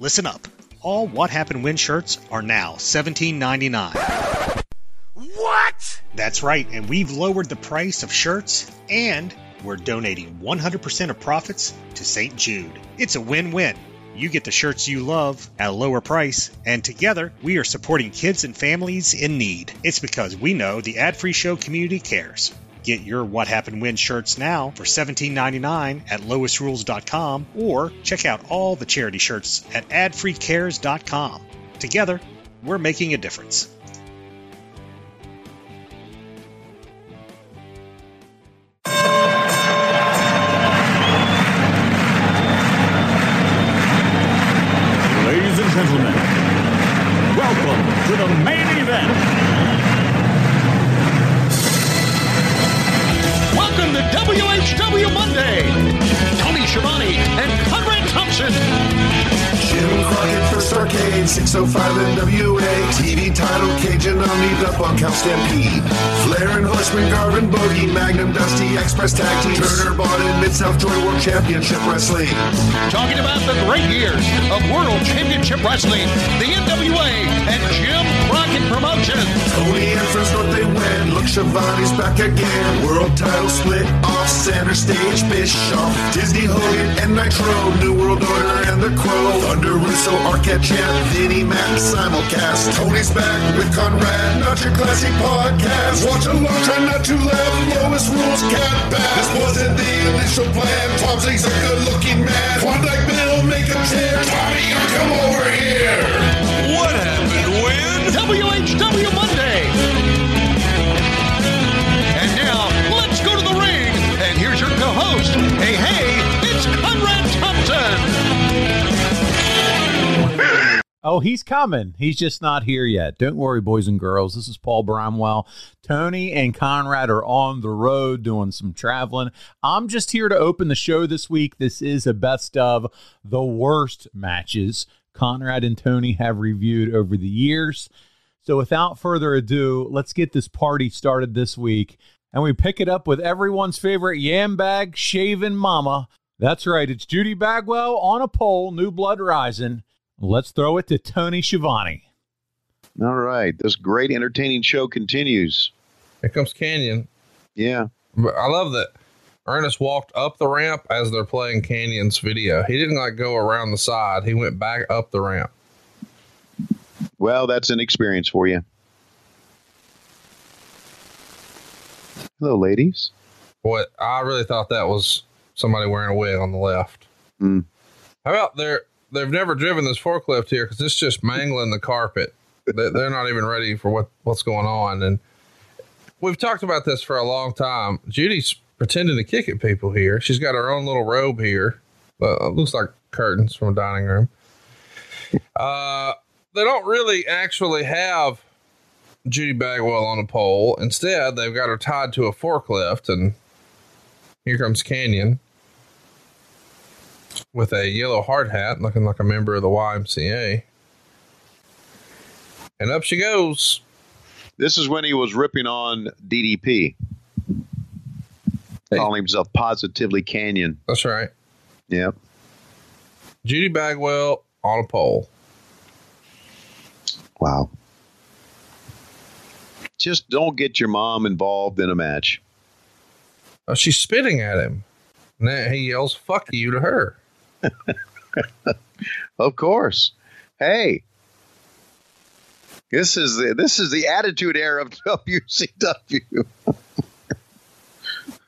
Listen up. All What Happened When shirts are now $17.99. What? That's right, and we've lowered the price of shirts and we're donating 100% of profits to St. Jude. It's a win win. You get the shirts you love at a lower price, and together we are supporting kids and families in need. It's because we know the ad free show community cares. Get your What Happened When shirts now for $17.99 at loisrules.com or check out all the charity shirts at adfreecares.com. Together, we're making a difference. Simulcast. Tony's back with Conrad, not your classic podcast. Watch along, try not to laugh. Lowest rules cat back. This wasn't the initial plan. Tom Zenk's a good looking man. Klondike Bill, make a chair. Tommy, come over here. Oh, he's coming. He's just not here yet. Don't worry, boys and girls. This is Paul Bramwell. Tony and Conrad are on the road doing some traveling. I'm just here to open the show this week. This is a best of the worst matches Conrad and Tony have reviewed over the years. So, without further ado, let's get this party started this week. And we pick it up with everyone's favorite yam bag shaving mama. That's right, it's Judy Bagwell on a pole, new blood rising. Let's throw it to Tony Schiavone. All right. This great entertaining show continues. Here comes Kanyon. Yeah. I love that Ernest walked up the ramp as they're playing Kanyon's video. He didn't like go around the side. He went back up the ramp. Well, that's an experience for you. Hello, ladies. What I really thought that was somebody wearing a wig on the left. Mm. How about they're they've never driven this forklift here because it's just mangling the carpet. They- They're not even ready for what what's going on, and we've talked about this for a long time. Judy's pretending to kick at people here. She's got her own little robe here. Uh, looks like curtains from a dining room. Uh, they don't really actually have Judy Bagwell on a pole. Instead, they've got her tied to a forklift, and here comes Kanyon with a yellow hard hat, looking like a member of the YMCA. And up she goes. This is when he was ripping on DDP, calling himself positively Kanyon. That's right. Yep. Judy Bagwell on a pole. Wow. Just don't get your mom involved in a match. Oh, she's spitting at him. And he yells, fuck you to her. Of course. Hey. This is the this is the attitude era of WCW.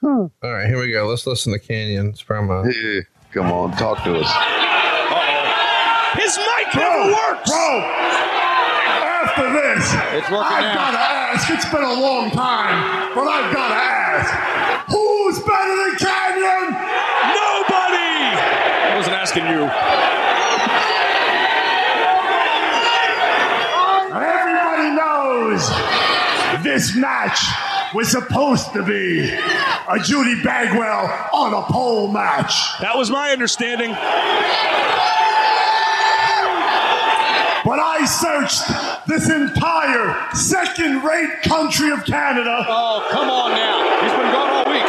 All right, here we go. Let's listen to Kanyon's promo. Eh, Come on, talk to us. His mic never works. Bro, after this, It's working I've got to ask. It's been a long time, but I've got to ask. This match was supposed to be a Judy Bagwell on a pole match. That was my understanding. But I searched this entire second rate country of Canada. Oh, come on now. He's been gone all week.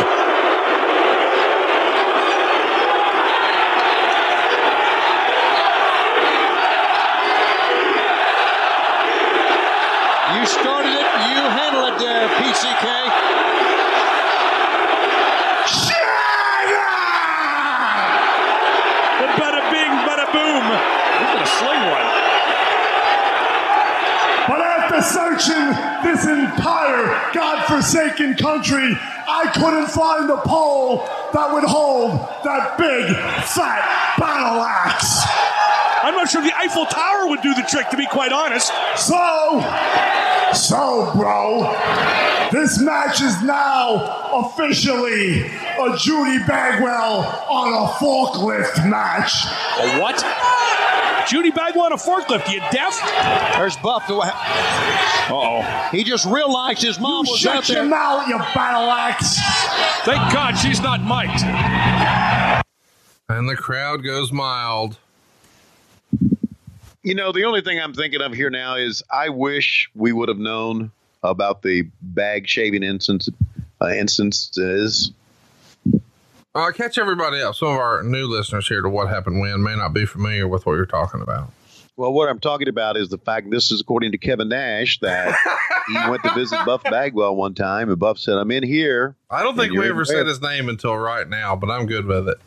You started PCK. Boom. He's going to sling one. But after searching this entire godforsaken country, I couldn't find a pole that would hold that big, fat battle axe. I'm not sure the Eiffel Tower would do the trick, to be quite honest. So, so, bro, this match is now officially a Judy Bagwell on a forklift match. A what? Judy Bagwell on a forklift. You deaf? There's Buff. Uh oh. He just realized his mom You was out there. shut your there. mouth, you battle axe. Thank God she's not mic'd. And the crowd goes mild. You know, the only thing I'm thinking of here now is I wish we would have known about the bag shaving instance, uh, instances. I'll catch everybody up. Some of our new listeners here to What Happened When may not be familiar with what you're talking about. Well, what I'm talking about is the fact this is according to Kevin Nash that he went to visit Buff Bagwell one time, and Buff said, "I'm in here." I don't think we ever said his name until right now, but I'm good with it.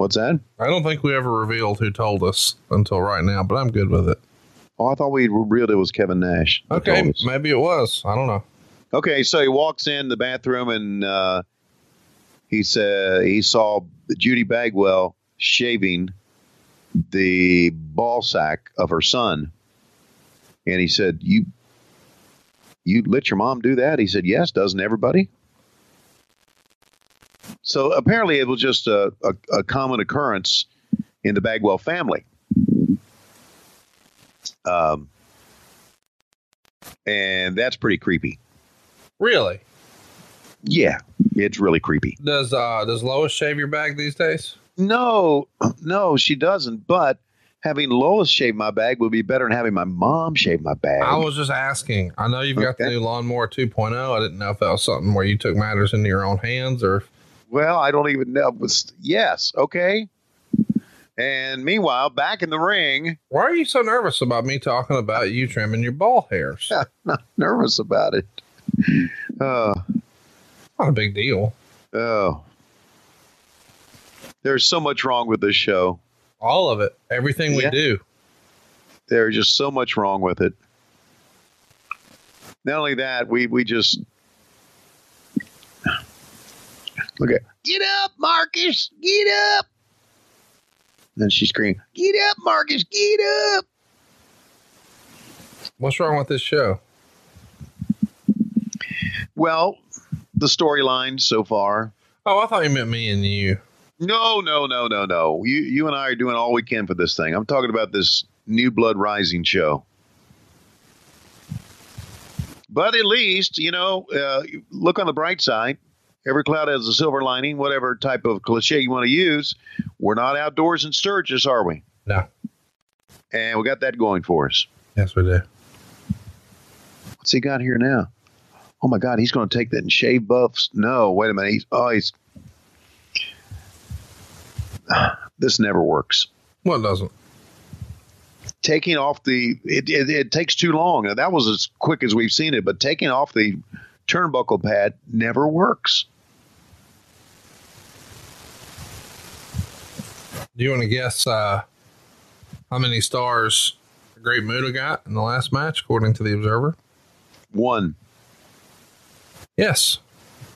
What's that? I don't think we ever revealed who told us until right now, but I'm good with it. Oh, I thought we revealed it was Kevin Nash. Okay, maybe it was. I don't know. Okay, so he walks in the bathroom and uh, he said he saw Judy Bagwell shaving the ball sack of her son, and he said, "You, you let your mom do that?" He said, "Yes, doesn't everybody?" So apparently, it was just a, a, a common occurrence in the Bagwell family. Um, and that's pretty creepy. Really? Yeah, it's really creepy. Does uh does Lois shave your bag these days? No, no, she doesn't. But having Lois shave my bag would be better than having my mom shave my bag. I was just asking. I know you've got the new lawnmower 2.0. I didn't know if that was something where you took matters into your own hands or well, I don't even know. Was yes, okay. And meanwhile, back in the ring, why are you so nervous about me talking about you trimming your ball hairs? not nervous about it. Oh, Not a big deal. oh. There's so much wrong with this show. All of it. Everything we do. There's just so much wrong with it. Not only that, we we just look at get up, Marcus, get up. Then she screamed, "Get up, Marcus, get up!" What's wrong with this show? Well, the storyline so far. Oh, I thought you meant me and you. No, no, no, no, no. You you and I are doing all we can for this thing. I'm talking about this New Blood Rising show. But at least, you know, uh, look on the bright side. Every cloud has a silver lining, whatever type of cliche you want to use. We're not outdoors in Sturgis, are we? No. And we got that going for us. Yes, we do. What's he got here now? Oh my God, he's going to take that and shave buffs. No, wait a minute. He's, oh, he's. This never works. Well, it doesn't? taking off the it, it, it takes too long. That was as quick as we've seen it, but taking off the turnbuckle pad never works. Do you want to guess uh, how many stars Great Muta got in the last match, according to the Observer? One. Yes.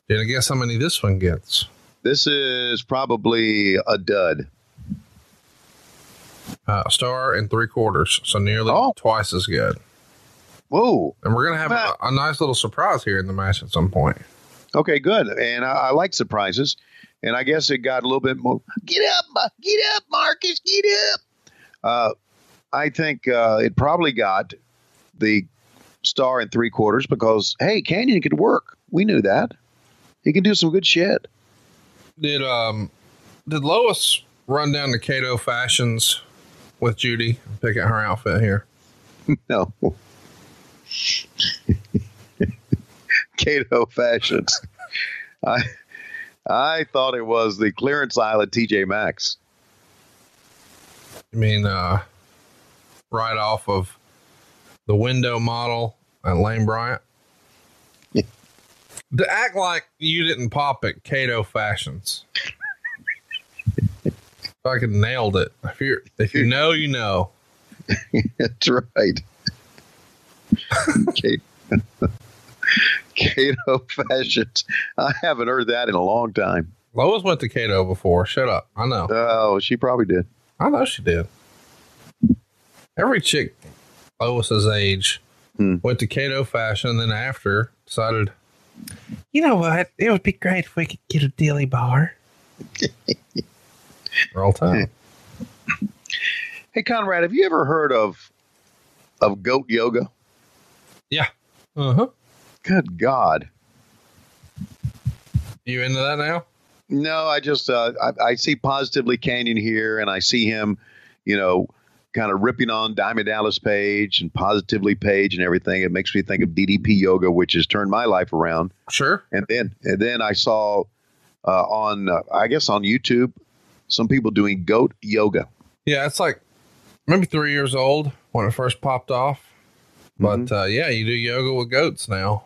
Do you want to guess how many this one gets? This is probably a dud. Uh, a star and three quarters, so nearly Oh. twice as good. Whoa. And we're gonna have Well- a, a nice little surprise here in the match at some point. Okay, good. And I, I like surprises. And I guess it got a little bit more. Get up, get up, Marcus, get up. Uh, I think uh, it probably got the star and three quarters because hey, Kanyon could work. We knew that. He can do some good shit. Did um did Lois run down to Cato Fashions with Judy and pick out her outfit here? No. Cato Fashions. I I thought it was the clearance aisle at TJ Maxx. I mean, uh, right off of the window model at Lane Bryant. to act like you didn't pop at Cato Fashions. Fucking nailed it. If you if you know, you know. That's right. Cato fashions. I haven't heard that in a long time. Lois went to Cato before. Shut up. I know. Oh, she probably did. I know she did. Every chick Lois's age Hmm. went to Cato fashion, and then after decided, You know what? It would be great if we could get a dilly bar. roll time. Hey, Conrad, have you ever heard of of goat yoga? Yeah. Uh huh. Good God. You into that now? No, I just uh, I, I see positively Kanyon here, and I see him, you know, kind of ripping on Diamond Dallas Page and positively Page and everything. It makes me think of DDP Yoga, which has turned my life around. Sure. And then and then I saw uh, on uh, I guess on YouTube some people doing goat yoga. Yeah, it's like maybe three years old when it first popped off. But Mm-hmm. uh, yeah, you do yoga with goats now.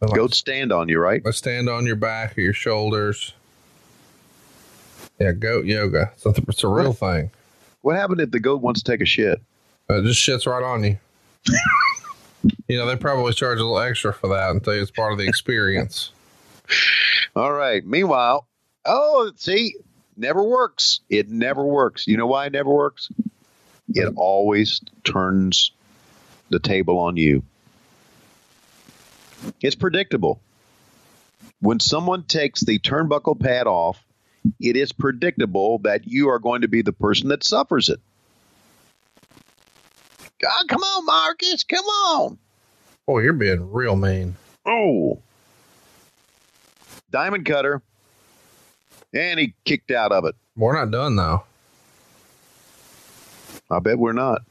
They're like- Goats stand on you, right? They stand on your back or your shoulders. Yeah, goat yoga. So it's a real thing. What happened if the goat wants to take a shit? It just shits right on you. you know, they probably charge a little extra for that and tell you it's part of the experience. All right. Meanwhile, oh, see, never works. It never works. You know why it never works? It always turns the table on you. It's predictable. When someone takes the turnbuckle pad off, it is predictable that you are going to be the person that suffers it. God, come on, Marcus. Come on. Oh, you're being real mean. Oh. Diamond cutter. And he kicked out of it. We're not done though. I bet we're not.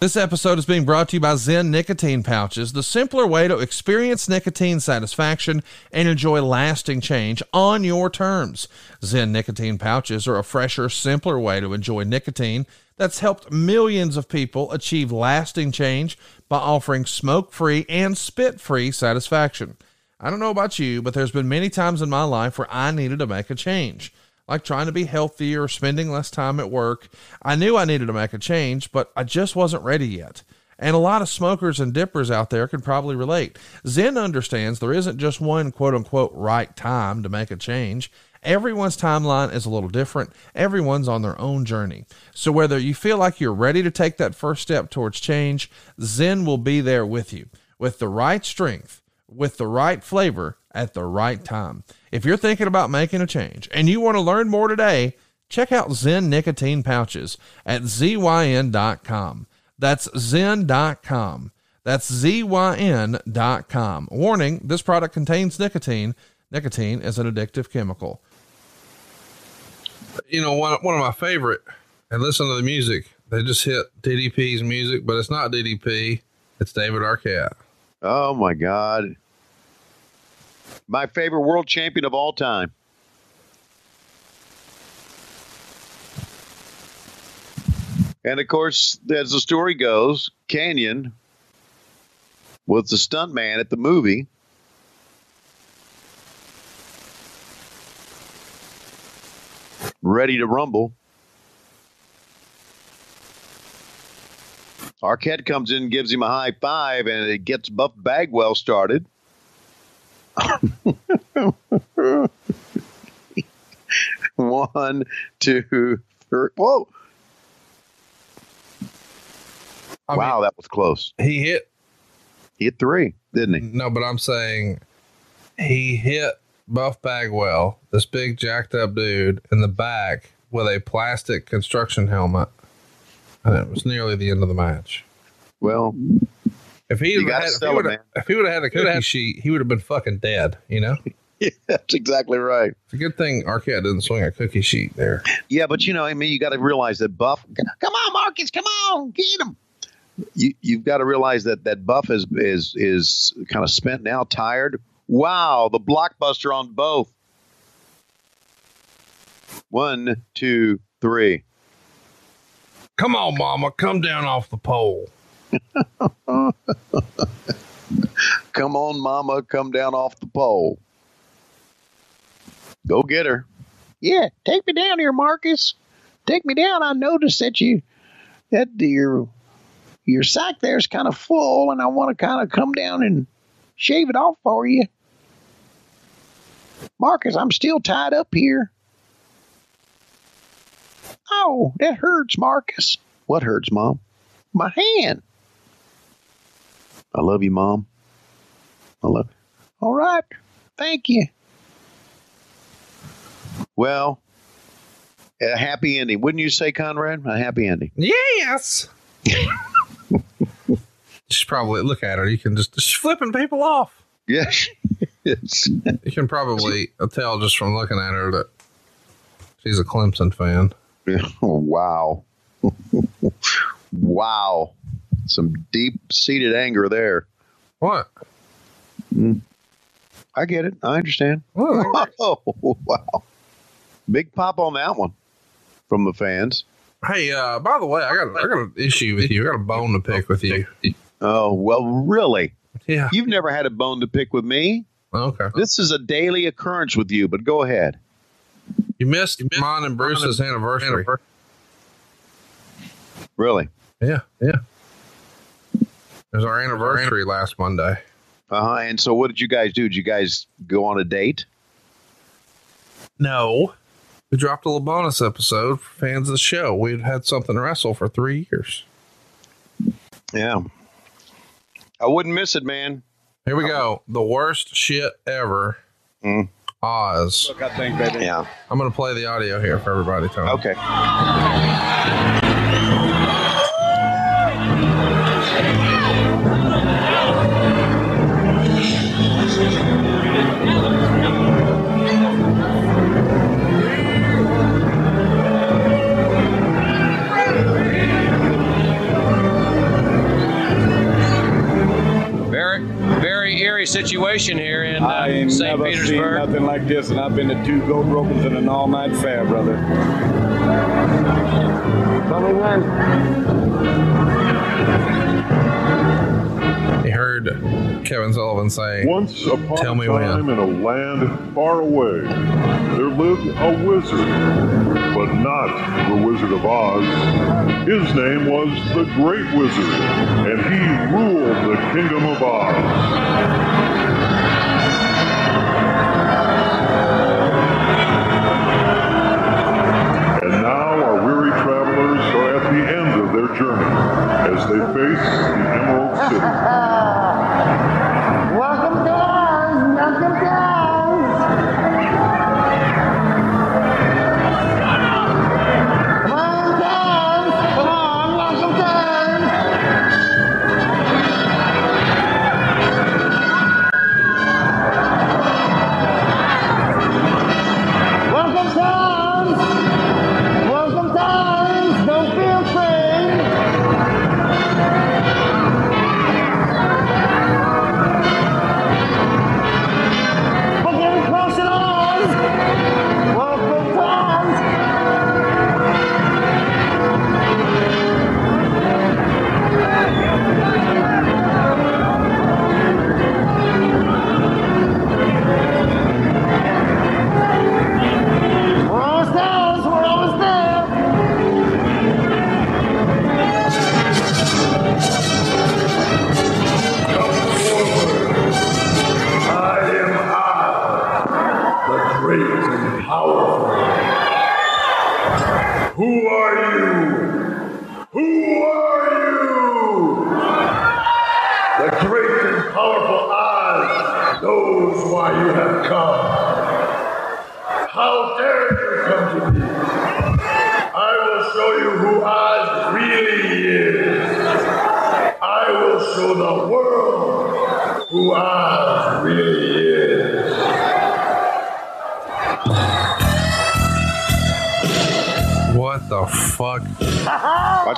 This episode is being brought to you by Zyn Nicotine Pouches, the simpler way to experience nicotine satisfaction and enjoy lasting change on your terms. Zyn Nicotine Pouches are a fresher, simpler way to enjoy nicotine that's helped millions of people achieve lasting change by offering smoke free and spit free satisfaction. I don't know about you, but there's been many times in my life where I needed to make a change like trying to be healthier or spending less time at work. I knew I needed to make a change, but I just wasn't ready yet. And a lot of smokers and dippers out there can probably relate. Zyn understands there isn't just one quote unquote right time to make a change. Everyone's timeline is a little different. Everyone's on their own journey. So whether you feel like you're ready to take that first step towards change, Zyn will be there with you with the right strength, with the right flavor at the right time. If you're thinking about making a change and you want to learn more today, check out Zyn Nicotine Pouches at zyn.com. That's zyn.com. That's zyn.com. Warning, this product contains nicotine. Nicotine is an addictive chemical. You know, one one of my favorite, and listen to the music. They just hit DDP's music, but it's not DDP. It's David Arquette. Oh my God. My favorite world champion of all time. And of course, as the story goes, Kanyon was the stunt man at the movie. Ready to rumble. Arquette comes in, gives him a high five, and it gets Buff Bagwell started. One, two, three. Whoa. I wow, that was close. He hit He hit three, didn't he? No, but I'm saying he hit Buff Bagwell, this big jacked up dude, in the back with a plastic construction helmet. And it was nearly the end of the match. Well, if he you would gotta have had, if he would have had a cookie sheet, he would have been fucking dead. You know, Yeah, that's exactly right. it's a good thing Arquette didn't swing a cookie sheet there. Yeah, but you know, I mean, you got to realize that Buff. Come on, Marcus, come on, get him. You you've got to realize that that Buff is is is kind of spent now, tired. Wow, the blockbuster on both. One, two, three. Come on, Mama, come down off the pole. Come on, Mama, come down off the pole. Go get her. Yeah, take me down here, Marcus. Take me down. I noticed that you that your your sack there's kind of full, and I want to kind of come down and shave it off for you. Marcus, I'm still tied up here. Oh, that hurts, Marcus. What hurts, Mom? My hand. I love you, Mom. I love. You. All right. Thank you. Well, a happy ending. Wouldn't you say, Conrad? A happy ending. Yes. She's probably look at her. You can just she's flipping people off. Yes. yes. You can probably tell just from looking at her that she's a Clemson fan. wow. wow. Some deep seated anger there. What? Mm. I get it. I understand. Oh, wow. Big pop on that one from the fans. Hey, uh, by the way, I got I got an issue with you. I got a bone to pick with you. Oh, well, really? Yeah. You've never had a bone to pick with me. Okay. This is a daily occurrence with you, but go ahead. You missed, mine and Bruce's anniversary. Really? Yeah, yeah. It was our anniversary last Monday. Uh huh. And so, what did you guys do? Did you guys go on a date? No. We dropped a little bonus episode for fans of the show. We'd had something to wrestle for three years. Yeah. I wouldn't miss it, man. Here we go. The worst shit ever. Mm. Oz. Look, I think, baby. Yeah. I'm going to play the audio here for everybody, Tony. Okay. Situation here in I uh, ain't St. never seen Petersburg. nothing like this, and I've been to two gold ropings and an all-night fair, brother. Coming in. He heard Kevin Sullivan say, Once upon Tell me a when. time in a land far away, there lived a wizard, but not the Wizard of Oz. His name was the Great Wizard, and he ruled the Kingdom of Oz.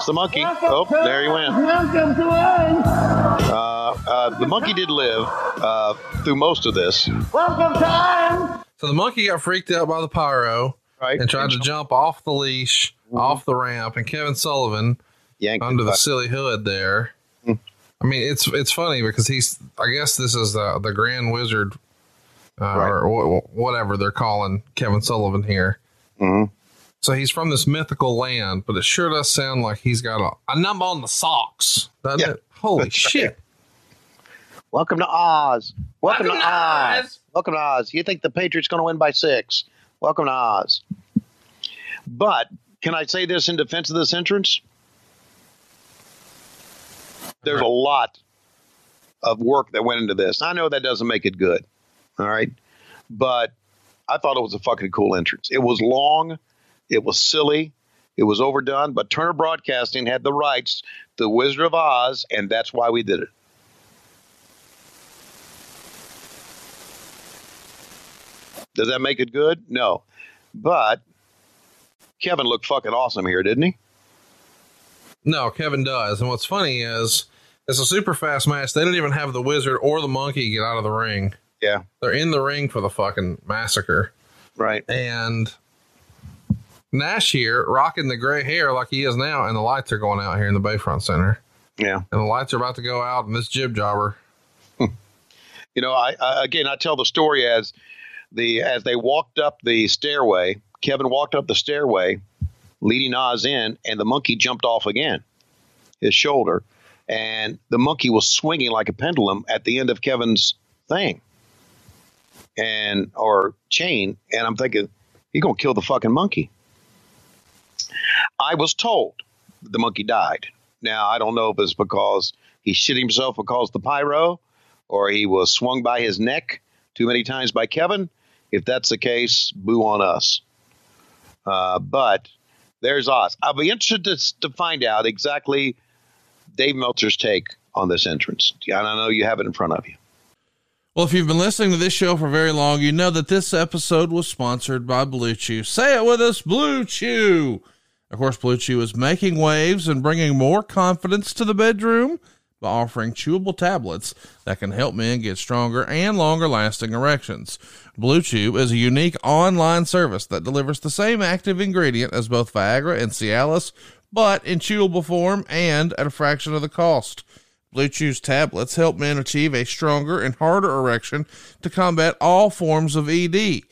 Watch the monkey. Oh, there he went. Welcome to Oz! Uh, uh, the monkey did live uh, through most of this. Welcome to Oz! So the monkey got freaked out by the pyro Right. and tried to jump off the leash, off the ramp, and Kevin Sullivan Yanked under it the silly hood there. I mean, it's it's funny because he's. I guess this is the the Grand Wizard, uh, Right. or wh- wh- whatever they're calling Kevin Sullivan here. Mhm. So he's from this mythical land, but it sure does sound like he's got a, a number on the socks. Doesn't Yeah. it? Holy shit. Welcome to Oz. Welcome, Welcome to to Oz. Oz. Welcome to Oz. You think the Patriots going to win by six? Welcome to Oz. But can I say this in defense of this entrance? There's a lot of work that went into this. I know that doesn't make it good. All right. But I thought it was a fucking cool entrance. It was long, it was silly, it was overdone, but Turner Broadcasting had the rights to The Wizard of Oz, and that's why we did it. Does that make it good? No. But Kevin looked fucking awesome here, didn't he? No, Kevin does. And what's funny is it's a super fast match. They didn't even have the wizard or the monkey get out of the ring. Yeah. They're in the ring for the fucking massacre. Right. And Nash here rocking the gray hair like he is now, and the lights are going out here in the Bayfront Center. Yeah. And the lights are about to go out, and this jib jobber. You know, I, I again I tell the story as the as they walked up the stairway, Kevin walked up the stairway, leading Oz in, and the monkey jumped off again, his shoulder, and the monkey was swinging like a pendulum at the end of Kevin's thing, and or chain, and I'm thinking, he's gonna kill the fucking monkey. I was told the monkey died. Now I don't know if it's because he shit himself because the pyro, or he was swung by his neck too many times by Kevin. If that's the case, boo on us. Uh, but there's Oz. I'll be interested to, to find out exactly Dave Meltzer's take on this entrance. I know you have it in front of you. Well, if you've been listening to this show for very long, you know that this episode was sponsored by Blue Chew. Say it with us, Blue Chew. Of course, Blue Chew is making waves and bringing more confidence to the bedroom by offering chewable tablets that can help men get stronger and longer lasting erections. Blue Chew is a unique online service that delivers the same active ingredient as both Viagra and Cialis, but in chewable form and at a fraction of the cost. Blue Chew's tablets help men achieve a stronger and harder erection to combat all forms of ED.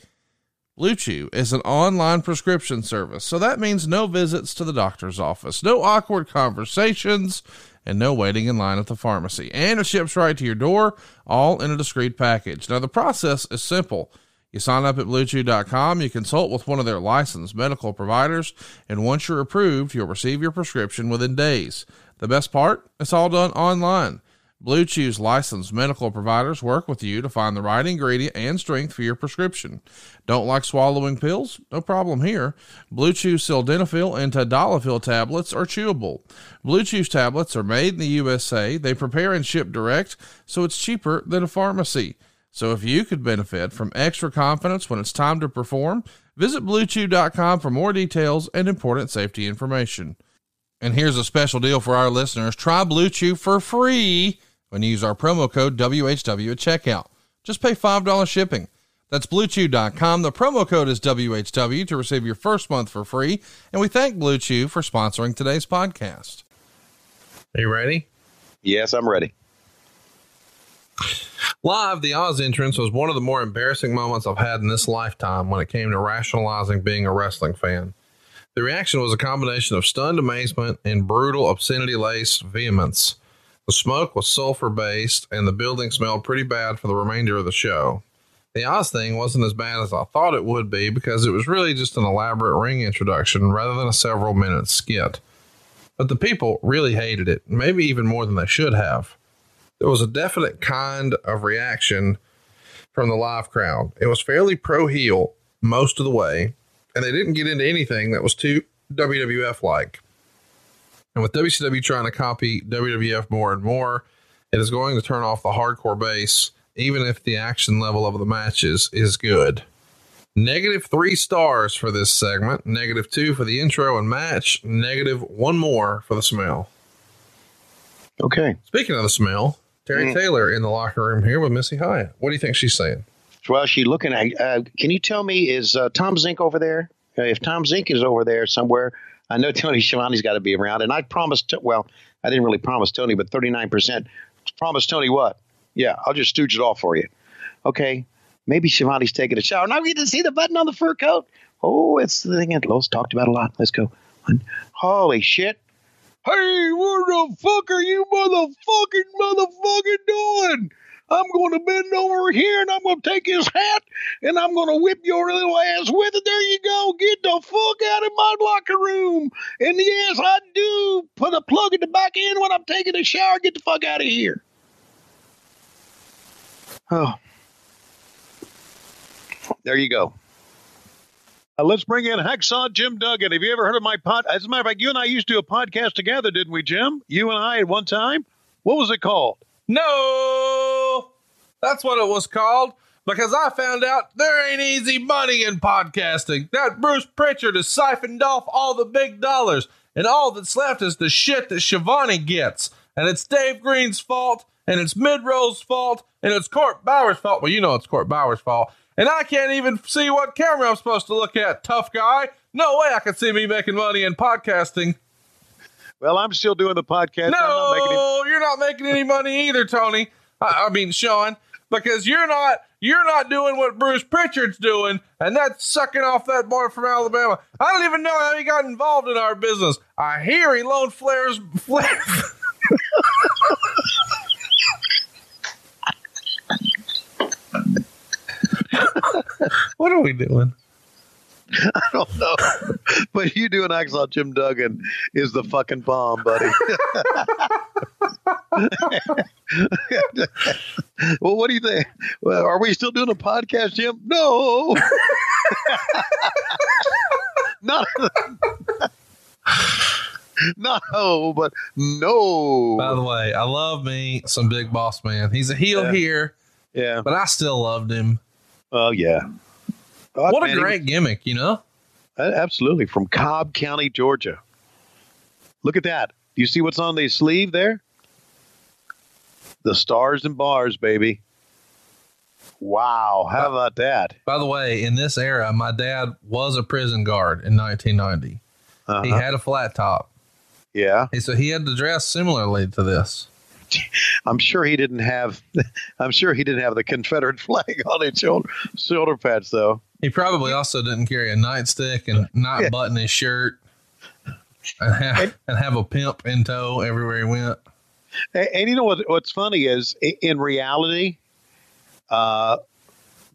Blue Chew is an online prescription service, so that means no visits to the doctor's office, no awkward conversations, and no waiting in line at the pharmacy. And it ships right to your door, all in a discreet package. Now, the process is simple. You sign up at bluechew.com, you consult with one of their licensed medical providers, and once you're approved, you'll receive your prescription within days. The best part? It's all done online. Blue Chew's licensed medical providers work with you to find the right ingredient and strength for your prescription. Don't like swallowing pills? No problem here. Blue Chew sildenafil and tadalafil tablets are chewable. Blue Chew's tablets are made in the USA. They prepare and ship direct, so it's cheaper than a pharmacy. So if you could benefit from extra confidence when it's time to perform, visit bluechew.com for more details and important safety information. And here's a special deal for our listeners. Try Blue Chew for free when you use our promo code WHW at checkout. Just pay $5 shipping. That's bluechew.com. The promo code is WHW to receive your first month for free. And we thank Blue Chew for sponsoring today's podcast. Are you ready? Yes, I'm ready. Live, the Oz entrance was one of the more embarrassing moments I've had in this lifetime when it came to rationalizing being a wrestling fan. The reaction was a combination of stunned amazement and brutal obscenity laced vehemence. The smoke was sulfur based, and the building smelled pretty bad for the remainder of the show. The Oz thing wasn't as bad as I thought it would be because it was really just an elaborate ring introduction rather than a several minute skit. But the people really hated it, maybe even more than they should have. There was a definite kind of reaction from the live crowd. It was fairly pro heel most of the way, and they didn't get into anything that was too WWF like. And with WCW trying to copy WWF more and more, it is going to turn off the hardcore base, even if the action level of the matches is good. Negative three stars for this segment, negative two for the intro and match, negative one more for the smell. Okay. Speaking of the smell, Terry Mm. Taylor in the locker room here with Missy Hyatt. What do you think she's saying? Well, she looking at. Uh, can you tell me is uh, Tom Zenk over there? Uh, if Tom Zenk is over there somewhere, I know Tony Schiavone's got to be around. And I promised. Well, I didn't really promise Tony, but thirty nine percent. Promised Tony what? Yeah, I'll just stooge it off for you. Okay, maybe Schiavone's taking a shower. Now we get to see the button on the fur coat. Oh, it's the thing that Lois talked about a lot. Let's go. Holy shit. Hey, what the fuck are you motherfucking motherfucking doing? I'm going to bend over here and I'm going to take his hat and I'm going to whip your little ass with it. There you go. Get the fuck out of my locker room. And yes, I do put a plug in the back end when I'm taking a shower. Get the fuck out of here. Oh. There you go. Uh, let's bring in Hacksaw Jim Duggan. Have you ever heard of my pod? As a matter of fact, you and I used to do a podcast together, didn't we, Jim? You and I at one time. What was it called? No, that's what it was called. Because I found out there ain't easy money in podcasting. That Bruce Pritchard has siphoned off all the big dollars, and all that's left is the shit that Schiavone gets. And it's Dave Green's fault, and it's Midrow's fault, and it's Court Bauer's fault. Well, you know it's Court Bauer's fault. And I can't even see what camera I'm supposed to look at, tough guy. No way I can see me making money in podcasting. Well, I'm still doing the podcast. No, I'm not any- you're not making any money either, Tony. I, I mean, Sean, because you're not you're not doing what Bruce Pritchard's doing, and that's sucking off that boy from Alabama. I don't even know how he got involved in our business. I hear he loaned flares. Flair. what are we doing? I don't know. but you doing Hacksaw Jim Duggan is the fucking bomb, buddy. well, what do you think? Well, are we still doing a podcast, Jim? No. Not. Not no, but no. By the way, I love me some Big Boss Man. He's a heel Yeah. here, Yeah. but I still loved him. Oh yeah. What man, a he great gimmick, you know? Absolutely. From Cobb County, Georgia. Look at that. Do you see what's on the sleeve there? The stars and bars, baby. Wow. How about that? By the way, in this era, my dad was a prison guard in 1990. He Uh-huh. had a flat top. Yeah. Hey, So he had to dress similarly to this. I'm sure he didn't have I'm sure he didn't have the Confederate flag on his shoulder shoulder pads though. He probably also didn't carry a nightstick and not Yeah. button his shirt and have, and have a pimp in tow everywhere he went. And, and you know what? What's funny is, in reality, uh,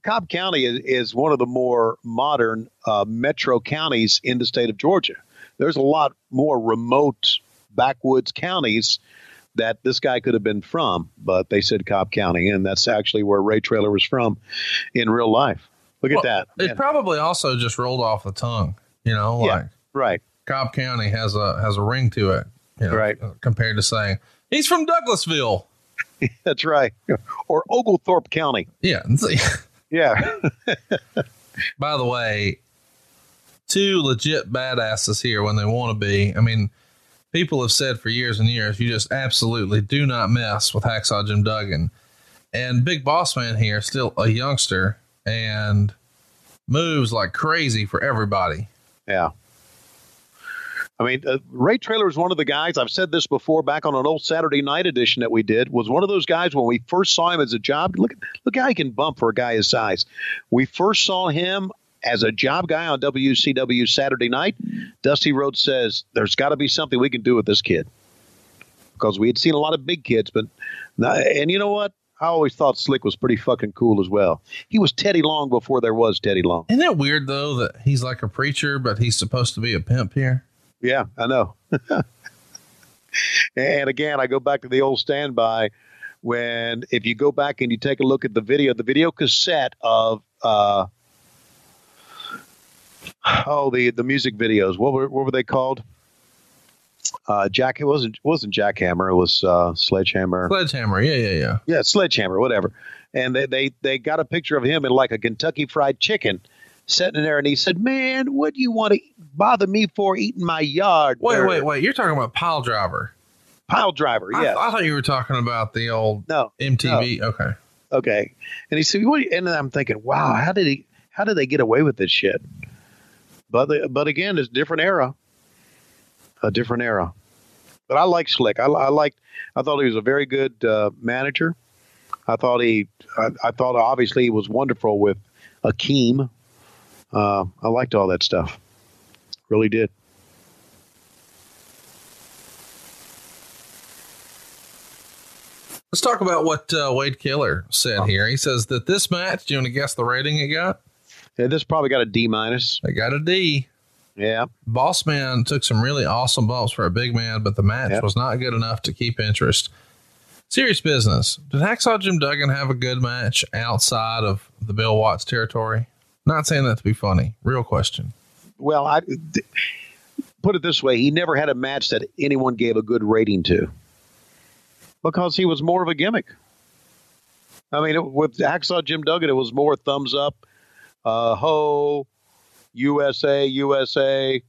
Cobb County is, is one of the more modern uh, metro counties in the state of Georgia. There's a lot more remote backwoods counties that this guy could have been from, but they said Cobb County, and that's actually where Ray Traylor was from in real life. Look at Well, that. It probably also just rolled off the tongue, you know, Yeah. like right. Cobb County has a has a ring to it, you know, Right. compared to saying he's from Douglasville. That's right. Or Oglethorpe County. Yeah. Yeah. By the way, two legit badasses here when they want to be. I mean, people have said for years and years, you just absolutely do not mess with Hacksaw Jim Duggan. And Big Boss Man here, still a youngster and moves like crazy for everybody. Yeah. I mean, uh, Ray Traylor is one of the guys. I've said this before. Back on an old Saturday night edition that we did, was one of those guys when we first saw him as a job. Look, look how he can bump for a guy his size. We first saw him as a job guy on WCW Saturday night. Dusty Rhodes says there's got to be something we can do with this kid because we had seen a lot of big kids, but and you know what? I always thought Slick was pretty fucking cool as well. He was Teddy Long before there was Teddy Long. Isn't it weird though that he's like a preacher, but he's supposed to be a pimp here? Yeah, I know. and again, I go back to the old standby when if you go back and you take a look at the video, the video cassette of uh, oh the the music videos. What were what were they called? Uh, Jack. It wasn't wasn't Jackhammer. It was uh, Sledgehammer. Sledgehammer. Yeah, yeah, yeah. Yeah, Sledgehammer, whatever. And they, they they got a picture of him in like a Kentucky Fried Chicken, sitting there, and he said, "Man, what do you want to bother me for eating my yard?" Wait, Or- wait, wait. You're talking about Pile Driver. Pile driver, I- yes. I, thought you were talking about the old no MTV. Okay. Okay. And he said, "What?" do you-" And I'm thinking, "Wow, how did he? How did they get away with this shit?" But but again, it's a different era. A different era. But I like Slick. I, I liked. I thought he was a very good uh, manager. I thought he. I, I thought obviously he was wonderful with Akeem. Uh, I liked all that stuff. Really did. Let's talk about what uh, Wade Keller said here. He says that this match, do you want to guess the rating it got? Yeah, this probably got a D minus. It got a D. Yeah. Boss Man took some really awesome bumps for a big man, but the match Yep. was not good enough to keep interest. Serious business. Did Hacksaw Jim Duggan have a good match outside of the Bill Watts territory? Not saying that to be funny. Real question. Well, I th- put it this way: he never had a match that anyone gave a good rating to, because he was more of a gimmick. I mean, it, with Hacksaw Jim Duggan, it was more thumbs up, uh, ho, USA, USA,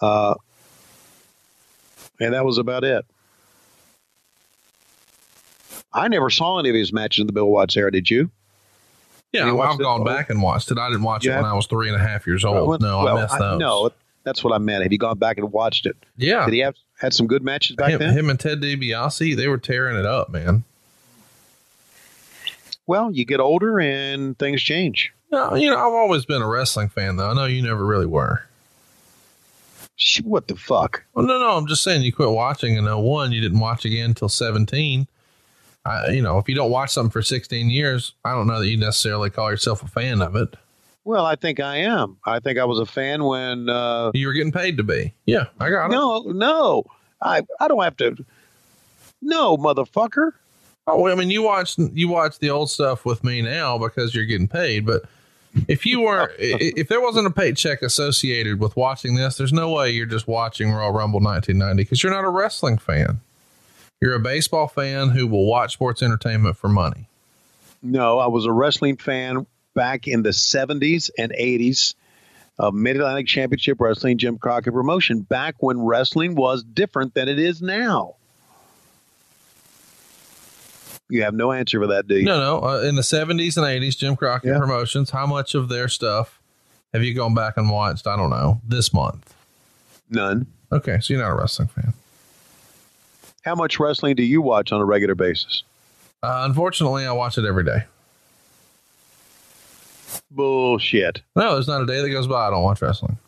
uh, and that was about it. I never saw any of his matches in the Bill Watts era. Did you? Yeah, You I've gone back and watched it. I didn't watch it when? I was three and a half years old. Well, no, well, I missed those. No, that's what I meant. Have you gone back and watched it? Yeah. Did he have had some good matches back him, then? him and Ted DiBiase, they were tearing it up, man. Well, you get older and things change. No, you know, I've always been a wrestling fan, though. I know you never really were. What the fuck? Well, no, no, I'm just saying you quit watching in 01. You didn't watch again until 17. I, you know, if you don't watch something for 16 years, I don't know that you necessarily call yourself a fan of it. Well, I think I am. I think I was a fan when uh, you were getting paid to be. Yeah, I got it. No, no, I I don't have to. No, motherfucker. Oh, well, I mean, you watch you watch the old stuff with me now because you're getting paid. But if you were, if there wasn't a paycheck associated with watching this, there's no way you're just watching Royal Rumble 1990 because you're not a wrestling fan. You're a baseball fan who will watch sports entertainment for money. No, I was a wrestling fan back in the seventies and eighties of Mid Atlantic Championship Wrestling, Jim Crockett Promotion. Back when wrestling was different than it is now. You have no answer for that, do you? No, no. Uh, in the 70s and 80s, Jim Crockett Promotions, how much of their stuff have you gone back and watched? I don't know. This month? None. Okay, so you're not a wrestling fan. How much wrestling do you watch on a regular basis? Uh, unfortunately, I watch it every day. Bullshit. No, there's not a day that goes by I don't watch wrestling.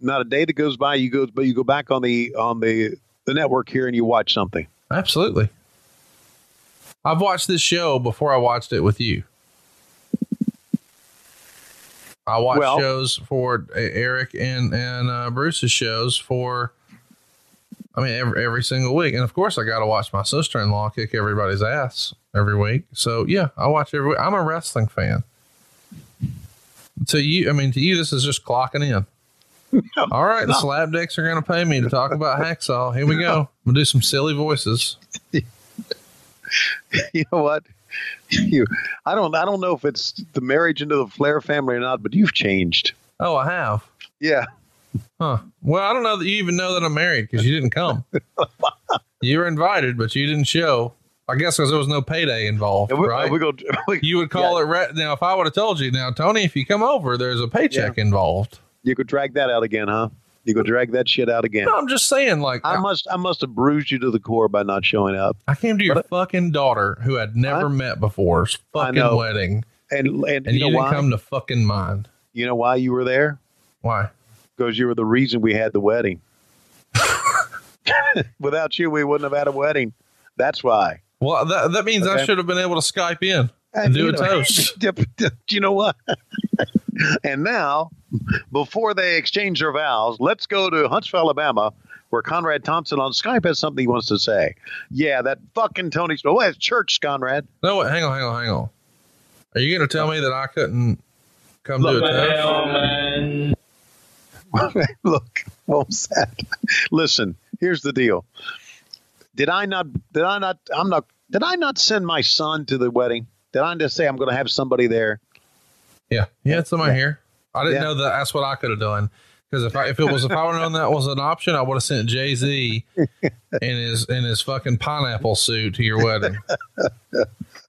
Not a day that goes by you go, but you go back on the on the the network here and you watch something. Absolutely. I've watched this show before I watched it with you. I watch Well- shows for uh, Eric and and uh, Bruce's shows for. I mean, every every single week, and of course, I got to watch my sister in law kick everybody's ass every week. So yeah, I watch every. week. I'm a wrestling fan. To you, I mean, to you, this is just clocking in. All right, the slap dicks are going to pay me to talk about hacksaw. Here we go. We'll do some silly voices. you know what? You, I don't, I don't know if it's the marriage into the Flair family or not, but you've changed. Oh, I have. Yeah. Huh. Well, I don't know that you even know that I'm married because you didn't come. you were invited, but you didn't show. I guess because there was no payday involved, we- right? we go- you would call it re- now. If I would have told you now, Tony, if you come over, there's a paycheck involved. You could drag that out again, huh? You could drag that shit out again. No, I'm just saying, like I must, I must have bruised you to the core by not showing up. I came to your fucking daughter who had never met before's fucking wedding, and and, and you you, know didn't why? come to fucking mine. you know why you were there? Why? Because you were the reason we had the wedding. Without you, we wouldn't have had a wedding. That's why. Well, that that means I should have been able to Skype in and do a know- toast. Do you know what? and now, before they exchange their vows, let's go to Huntsville, Alabama, where Conrad Thompson on Skype has something he wants to say. Yeah, that fucking Tony. Oh, it's church, Conrad. No, wait, hang on, hang on, hang on. Are you going to tell me that I couldn't come do a Look, toast? Look, what was that? Listen, here's the deal. Did I not? Did I not? I'm not. Did I not send my son to the wedding? Did I just say I'm going to have somebody there? Yeah, yeah, it's somebody here. I didn't Yeah. know that. That's what I could have done. Because if I, if it was if I would have known that was an option, I would have sent Jay Z in his in his fucking pineapple suit to your wedding.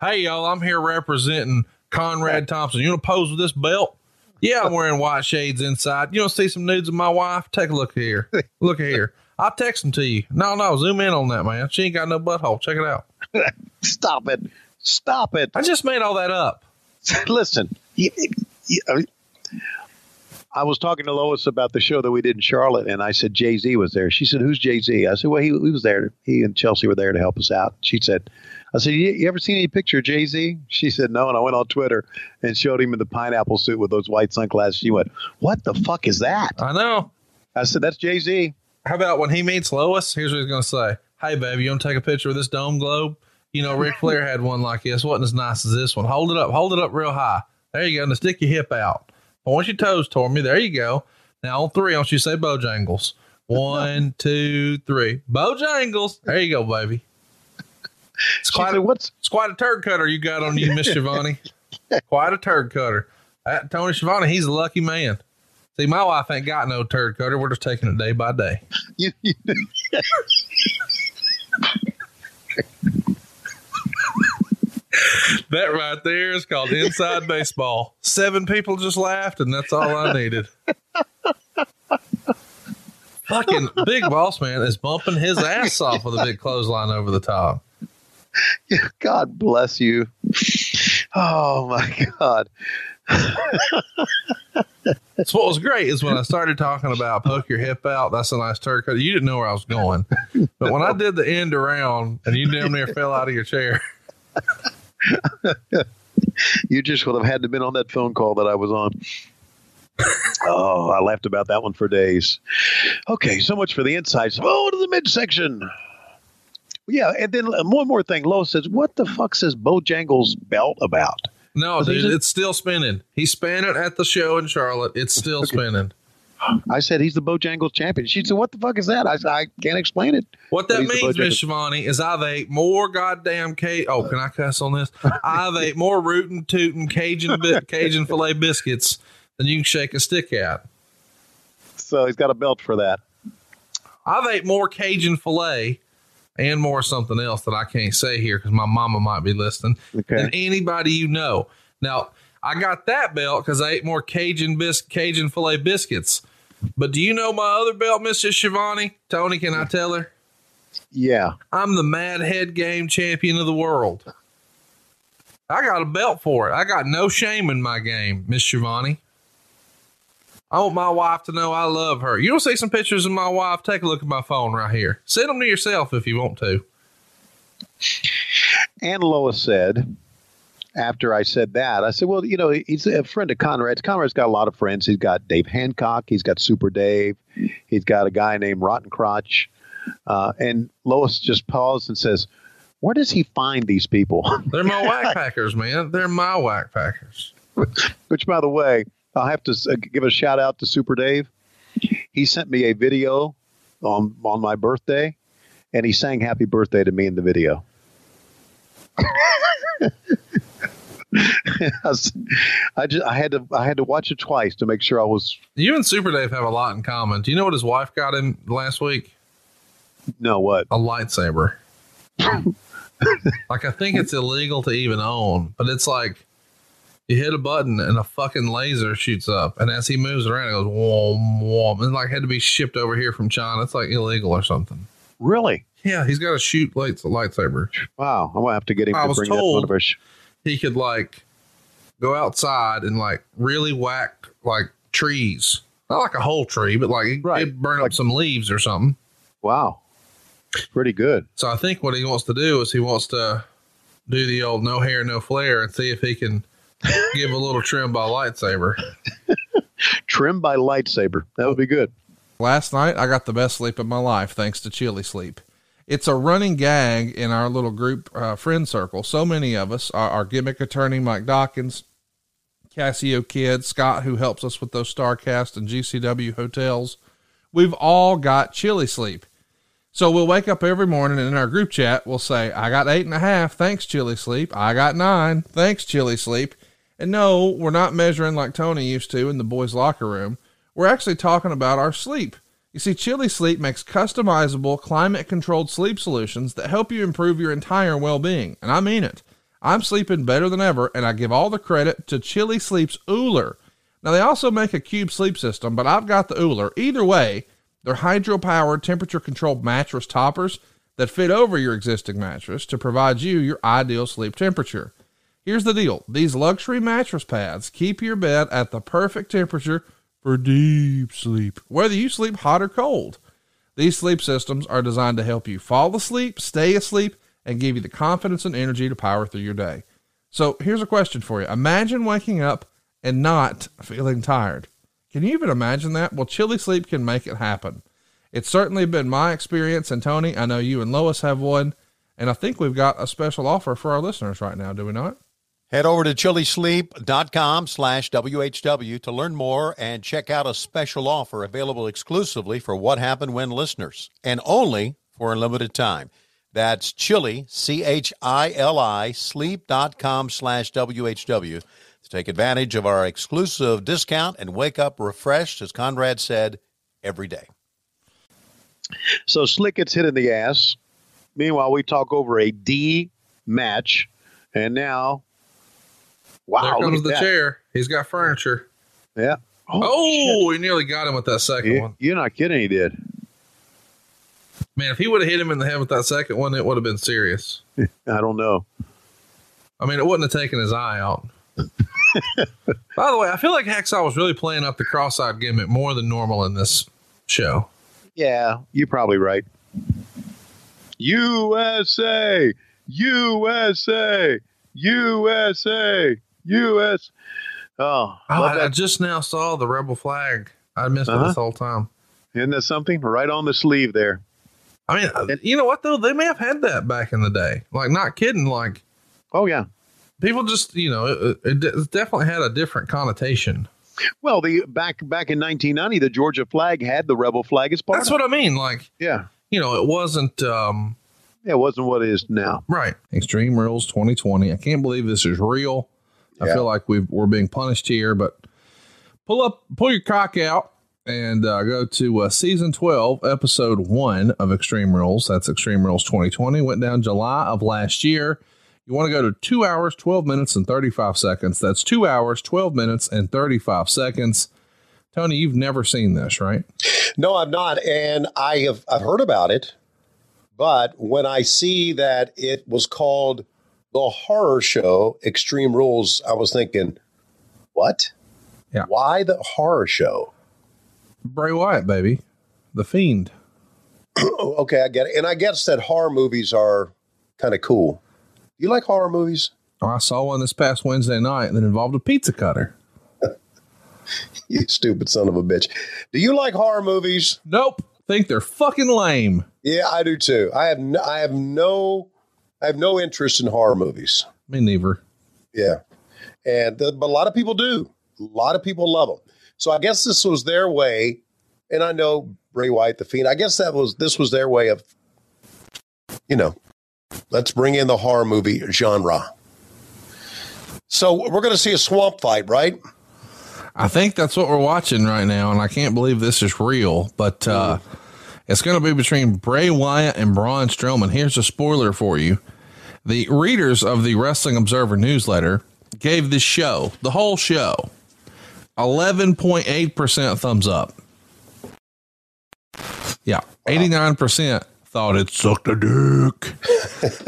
hey y'all, I'm here representing Conrad Thompson. You want to pose with this belt? Yeah, I'm wearing white shades inside. You want to see some nudes of my wife? Take a look here. Look here. I'll text them to you. No, no, zoom in on that man. She ain't got no butthole. Check it out. Stop it! Stop it! I just made all that up. Listen, you, you, I was talking to Lois about the show that we did in Charlotte, and I said Jay Z was there. She said, "Who's Jay Z?" I said, "Well, he, he was there. He and Chelsea were there to help us out." She said, "I said, you, you ever seen any picture of Jay Z?" She said, "No." And I went on Twitter and showed him in the pineapple suit with those white sunglasses. She went, "What the fuck is that?" I know. I said, "That's Jay Z." How about when he meets Lois? Here's what he's going to say Hey, baby, you want to take a picture of this dome globe? You know, Ric Flair had one like this. Wasn't as nice as this one. Hold it up. Hold it up real high. There you go. Now stick your hip out. Point your toes toward me. There you go. Now on three, I want you to say Bojangles. One, two, three. Bojangles. There you go, baby. It's quite, said, a, "What's it's quite a turd cutter you got on you, Miss Schiavone. quite a turd cutter. That Tony Schiavone, he's a lucky man. See, my wife ain't got no turd cutter. We're just taking it day by day. That right there is called inside baseball. Seven people just laughed, and that's all I needed. Fucking big boss man is bumping his ass off with a big clothesline over the top. God bless you. Oh my God. That's what was great is when I started talking about poke your hip out. That's a nice turd cut. You didn't know where I was going, but when I did the end around and you damn near fell out of your chair. You just would have had to have been on that phone call that I was on. oh, I laughed about that one for days. Okay, so much for the insights. Oh, to the midsection. Yeah, and then one more thing. Lois says, "What the fuck says Bojangles belt about?" No, dude, it's still spinning. He span it at the show in Charlotte. It's still spinning. I said he's the Bojangles champion. She said, "What the fuck is that?" I said, "I can't explain it." What that means, Miss Schiavone, is I've ate more goddamn Cajun. Oh, can I cuss on this? I've ate more rootin' tootin' Cajun Cajun filet biscuits than you can shake a stick at. So he's got a belt for that. I've ate more Cajun filet and more something else that I can't say here because my mama might be listening Okay. than anybody you know. Now I got that belt because I ate more Cajun bis- Cajun filet biscuits. But do you know my other belt, Mrs. Schiavone? Tony, can I tell her? Yeah. I'm the Mad Head Game champion of the world. I got a belt for it. I got no shame in my game, Miss Schiavone. I want my wife to know I love her. You want to see some pictures of my wife? Take a look at my phone right here. Send them to yourself if you want to. And Lois said, after I said that, I said, well, you know, he's a friend of Conrad's. Conrad's got a lot of friends. He's got Dave Hancock. He's got Super Dave. He's got a guy named Rotten Crotch. Uh, and Lois just paused and says, where does he find these people? They're my whack packers, man. They're my whack packers. Which, by the way, I'll have to uh, give a shout out to Super Dave. He sent me a video on on my birthday, and he sang "Happy Birthday" to me in the video. I, was- I just I had to I had to watch it twice to make sure I was You and Super Dave have a lot in common. Do you know what his wife got him last week? no what A lightsaber. like I think it's illegal to even own, but it's like you hit a button and a fucking laser shoots up, and as he moves around, it goes whom whom, and like had to be shipped over here from China. It's like illegal or something. really Yeah, he's got to shoot lights lightsaber. wow. I'm gonna have to get him I to was bring that to one told- of our. Sh- He could like go outside and like really whack like trees, not like a whole tree, but like Right. he'd burn up some leaves or something. wow, pretty good. So I think what he wants to do is he wants to do the old no hair, no flare and see if he can give a little trim by lightsaber. trim by lightsaber. That would be good. Last night, I got the best sleep of my life thanks to Chili Sleep. It's a running gag in our little group uh, friend circle. So many of us, our, our gimmick attorney, Mike Dawkins, Cassio Kid, Scott, who helps us with those Starrcast and GCW hotels, we've all got Chili Sleep. So we'll wake up every morning and in our group chat, we'll say, I got eight and a half. Thanks, Chili Sleep. I got nine. Thanks, Chili Sleep. And no, we're not measuring like Tony used to in the boys' locker room. We're actually talking about our sleep. You see, Chili Sleep makes customizable, climate controlled sleep solutions that help you improve your entire well being. And I mean it. I'm sleeping better than ever, and I give all the credit to Chili Sleep's Ooler. Now, they also make a cube sleep system, but I've got the Ooler. Either way, they're hydro powered, temperature controlled mattress toppers that fit over your existing mattress to provide you your ideal sleep temperature. Here's the deal these luxury mattress pads keep your bed at the perfect temperature for deep sleep, whether you sleep hot or cold. These sleep systems are designed to help you fall asleep, stay asleep, and give you the confidence and energy to power through your day. So here's a question for you. Imagine waking up and not feeling tired. Can you even imagine that? Well, Chili Sleep can make it happen. It's certainly been my experience, and Tony, I know you and Lois have one, and I think we've got a special offer for our listeners right now, do we not? Head over to chilisleep.com slash WHW to learn more and check out a special offer available exclusively for What Happened When listeners and only for a limited time. That's chili, C-H-I-L-I, sleep.com slash WHW to take advantage of our exclusive discount and wake up refreshed, as Conrad said, every day. So Slick gets hit in the ass. Meanwhile, we talk over a D match, and now, wow, there comes the that. chair. He's got furniture. Yeah. Oh, he nearly got him with that second You- one. You're not kidding. He did. Man, if he would have hit him in the head with that second one, it would have been serious. I don't know. I mean, it wouldn't have taken his eye out. By the way, I feel like Hacksaw was really playing up the cross-eyed gimmick more than normal in this show. Yeah, you're probably right. USA, USA, USA, US. Oh, Oh, I, I just now saw the rebel flag. I missed it Uh-huh. this whole time. Isn't that something? Right on the sleeve there. I mean, uh, you know what though? They may have had that back in the day. Like, not kidding. Like, oh yeah, people just you know it, it, it definitely had a different connotation. Well, the back back in 1990, the Georgia flag had the rebel flag as part. That's what I mean. Like, Yeah, you know, it wasn't. um it wasn't what it is now. Right. Extreme Rules 2020. I can't believe this is real. I Yeah. feel like we've, we're being punished here, but pull up, pull your cock out and uh, go to uh, season 12, episode one of Extreme Rules. That's Extreme Rules 2020. Went down July of last year. You want to go to two hours, 12 minutes, and 35 seconds. That's two hours, 12 minutes, and 35 seconds. Tony, you've never seen this, right? No, I've not, and I have I've heard about it, but when I see that it was called the horror show Extreme Rules, I was thinking, what? Yeah. Why the horror show? Bray Wyatt, baby. The Fiend. okay, I get it, and I guess that horror movies are kind of cool. Do you like horror movies? Oh, I saw one this past Wednesday night that involved a pizza cutter. You stupid son of a bitch. Do you like horror movies? Nope. Think they're fucking lame. Yeah, I do too. I have no, I have no I have no interest in horror movies. Me neither. Yeah, and the, but a lot of people do. A lot of people love them. So I guess this was their way. And I know Bray Wyatt, the Fiend. I guess that was this was their way of, you know, let's bring in the horror movie genre. So we're going to see a swamp fight, right? I think that's what we're watching right now, and I can't believe this is real, but uh, it's going to be between Bray Wyatt and Braun Strowman. Here's a spoiler for you. The readers of the Wrestling Observer newsletter gave this show, the whole show, 11.8% thumbs up. Yeah, 89% thought it sucked a dick.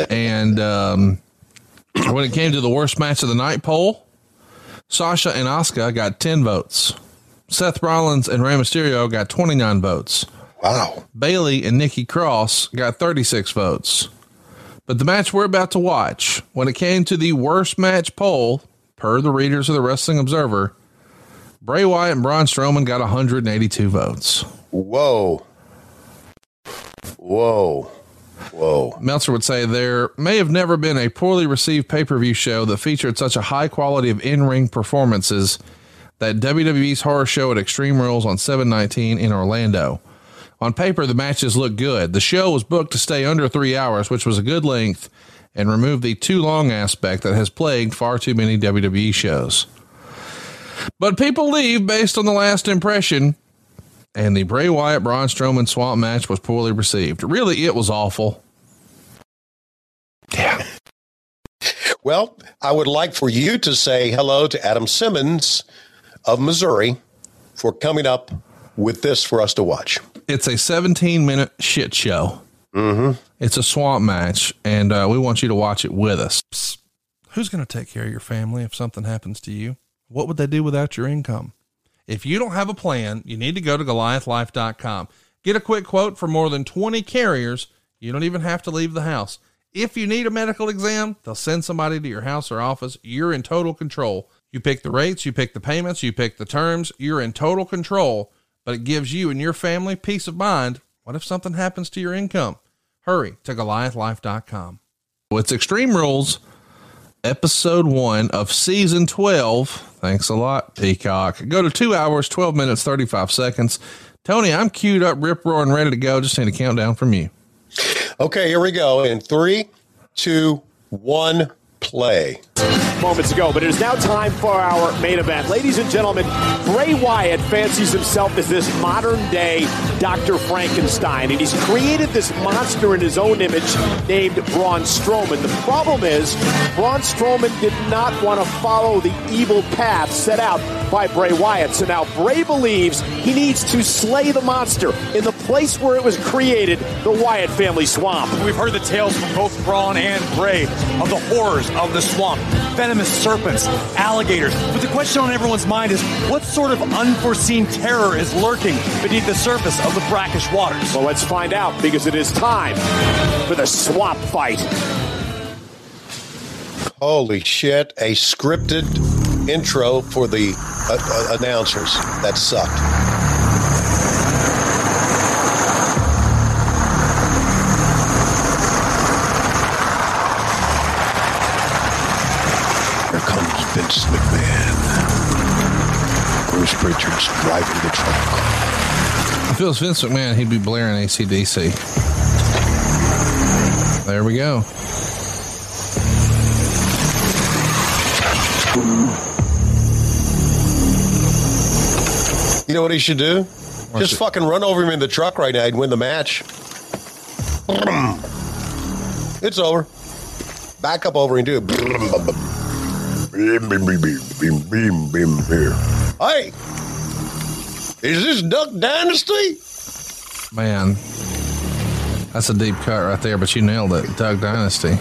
and um, when it came to the worst match of the night poll, Sasha and Asuka got 10 votes. Seth Rollins and Rey Mysterio got 29 votes. Wow. Bayley and Nikki Cross got 36 votes. But the match we're about to watch, when it came to the worst match poll, per the readers of the Wrestling Observer, Bray Wyatt and Braun Strowman got 182 votes. Whoa. Whoa. Whoa. Meltzer would say there may have never been a poorly received pay per view show that featured such a high quality of in ring performances that WWE's horror show at Extreme Rules on 719 in Orlando. On paper, the matches looked good. The show was booked to stay under three hours, which was a good length, and remove the too long aspect that has plagued far too many WWE shows. But people leave based on the last impression, and the Bray Wyatt Braun Strowman swamp match was poorly received. Really, it was awful. Yeah. Well, I would like for you to say hello to Adam Simmons of Missouri for coming up with this for us to watch. It's a 17 minute shit show. Mm-hmm. It's a swamp match, and uh, we want you to watch it with us. Who's going to take care of your family if something happens to you? What would they do without your income? If you don't have a plan, you need to go to goliathlife.com. Get a quick quote for more than 20 carriers. You don't even have to leave the house. If you need a medical exam, they'll send somebody to your house or office. You're in total control. You pick the rates, you pick the payments, you pick the terms. You're in total control, but it gives you and your family peace of mind. What if something happens to your income? Hurry to goliathlife.com. It's Extreme Rules, episode one of season 12. Thanks a lot, Peacock. Go to two hours, 12 minutes, 35 seconds. Tony, I'm queued up, rip roaring, ready to go. Just need a countdown from you. Okay, here we go. In three, two, one, play. moments ago, but it is now time for our main event. Ladies and gentlemen, Bray Wyatt fancies himself as this modern day Dr. Frankenstein, and he's created this monster in his own image named Braun Strowman. The problem is, Braun Strowman did not want to follow the evil path set out by Bray Wyatt. So now Bray believes he needs to slay the monster in the place where it was created, the Wyatt family swamp. We've heard the tales from both Braun and Bray of the horrors of the swamp venomous serpents, alligators. But the question on everyone's mind is what sort of unforeseen terror is lurking beneath the surface of the brackish waters? Well, let's find out because it is time for the swamp fight. Holy shit. A scripted intro for the uh, uh, announcers. That sucked. Here comes Vince McMahon. Bruce Pritchard's driving the truck. If it was Vince McMahon, he'd be blaring ACDC. There we go. You know what he should do? Just fucking run over him in the truck right now. He'd win the match. It's over. Back up over and do it. Hey, is this Duck Dynasty? Man, that's a deep cut right there, but you nailed it. Doug Dynasty.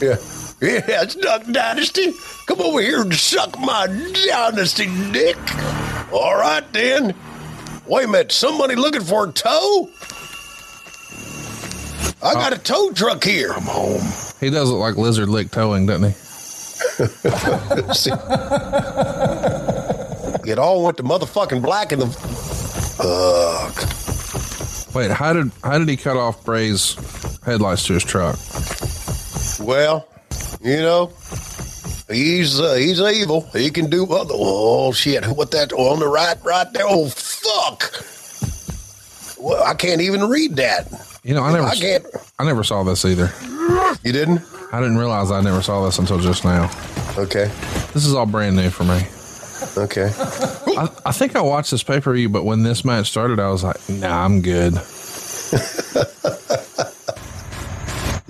Yeah. Yeah, it's Duck Dynasty. Come over here and suck my dynasty dick. All right, then. Wait a minute. Somebody looking for a tow? I got a uh, tow truck here. I'm home. He does look like lizard lick towing, doesn't he? See? It all went to motherfucking black in the. Ugh. Wait, how did how did he cut off Bray's headlights to his truck? Well, you know, he's uh, he's evil. He can do other. Oh shit! What that on the right, right there? Oh fuck! Well, I can't even read that. You know, I never I can't. I never saw this either. You didn't? I didn't realize I never saw this until just now. Okay. This is all brand new for me. Okay. I, I think I watched this pay per view, but when this match started, I was like, "Nah, I'm good."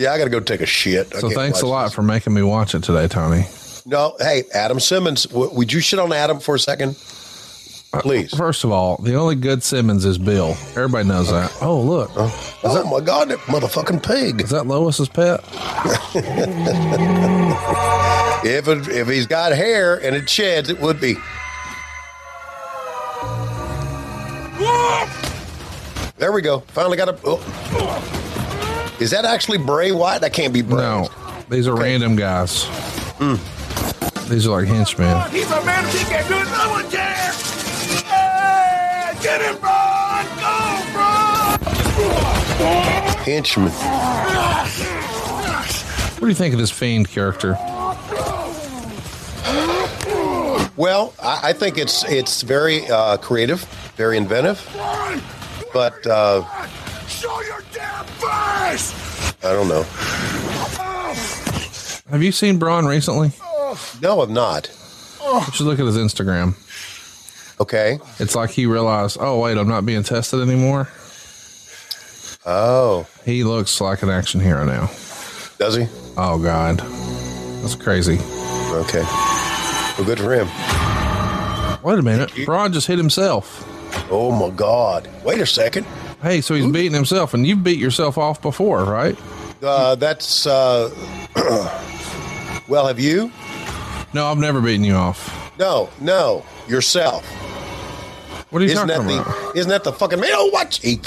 Yeah, I got to go take a shit. I So thanks a lot for making me watch it today, Tony. This. No, hey, Adam Simmons, w- would you shit on Adam for a second? Uh, Please. First of all, the only good Simmons is Bill. Everybody knows that. Oh, look. is Oh my god, that motherfucking pig! Is that Lois's pet? If it, if he's got hair and it sheds, it would be. There we go. Finally got a. Oh. Is that actually Bray Wyatt? That can't be Bray. No, these are random guys. Hmm. These are like henchmen. He's a man. He can't do it. No one can. Hey, get him, Braun. Go, Braun. Henchman. What do you think of this fiend character? Well, I, I think it's it's very uh, creative, very inventive, but uh, Show your damn face. I don't know. Have you seen Braun recently? No, I'm not. You should look at his Instagram. Okay. It's like he realized, oh wait, I'm not being tested anymore. Oh, He looks like an action hero now. does he? Oh God, that's crazy. Okay. Well, good for him. Wait a minute, Braun just hit himself. Oh my God! Wait a second. Hey, so he's beating himself, and you've beat yourself off before, right? Uh, that's uh, well. Have you? No, I've never beaten you off. No, no, yourself. What are you isn't talking that about? The, isn't that the fucking man? Oh, watch he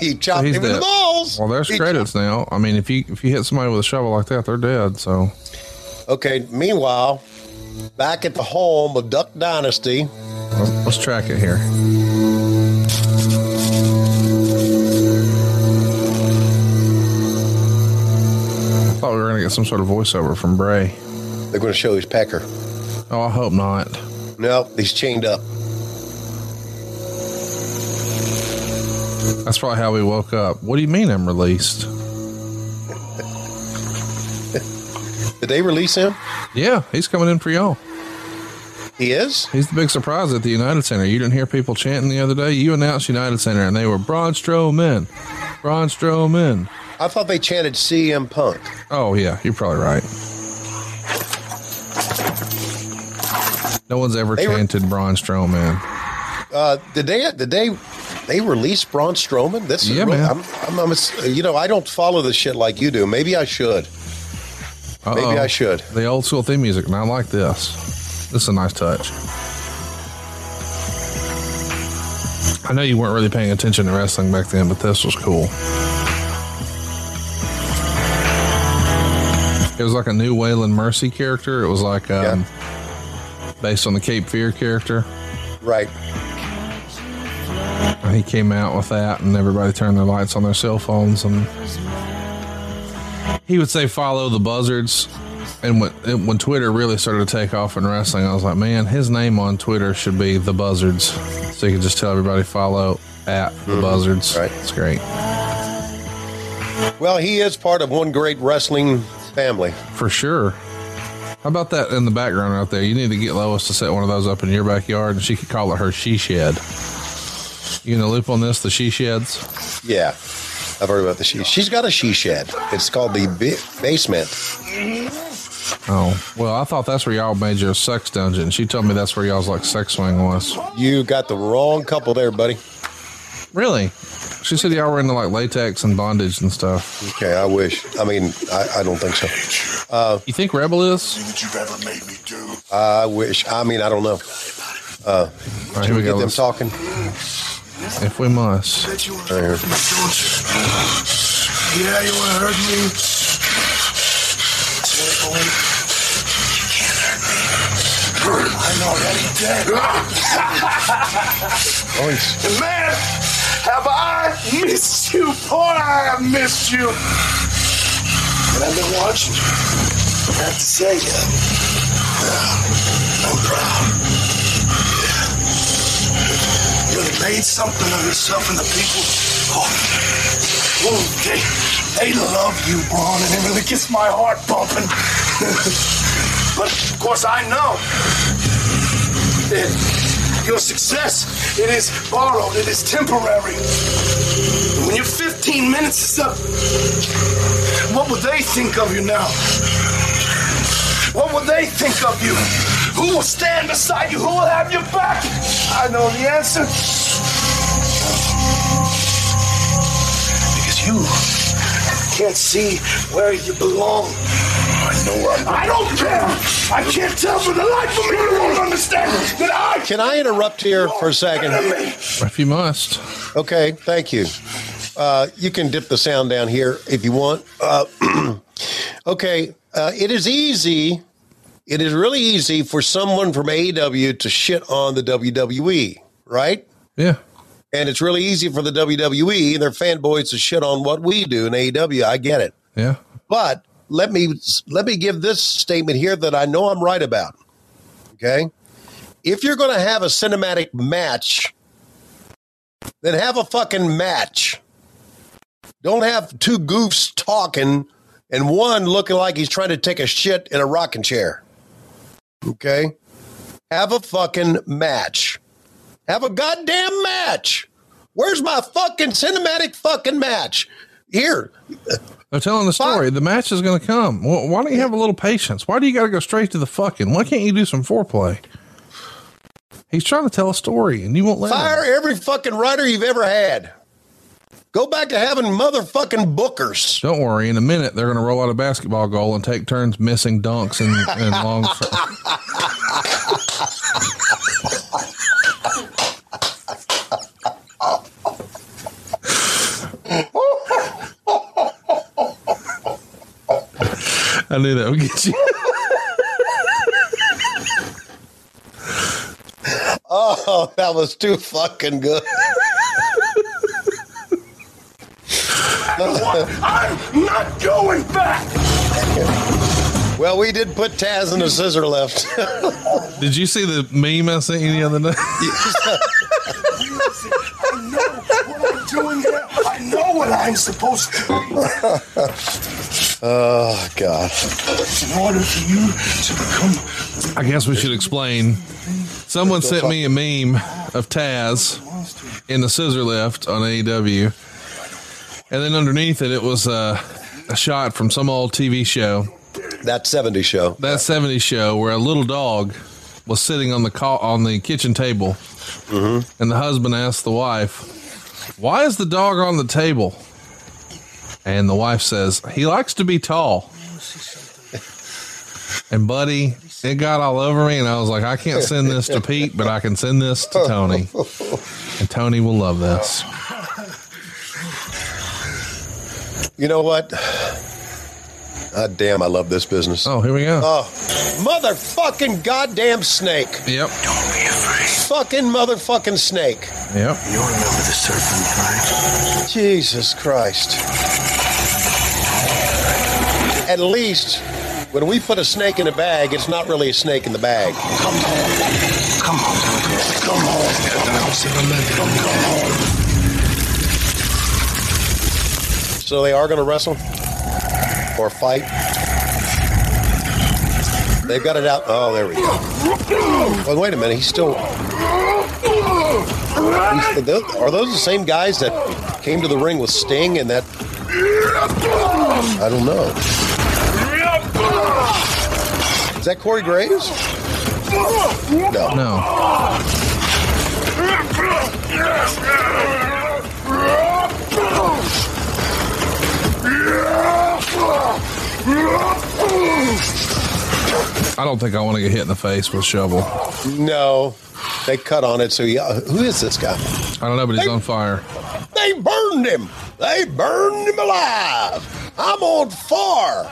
he chopped He's him in the balls. Well, there's He credits now. I mean, if you if you hit somebody with a shovel like that, they're dead. So Okay. Meanwhile, back at the home of Duck Dynasty, let's, let's track it here. I thought we were gonna get some sort of voiceover from Bray. They're going to show his pecker. Oh, I hope not. No, he's chained up. That's probably how we woke up. What do you mean I'm released? Did they release him? Yeah, he's coming in for y'all. He is? He's the big surprise at the United Center. You didn't hear people chanting the other day? You announced United Center and they were Braun Strowman. Braun Strowman. I thought they chanted CM Punk. Oh, yeah, you're probably right. No one's ever They were- chanted Braun Strowman. Uh, did they? Did they? They release Braun Strowman. This is Yeah, man. I'm, I'm, I'm a- you know, I don't follow this shit like you do. Maybe I should. Maybe Uh-oh. I should. The old school theme music, and I like this. This is a nice touch. I know you weren't really paying attention to wrestling back then, but this was cool. It was like a new Waylon Mercy character. It was like um, based on the Cape Fear character. Right. And he came out with that, and everybody turned their lights on their cell phones, and he would say, "Follow the buzzards." And when it- when Twitter really started to take off in wrestling, I was like, "Man, his name on Twitter should be the Buzzards," so you can just tell everybody follow at the mm-hmm. Buzzards. Right, it's great Well, he is part of one great wrestling family. for sure. How about that in the background right there? You need to get Lois to set one of those up in your backyard, and she could call it her she shed. You gonna loop on this? The she sheds. Yeah, I've heard about the she. She's got a she shed. It's called the ba- basement. Oh, well, I thought that's where y'all made your sex dungeon. She told me that's where y'all's like sex swing was. You got the wrong couple there, buddy. Really? She said y'all were into like latex and bondage and stuff. Okay, I wish. I mean, I, I don't think so. Uh, you think Rebel is? You've ever made me do. I wish. I mean, I don't know. Uh, All right, should here we we get go. them Let's- talking? If we must. Right here. Yeah, you want to hurt me? I'm already dead. Oh, Man, have I missed you? Boy, I have missed you. And I've been watching you. I have to say, uh, I'm proud. Yeah. You really made something of yourself and the people. Oh, oh, they, they love you, Braun, and it really gets my heart pumping. but of course, I know that your success it is borrowed, it is temporary. When your 15 minutes is up, what would they think of you now? What would they think of you? Who will stand beside you? Who will have your back? I know the answer. Because you can't see where you belong. I know where I don't care. I can't tell for the life of me. You won't understand that I Can I interrupt here for a second? If you must. Okay, thank you. Uh, you can dip the sound down here if you want. Uh, okay, uh, it is easy. It is really easy for someone from AEW to shit on the WWE, right? Yeah. And it's really easy for the WWE and their fanboys to shit on what we do in AEW. I get it. Yeah. But let me let me give this statement here that I know I'm right about. Okay? If you're going to have a cinematic match, then have a fucking match. Don't have two goofs talking and one looking like he's trying to take a shit in a rocking chair. Okay? Have a fucking match. Have a goddamn match. Where's my fucking cinematic fucking match? Here. They're telling the story. The match is going to come. Well, why don't you have a little patience? Why do you got to go straight to the fucking? Why can't you do some foreplay? He's trying to tell a story, and you won't let him. Fire every fucking writer you've ever had. Go back to having motherfucking bookers. Don't worry. In a minute, they're going to roll out a basketball goal and take turns missing dunks and, and long. I knew that would get you. Oh, that was too fucking good. I'm not going back. Well, we did put Taz in a scissor lift. Did you see the meme I sent you the other day? I'm doing it. I know what I'm supposed to do. oh God! It's In order for you to become I guess we should explain. Someone sent me a meme of Taz in the scissor lift on AEW, and then underneath it, it was uh, a shot from some old TV show. That 70s show. That 70s show where a little dog was sitting on the ca- on the kitchen table, and the husband asked the wife, "Why is the dog on the table?" And the wife says, "He likes to be tall." And buddy, it got all over me, and I was like, "I can't send this to Pete, but I can send this to Tony, and Tony will love this." You know what? God damn, I love this business. Oh, here we go. Oh, motherfucking goddamn snake. Yep. Don't be afraid. Fucking motherfucking snake. Yep. You remember the serpent, right? Jesus Christ. At least when we put a snake in a bag, it's not really a snake in the bag. Come home. Come home. Come home. Come home. So they are going to wrestle or fight. They've got it out. Oh, there we go. Well, wait a minute. He's still. Are those the same guys that came to the ring with Sting and that? I don't know. Is that Corey Graves? No. No. I don't think I want to get hit in the face with a shovel. No. They cut on it. So yeah, uh, who is this guy? I don't know, but he's on fire. They burned him. They burned him alive. I'm on fire.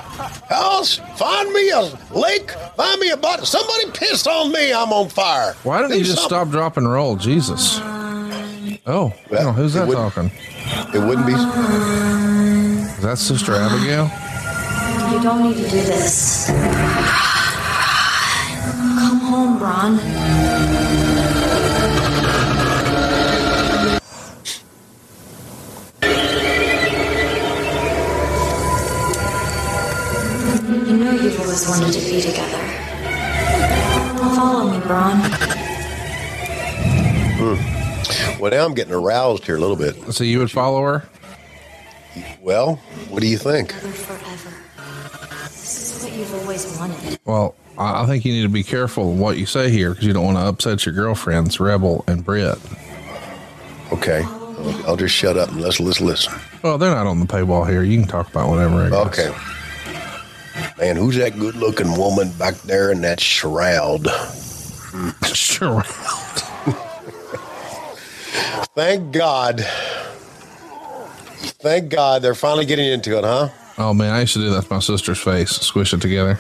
House, find me a lake. Find me a butt. Somebody pissed on me. I'm on fire. Why didn't Do you just something. stop, drop, and roll? Jesus. Oh, hang on, oh, who's that talking? It wouldn't be. Is that Sister Abigail? You don't need to do this. Come home, Braun. You know you've always wanted to be together. Follow me, Braun. Hmm. Well, now I'm getting aroused here a little bit. So you would follow her? Well, what do you think? Forever. This is what you've always wanted. Well, I I think you need to be careful what you say here because you don't want to upset your girlfriends, Rebel and Britt. Okay. I'll just shut up and let's let's listen. Well, they're not on the paywall here. You can talk about whatever. I guess. Okay. Man, who's that good looking woman back there in that shroud? Shroud. Thank God. Thank God they're finally getting into it, huh? Oh man, I used to do that to my sister's face. Squish it together.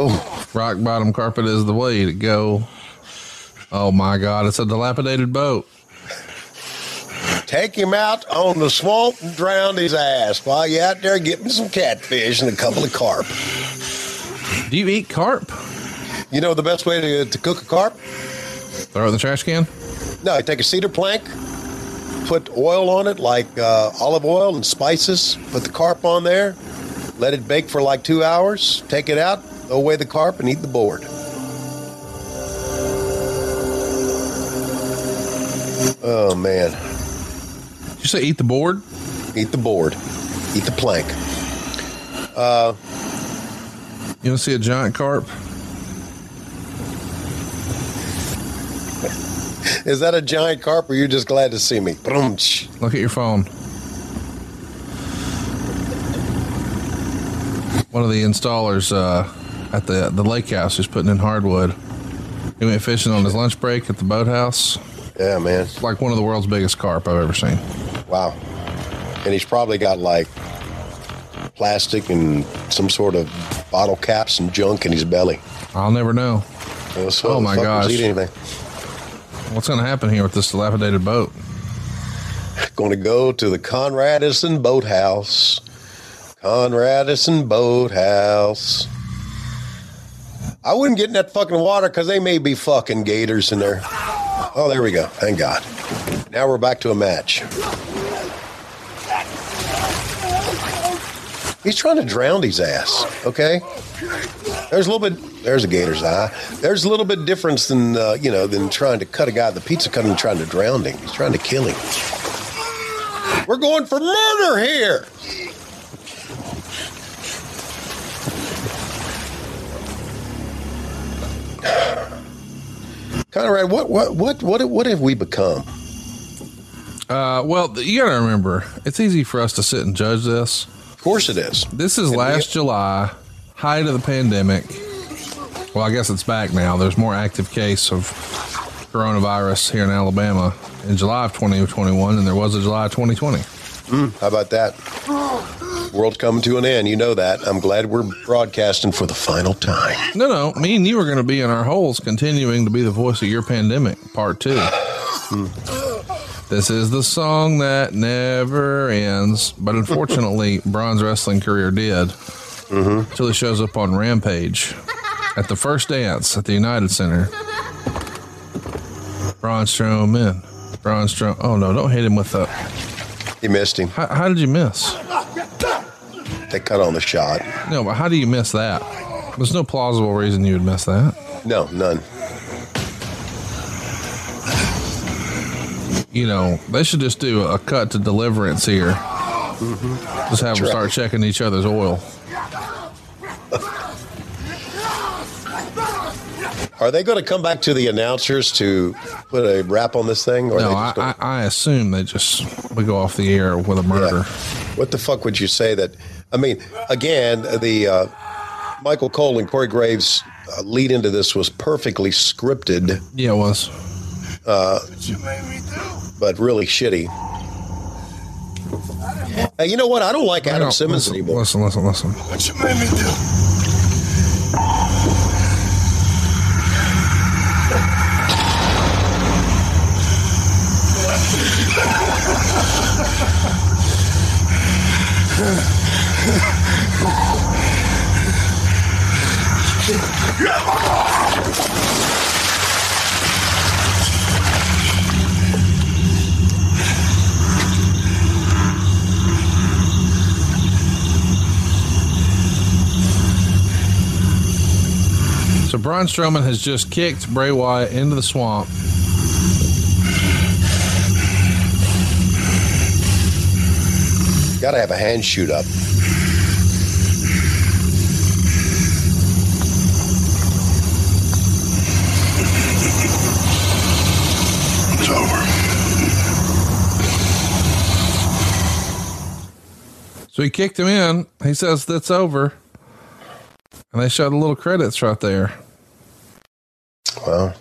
Oh, rock bottom carpet is the way to go. Oh my God, it's a dilapidated boat. Take him out on the swamp and drown his ass while you're out there getting some catfish and a couple of carp. Do you eat carp? You know the best way to, to cook a carp? Throw it in the trash can. No, you take a cedar plank, put oil on it like uh, olive oil and spices, put the carp on there, let it bake for like two hours, take it out, throw away the carp, and eat the board. Oh, man. Did you say eat the board? Eat the board. Eat the plank. Uh, You want to see a giant carp? is that a giant carp or you just glad to see me? Look at your phone. One of the installers uh, at the the lake house is putting in hardwood. He went fishing on his lunch break at the boathouse. Yeah, man. It's like one of the world's biggest carp I've ever seen. Wow. And he's probably got like plastic and some sort of bottle caps and junk in his belly. I'll never know. oh my gosh. Eat anything. What's going to happen here with this dilapidated boat? Going to go to the Conradison Boathouse. Conradison Boathouse. I wouldn't get in that fucking water because they may be fucking gators in there. Oh, there we go. Thank God. Now we're back to a match. He's trying to drown his ass. Okay. There's a little bit. There's a gator's eye. There's a little bit difference than uh, you know than trying to cut a guy the pizza cutter and trying to drown him. He's trying to kill him. We're going for murder here. Conrad, what what what what what have we become? Uh, well, you got to remember, it's easy for us to sit and judge this. Of course, it is. This is And last we- July, height of the pandemic. Well, I guess it's back now. There's more active case of coronavirus here in Alabama in July of 2021 than there was in July of 2020. Mm, how about that? World coming to an end. You know that. I'm glad we're broadcasting for the final time. No, no, me and you are going to be in our holes, continuing to be the voice of your pandemic, part two. This is the song that never ends, but unfortunately, Braun's wrestling career did. Mm-hmm. Until he shows up on Rampage at the first dance at the United Center. Braun Strowman. Braun Strowman. Oh no! Don't hit him with the. You missed him. How, how did you miss? They cut on the shot. No, but how do you miss that? There's no plausible reason you would miss that. No, none. You know, they should just do a cut to deliverance here. Just have them Right. start checking each other's oil. Are they going to come back to the announcers to put a wrap on this thing? Or No, they I, just gonna- I, I assume they just we go off the air with a murder. What the fuck would you say that? I mean, again, the uh, Michael Cole and Corey Graves uh, lead into this was perfectly scripted. Yeah, it was. Uh, but really shitty. Hey, you know what? I don't like I Adam don't- Simmons listen, anymore. Listen, listen, listen. What you made me do? So Braun Strowman has just kicked Bray Wyatt into the swamp. Got to have a hand shoot up. It's over. So he kicked him in. He says that's over. And they showed the little credits right there. Wow.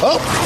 Oh!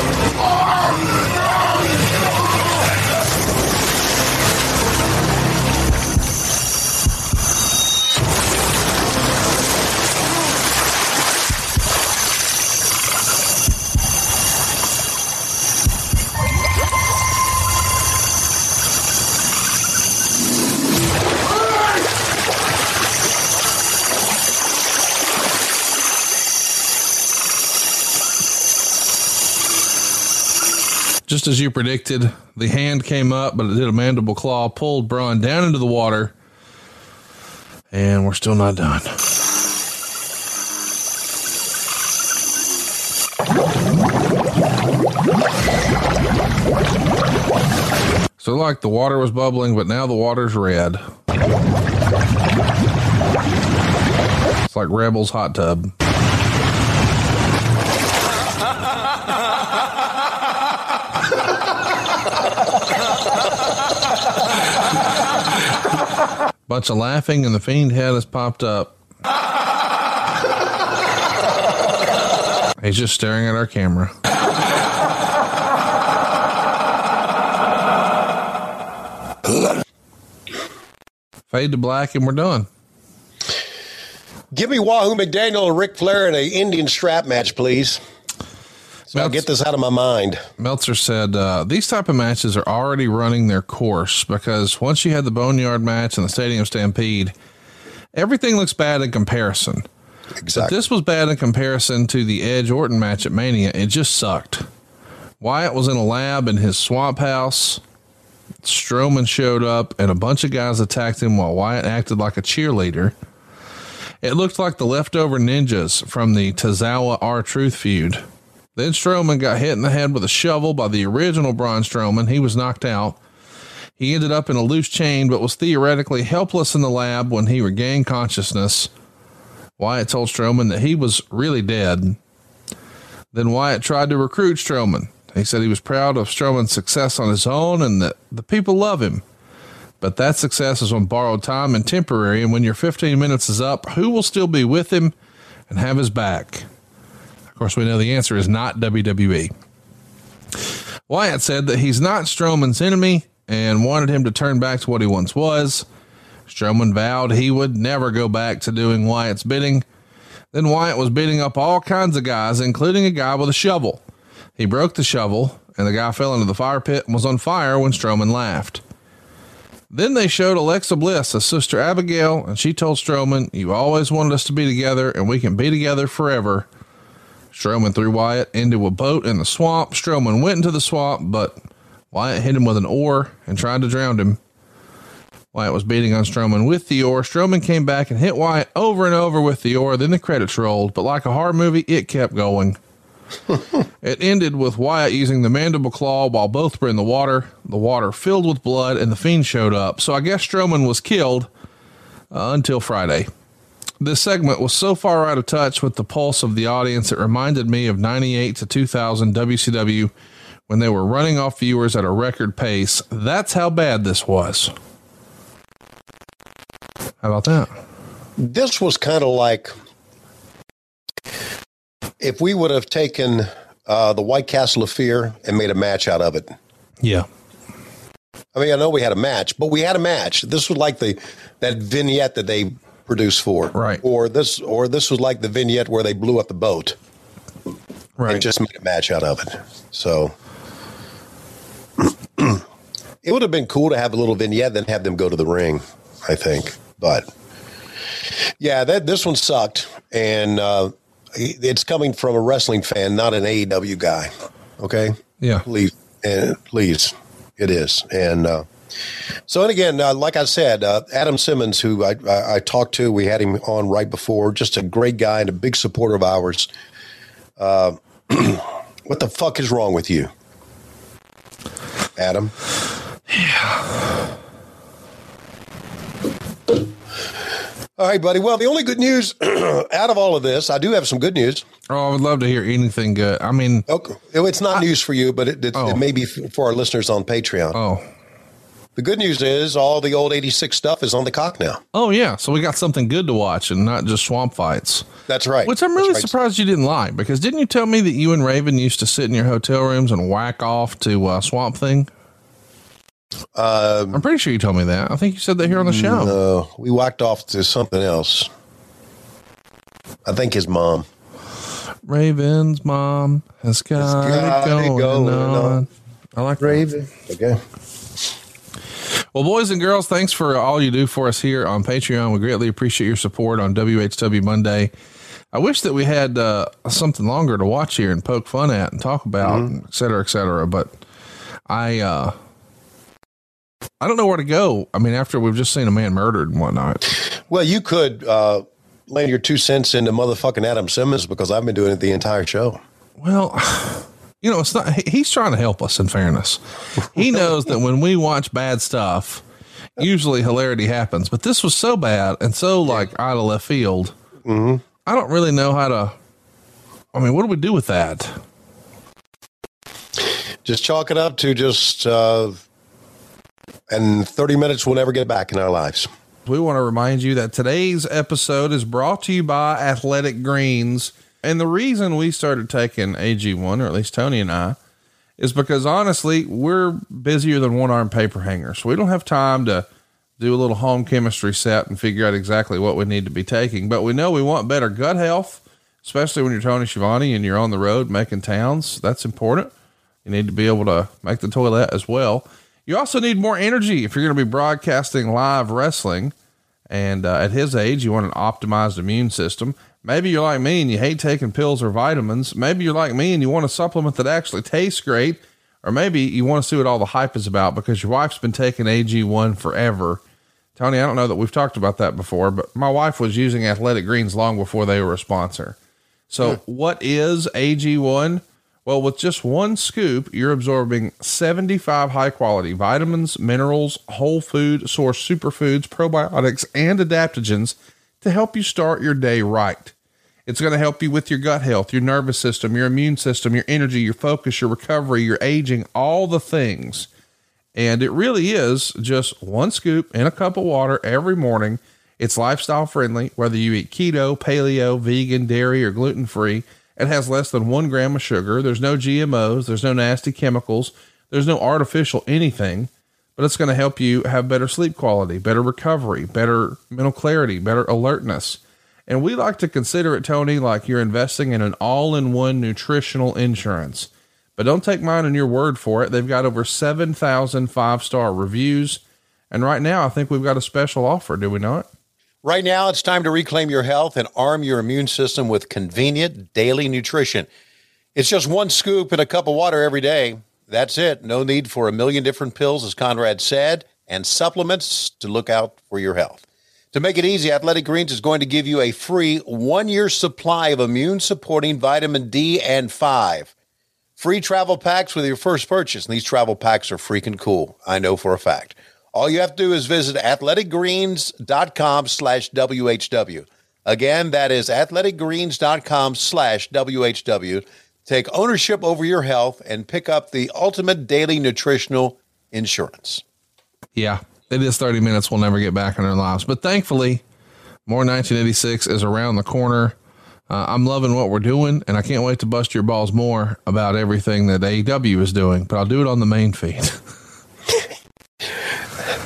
Just as you predicted, the hand came up, but it did a mandible claw, pulled Braun down into the water. And we're still not done. So, like the water was bubbling, but now the water's red. It's like Rebel's hot tub. Bunch of laughing, and the fiend head has popped up. He's just staring at our camera. Fade to black, and we're done. Give me Wahoo McDaniel and Ric Flair in a Indian strap match, please. So I'll get this out of my mind. Meltzer said uh, these type of matches are already running their course because once you had the Boneyard match and the Stadium Stampede, everything looks bad in comparison. Exactly. But this was bad in comparison to the Edge Orton match at Mania. It just sucked. Wyatt was in a lab in his swamp house. Strowman showed up and a bunch of guys attacked him while Wyatt acted like a cheerleader. It looked like the leftover ninjas from the Tozawa R Truth feud. Then Strowman got hit in the head with a shovel by the original Braun Strowman. He was knocked out. He ended up in a loose chain, but was theoretically helpless in the lab when he regained consciousness. Wyatt told Strowman that he was really dead. Then Wyatt tried to recruit Strowman. He said he was proud of Strowman's success on his own and that the people love him. But that success is on borrowed time and temporary. And when your 15 minutes is up, who will still be with him and have his back? Course, we know the answer is not WWE. Wyatt said that he's not Strowman's enemy and wanted him to turn back to what he once was. Strowman vowed he would never go back to doing Wyatt's bidding. Then Wyatt was beating up all kinds of guys, including a guy with a shovel. He broke the shovel, and the guy fell into the fire pit and was on fire when Strowman laughed. Then they showed Alexa Bliss as Sister Abigail, and she told Strowman, You always wanted us to be together, and we can be together forever. Strowman threw Wyatt into a boat in the swamp. Strowman went into the swamp, but Wyatt hit him with an oar and tried to drown him. Wyatt was beating on Strowman with the oar. Strowman came back and hit Wyatt over and over with the oar. Then the credits rolled, but like a horror movie, it kept going. it ended with Wyatt using the mandible claw while both were in the water. The water filled with blood, and the fiend showed up. So I guess Strowman was killed uh, until Friday. This segment was so far out of touch with the pulse of the audience, it reminded me of 98 to 2000 WCW when they were running off viewers at a record pace. That's how bad this was. How about that? This was kind of like if we would have taken uh, the White Castle of Fear and made a match out of it. Yeah. I mean, I know we had a match, but we had a match. This was like the that vignette that they produced for, right? Or this, or this was like the vignette where they blew up the boat, right? And just made a match out of it. So it would have been cool to have a little vignette, then have them go to the ring. I think, but yeah, that this one sucked, and uh, it's coming from a wrestling fan, not an AEW guy. Okay, Yeah. please, and please, it is, and uh, so and again, uh, like I said, uh, Adam Simmons, who I, I I talked to, we had him on right before, just a great guy and a big supporter of ours. Uh, what the fuck is wrong with you, Adam? Yeah. All right, buddy. Well, the only good news out of all of this, I do have some good news. Oh, I would love to hear anything good. I mean, okay. it's not news for you, but it, it, it may be for our listeners on Patreon. Oh. The good news is all the old 86 stuff is on the cock now. Oh yeah, so we got something good to watch and not just swamp fights. That's right. Which I'm really right. surprised you didn't like because didn't you tell me that you and Raven used to sit in your hotel rooms and whack off to uh, Swamp Thing? Um, I'm pretty sure you told me that. I think you said that here on the show. No, we whacked off to something else. I think his mom. Raven's mom has got, got it it going, going on. on. I like Raven. Okay. Well, boys and girls, thanks for all you do for us here on Patreon. We greatly appreciate your support on WHW Monday. I wish that we had uh, something longer to watch here and poke fun at and talk about, Mm-hmm. et cetera, et cetera. But I, uh, I don't know where to go. I mean, after we've just seen a man murdered and whatnot. Well, you could uh, land your two cents into motherfucking Adam Simmons because I've been doing it the entire show. Well, you know, it's not, he's trying to help us in fairness. He knows that when we watch bad stuff, usually hilarity happens, but this was so bad and so like out of left field. Mm-hmm. I don't really know how to, I mean, what do we do with that? Just chalk it up to just, uh, and 30 minutes we'll never get back in our lives. We want to remind you that today's episode is brought to you by Athletic Greens. And the reason we started taking AG1, or at least Tony and I, is because honestly, we're busier than one arm paper hangers. We don't have time to do a little home chemistry set and figure out exactly what we need to be taking. But we know we want better gut health, especially when you're Tony Schiavone and you're on the road making towns. That's important. You need to be able to make the toilet as well. You also need more energy if you're going to be broadcasting live wrestling. And uh, at his age, you want an optimized immune system. Maybe you're like me and you hate taking pills or vitamins. Maybe you're like me and you want a supplement that actually tastes great. Or maybe you want to see what all the hype is about because your wife's been taking AG1 forever. Tony, I don't know that we've talked about that before, but my wife was using Athletic Greens long before they were a sponsor. So, hmm. what is AG1? Well, with just one scoop, you're absorbing 75 high quality vitamins, minerals, whole food source superfoods, probiotics, and adaptogens to help you start your day right. It's going to help you with your gut health, your nervous system, your immune system, your energy, your focus, your recovery, your aging, all the things. And it really is just one scoop in a cup of water every morning. It's lifestyle friendly, whether you eat keto, paleo, vegan, dairy, or gluten free. It has less than one gram of sugar. There's no GMOs. There's no nasty chemicals. There's no artificial anything, but it's going to help you have better sleep quality, better recovery, better mental clarity, better alertness. And we like to consider it, Tony, like you're investing in an all in one nutritional insurance. But don't take mine and your word for it. They've got over 7,000 five star reviews. And right now, I think we've got a special offer, do we not? Right now, it's time to reclaim your health and arm your immune system with convenient daily nutrition. It's just one scoop in a cup of water every day. That's it. No need for a million different pills, as Conrad said, and supplements to look out for your health. To make it easy, Athletic Greens is going to give you a free one year supply of immune supporting vitamin D and 5. Free travel packs with your first purchase. And these travel packs are freaking cool. I know for a fact. All you have to do is visit athleticgreens.com slash WHW. Again, that is athleticgreens.com slash WHW. Take ownership over your health and pick up the ultimate daily nutritional insurance. Yeah, it is 30 minutes we'll never get back in our lives. But thankfully, more 1986 is around the corner. Uh, I'm loving what we're doing, and I can't wait to bust your balls more about everything that AEW is doing, but I'll do it on the main feed.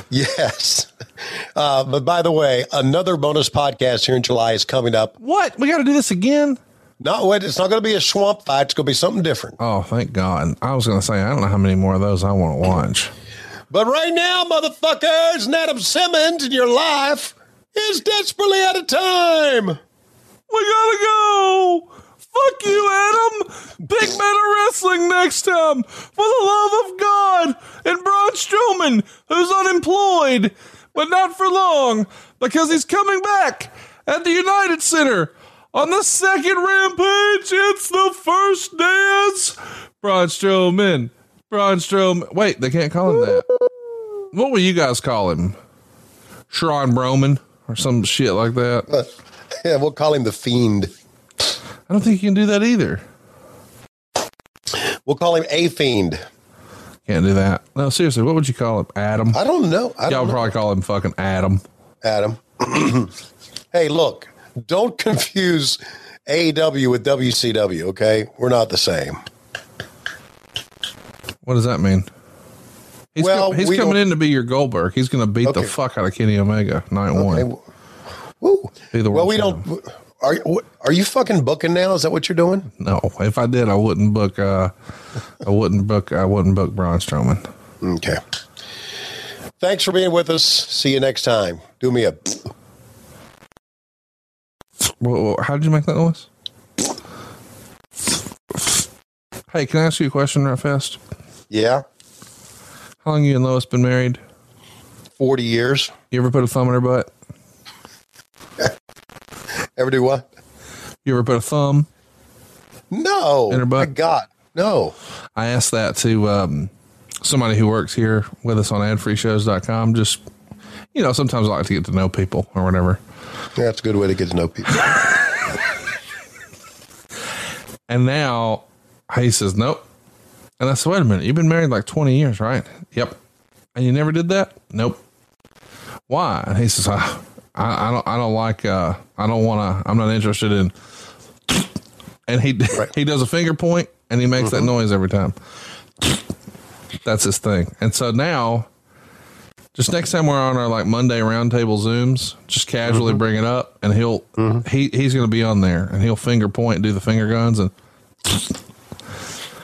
Yes. Uh, but by the way, another bonus podcast here in July is coming up. What? We got to do this again? No, wait, it's not going to be a swamp fight. It's going to be something different. Oh, thank God. I was going to say, I don't know how many more of those I want to watch. But right now, motherfuckers, and Adam Simmons in your life is desperately out of time. We gotta go. Fuck you, Adam. Big Better Wrestling next time. For the love of God. And Braun Strowman, who's unemployed, but not for long, because he's coming back at the United Center on the second rampage. It's the first dance. Braun Strowman. Braun Strowman. Wait, they can't call him that. What will you guys call him? Sharon Broman or some shit like that? Uh, yeah, we'll call him the Fiend. I don't think you can do that either. We'll call him a Fiend. Can't do that. No, seriously, what would you call him? Adam? I don't know. I Y'all don't would know. probably call him fucking Adam. Adam. hey, look, don't confuse AEW with WCW, okay? We're not the same. What does that mean? He's, Well, com- he's we coming don't- in to be your Goldberg. He's going to beat the fuck out of Kenny Omega night one. Woo. Be the Well, we don't. Are you- are you fucking booking now? Is that what you're doing? No, if I did, I wouldn't book. Uh, I wouldn't book. I wouldn't book Braun Strowman. Okay. Thanks for being with us. See you next time. Do me a. How did you make that noise? Hey, can I ask you a question real fast? Yeah. How long you and Lois been married? Forty years. You ever put a thumb in her butt? Ever do what? You ever put a thumb? No. In her butt? My God, no. I asked that to um, somebody who works here with us on adfreeshows.com. Just, you know, sometimes I like to get to know people or whatever. Yeah, that's a good way to get to know people. And now he says, nope. And I said, wait a minute, you've been married like 20 years, right? Yep. And you never did that? Nope. Why? And he says, I, I, I don't, I don't like, uh, I don't want to, I'm not interested in, and he, he does a finger point and he makes that noise every time. That's his thing. And so now, Just next time we're on our like Monday roundtable zooms, just casually Mm-hmm. bring it up, and he'll he he's going to be on there, and he'll finger point, and do the finger guns, and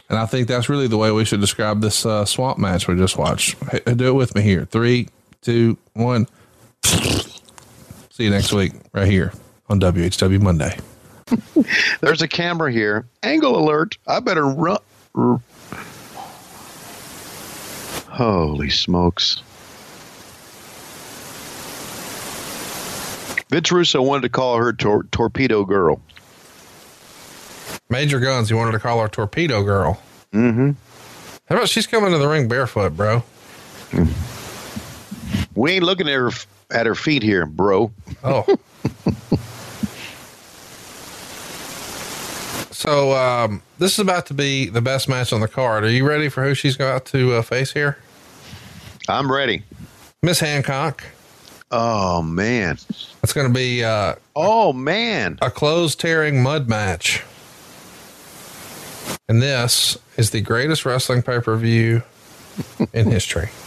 and I think that's really the way we should describe this uh, swamp match we just watched. Hey, do it with me here. Three, two, one. See you next week, right here on WHW Monday. There's a camera here. Angle alert. I better run. Holy smokes. Vince Russo wanted to call her tor- Torpedo Girl. Major Gunns, you wanted to call her Torpedo Girl. Mm-hmm. How about she's coming to the ring barefoot, bro? We ain't looking at her at her feet here, bro. Oh. so um, this is about to be the best match on the card. Are you ready for who she's got to uh, face here? I'm ready. Miss Hancock. Oh man. It's going to be uh, oh man a clothes tearing mud match. And this is the greatest wrestling pay per view in history.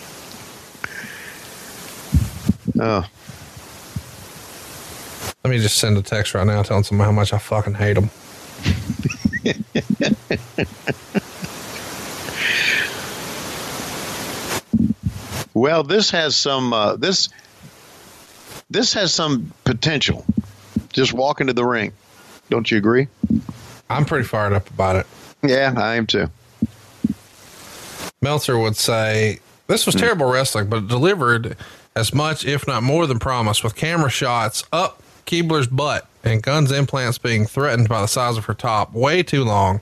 Oh. Let me just send a text right now telling somebody how much I fucking hate them. Well, this has some uh, this this has some potential. Just walk into the ring. Don't you agree? I'm pretty fired up about it. Yeah, I am too. Meltzer would say this was hmm. terrible wrestling, but it delivered as much, if not more than promised, with camera shots up Keibler's butt and Gunns implants being threatened by the size of her top way too long.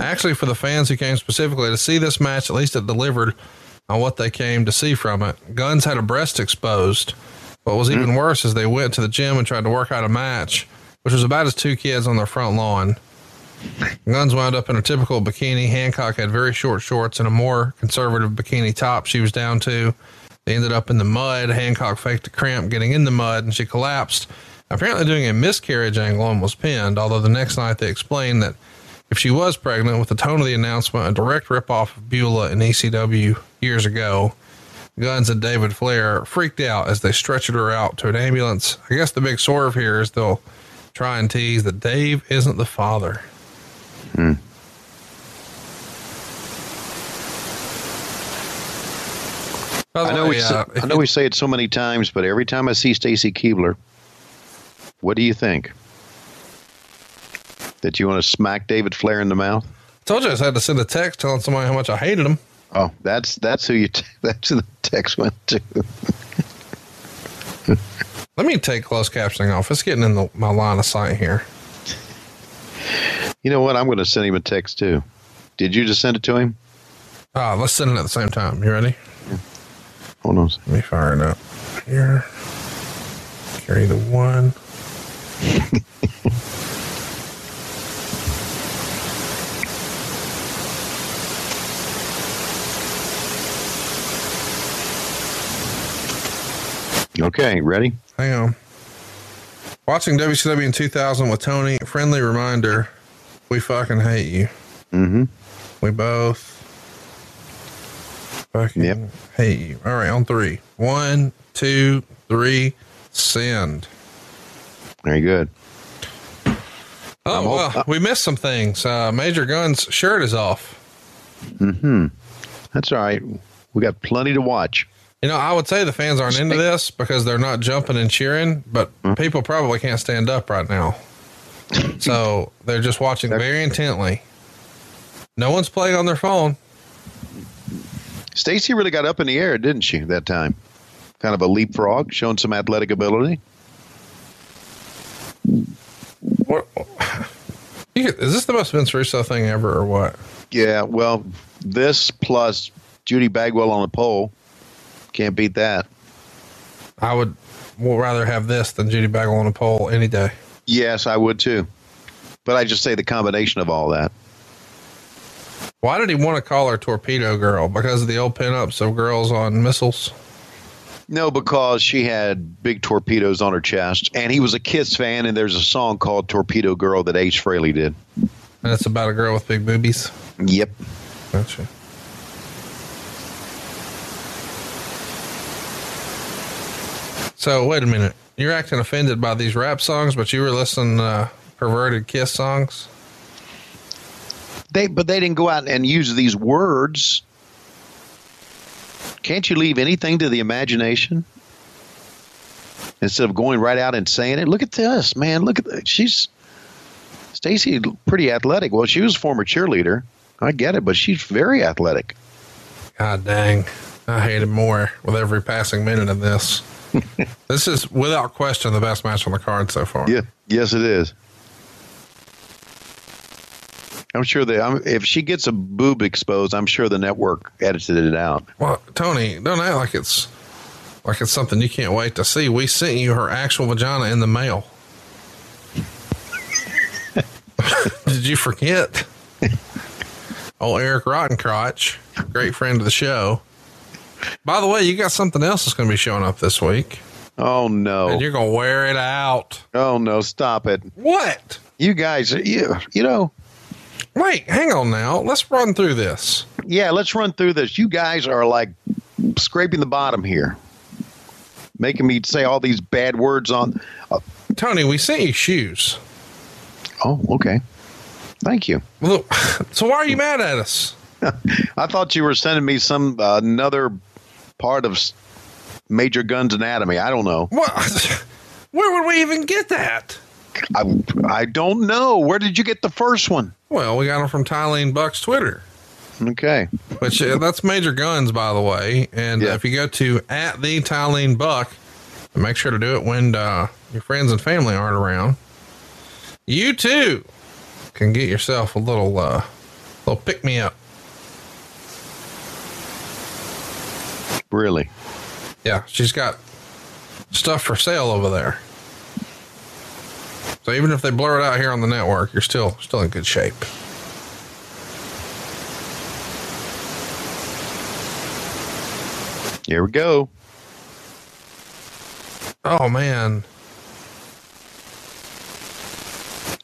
Actually, for the fans who came specifically to see this match, at least it delivered on what they came to see from it. Gunns had a breast exposed. What was even mm. worse is they went to the gym and tried to work out a match, which was about as two kids on their front lawn. Gunns wound up in a typical bikini. Hancock had very short shorts and a more conservative bikini top she was down to. They ended up in the mud. Hancock faked a cramp getting in the mud and she collapsed, apparently doing a miscarriage angle and was pinned. Although the next night they explained that if she was pregnant, with the tone of the announcement, a direct ripoff of Beulah in ECW years ago, Gunns and David Flair freaked out as they stretchered her out to an ambulance. I guess the big swerve here is they'll try and tease that Dave isn't the father. Hmm. I know, way, we, say- uh, I know we say it so many times, but every time I see Stacy Keibler, what do you think? That you want to smack David Flair in the mouth? I Told you I had to send a text telling somebody how much I hated him. Oh, that's that's who you t- that's who the text went to. Let me take closed captioning off. It's getting in the, my line of sight here. You know what? I'm going to send him a text too. Did you just send it to him? Ah, let's send it at the same time. You ready? Hold on. Let me fire it up here. Carry the one. Okay, ready? Hang on. Watching WCW in 2000 with Tony, friendly reminder, we fucking hate you. Mm-hmm. We both fucking hate you. All right, on three. One, two, three, send. Very good. Oh, well, we missed some things. Uh, Major Gunns' shirt is off. Mm-hmm. That's all right. We got plenty to watch. You know, I would say the fans aren't into this because they're not jumping and cheering, but mm-hmm. people probably can't stand up right now. So they're just watching very intently. No one's playing on their phone. Stacy really got up in the air, didn't she, that time? Kind of a leapfrog, showing some athletic ability. What? Is this the most Vince Russo thing ever, or what? Yeah, well, this plus Judy Bagwell on the pole. Can't beat that. I would more rather have this than Judy Bagwell on a pole any day. Yes, I would too. But I just say the combination of all that. Why did he want to call her Torpedo Girl? Because of the old pinups of girls on missiles? No, because she had big torpedoes on her chest, and he was a Kiss fan, and there's a song called "Torpedo Girl" that Ace Frehley did. And it's about a girl with big boobies. Yep. Gotcha. So wait a minute. You're acting offended by these rap songs, but you were listening to uh, perverted kiss songs. They, but they didn't go out and use these words. Can't you leave anything to the imagination instead of going right out and saying it? Look at this, man. Look at she's Stacy, pretty athletic. Well, she was a former cheerleader. I get it, but she's very athletic. God dang. I hate it more with every passing minute of this. this is without question the best match on the card so far. Yeah, yes, it is. I'm sure that I'm, if she gets a boob exposed, I'm sure the network edited it out. Well, Tony, don't act like it's like it's something you can't wait to see. We sent you her actual vagina in the mail. Did you forget? Oh, Eric Rottencrotch, great friend of the show. By the way, you got something else that's going to be showing up this week. Oh no! And you're going to wear it out. Oh no! Stop it! What? You guys, you you know. Wait, hang on now. Let's run through this. Yeah, let's run through this. You guys are like scraping the bottom here, making me say all these bad words on. Uh, Tony, we sent you shoes. Oh, okay. Thank you. Look, so why are you mad at us? I thought you were sending me some uh, another part of Major Gunns' anatomy. I don't know. What? Where would we even get that? I, I don't know. Where did you get the first one? Well, we got them from Tylene Buck's Twitter. Okay. Which uh, that's Major Gunns, by the way. And uh, if you go to at the Tylene Buck, make sure to do it when uh, your friends and family aren't around. You too can get yourself a little uh, little pick me up. Really? Yeah, she's got stuff for sale over there. So even if they blur it out here on the network, you're still still in good shape. Here we go. Oh man.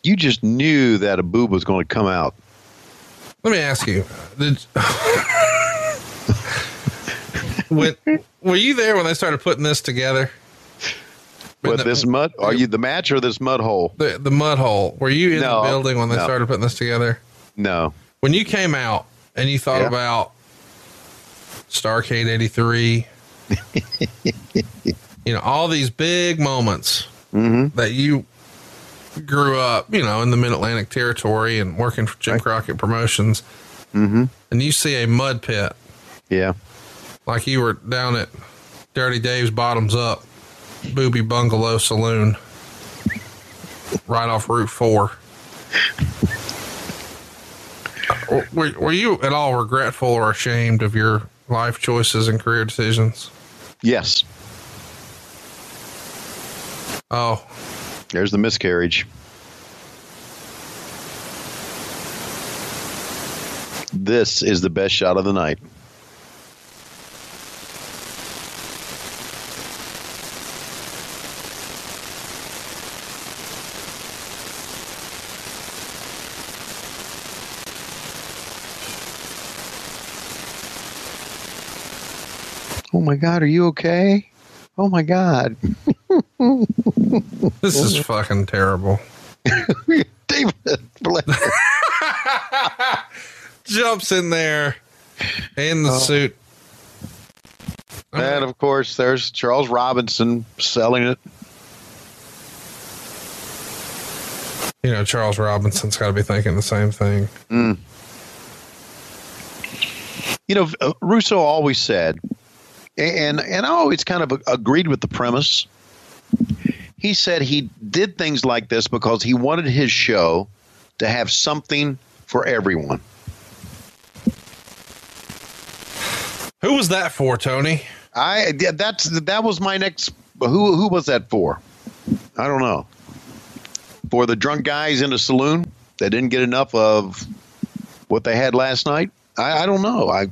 You just knew that a boob was going to come out. Let me ask you: Did when, were you there when they started putting this together? What this mud? Are you the match or this mud hole? The the mud hole. Were you in No, the building when they no. started putting this together? No. When you came out and you thought Yeah. about Starcade '83, you know all these big moments Mm-hmm. that you grew up, you know, in the Mid Atlantic territory and working for Jim Crockett Promotions, Mm-hmm. and you see a mud pit Yeah. Like you were down at Dirty Dave's Bottoms Up Booby Bungalow Saloon right off Route 4. Uh, Were, were you at all regretful or ashamed of your life choices and career decisions? Yes. Oh, There's the miscarriage. This is the best shot of the night. My God, are you okay? Oh my God. this is fucking terrible. David Flair. Jumps in there in the Oh. suit. And of course, there's Charles Robinson selling it. You know, Charles Robinson's got to be thinking the same thing. Mm. You know, uh, Russo always said, and and I always kind of agreed with the premise. He said he did things like this because he wanted his show to have something for everyone. Who was that for, Tony? I that's that was my next. Who who was that for? I don't know. For the drunk guys in the saloon that didn't get enough of what they had last night. I, I don't know. I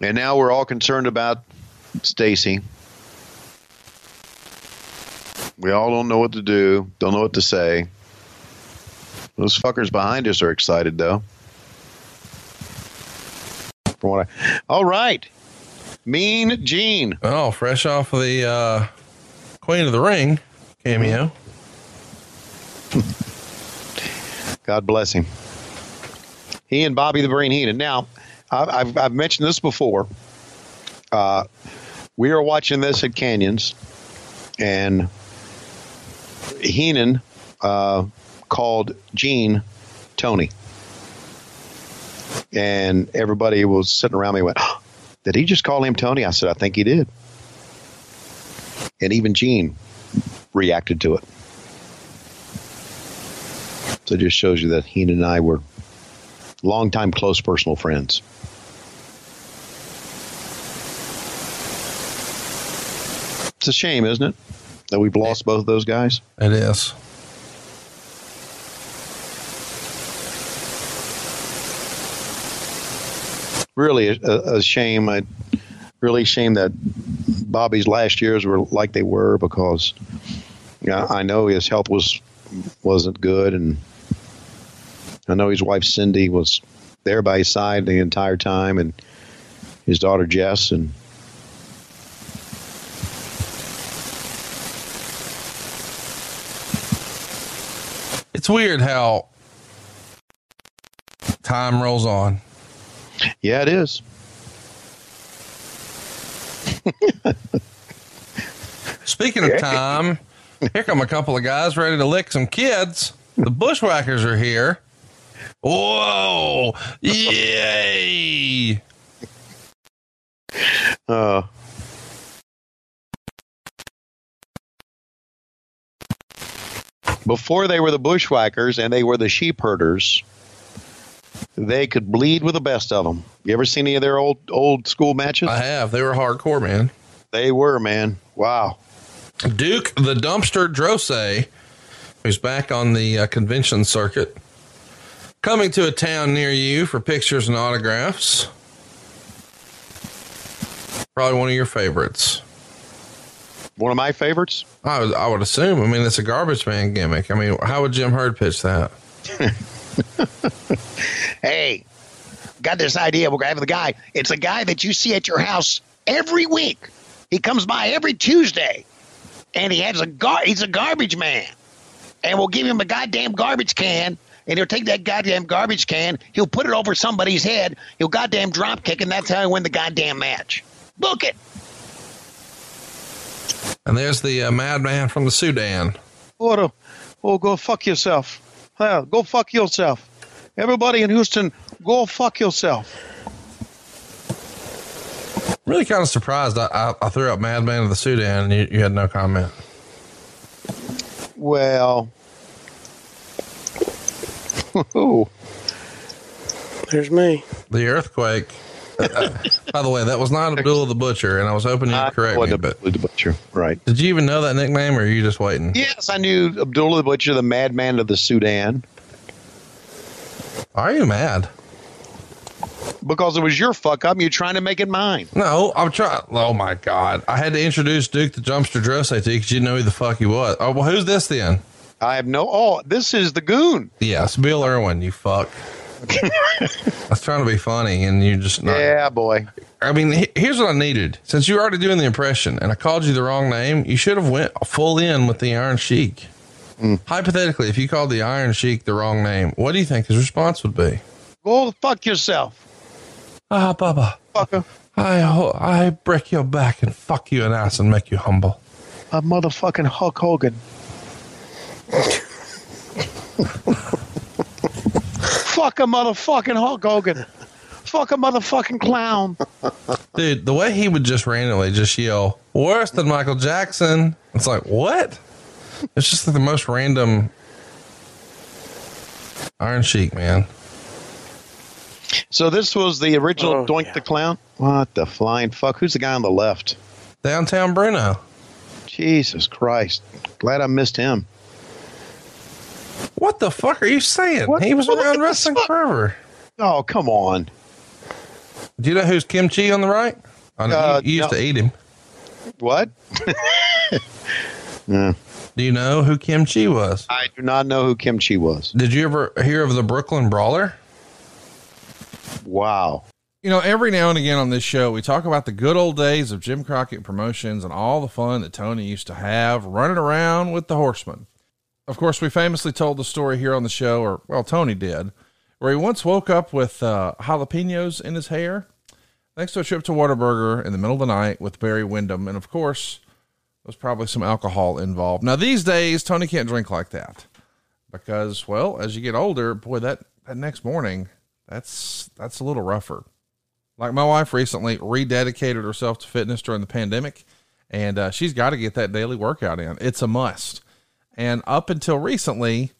and now we're all concerned about Stacy. We all don't know what to do. Don't know what to say. Those fuckers behind us are excited though. From what I, all right, Mean Gene. Oh, fresh off of the uh, Queen of the Ring cameo. God bless him. He and Bobby the Brain Heenan. Now, I've, I've, mentioned this before. Uh, we were watching this at Canyons, and Heenan uh, called Gene Tony. And everybody was sitting around me went, "Oh, Did he just call him Tony? I said, I think he did. And even Gene reacted to it. So it just shows you that Heenan and I were longtime close personal friends. It's a shame, isn't it, that we've lost both of those guys? It is. Really a, a shame. I really shame that Bobby's last years were like they were because yeah, I know his health was wasn't good, and I know his wife Cindy was there by his side the entire time, and his daughter Jess, and It's weird how time rolls on. yeah, it is. Speaking of time, here come a couple of guys ready to lick some kids. The bushwhackers are here. Whoa! Yay! Uh, before they were the bushwhackers and they were the sheep herders, they could bleed with the best of them. You ever seen any of their old old school matches? I have. They were hardcore, man. They were, man. Wow. Duke the Dumpster Droese, who's back on the uh, convention circuit, coming to a town near you for pictures and autographs. Probably one of your favorites. One of my favorites. I would, I would assume. I mean, it's a garbage man gimmick. I mean, how would Jim Herd pitch that? Hey, got this idea. We're having the guy. It's a guy that you see at your house every week. He comes by every Tuesday, and he has a gar- he's a garbage man, and we'll give him a goddamn garbage can. And he'll take that goddamn garbage can, he'll put it over somebody's head, he'll goddamn drop kick, and that's how he win the goddamn match. Book it. And there's the uh, madman from the Sudan. What oh, go fuck yourself. Hell, go fuck yourself. Everybody in Houston, go fuck yourself. Really kind of surprised. I, I, I threw out Madman of the Sudan and you, you had no comment. Well, There's me. The earthquake. uh, by the way, that was not Abdullah the Butcher, and I was hoping you'd correct me. But the Butcher, right? Did you even know that nickname, or are you just waiting? Yes, I knew Abdullah the Butcher, the madman of the Sudan. Are you mad? Because it was your fuck up. and You're trying to make it mine. No, I'm trying. Oh my god! I had to introduce Duke the Jumpster Droese to you because you didn't know who the fuck he was. Oh well, who's this then? I have no. Oh, this is the goon. Yes, Bill Irwin. You fuck. I was trying to be funny, and you just not. Yeah, boy. I mean, here's what I needed. Since you were already doing the impression, and I called you the wrong name, you should have went full in with the Iron Sheik. Hypothetically, if you called the Iron Sheik the wrong name, what do you think his response would be? Go fuck yourself. Ah, Baba. Fucker. I ho- I break your back and fuck you an ass and make you humble. A motherfucking Hulk Hogan. Fuck a motherfucking Hulk Hogan. Fuck a motherfucking clown. Dude, the way he would just randomly just yell, worse than Michael Jackson. It's like, what? It's just like the most random Iron Sheik, man. So this was the original oh, Doink the Clown? What the flying fuck? Who's the guy on the left? Downtown Bruno. Jesus Christ. Glad I missed him. What the fuck are you saying? He was around wrestling forever. Oh, come on. Do you know who's Kimchee on the right? I know Uh, you, you used no. to eat him. What? yeah. Do Do you know who Kimchee was? I do not know who Kimchee was. Did you ever hear of the Brooklyn Brawler? Wow. You know, every now and again on this show, we talk about the good old days of Jim Crockett Promotions and all the fun that Tony used to have running around with the horsemen. Of course, we famously told the story here on the show, or, well, Tony did, where he once woke up with uh, jalapenos in his hair thanks to a trip to Whataburger in the middle of the night with Barry Windham. And of course, there's probably some alcohol involved. Now, these days, Tony can't drink like that because, well, as you get older, boy, that, that next morning, that's that's a little rougher. Like my wife recently rededicated herself to fitness during the pandemic, and uh, she's got to get that daily workout in. It's a must. And up until recently,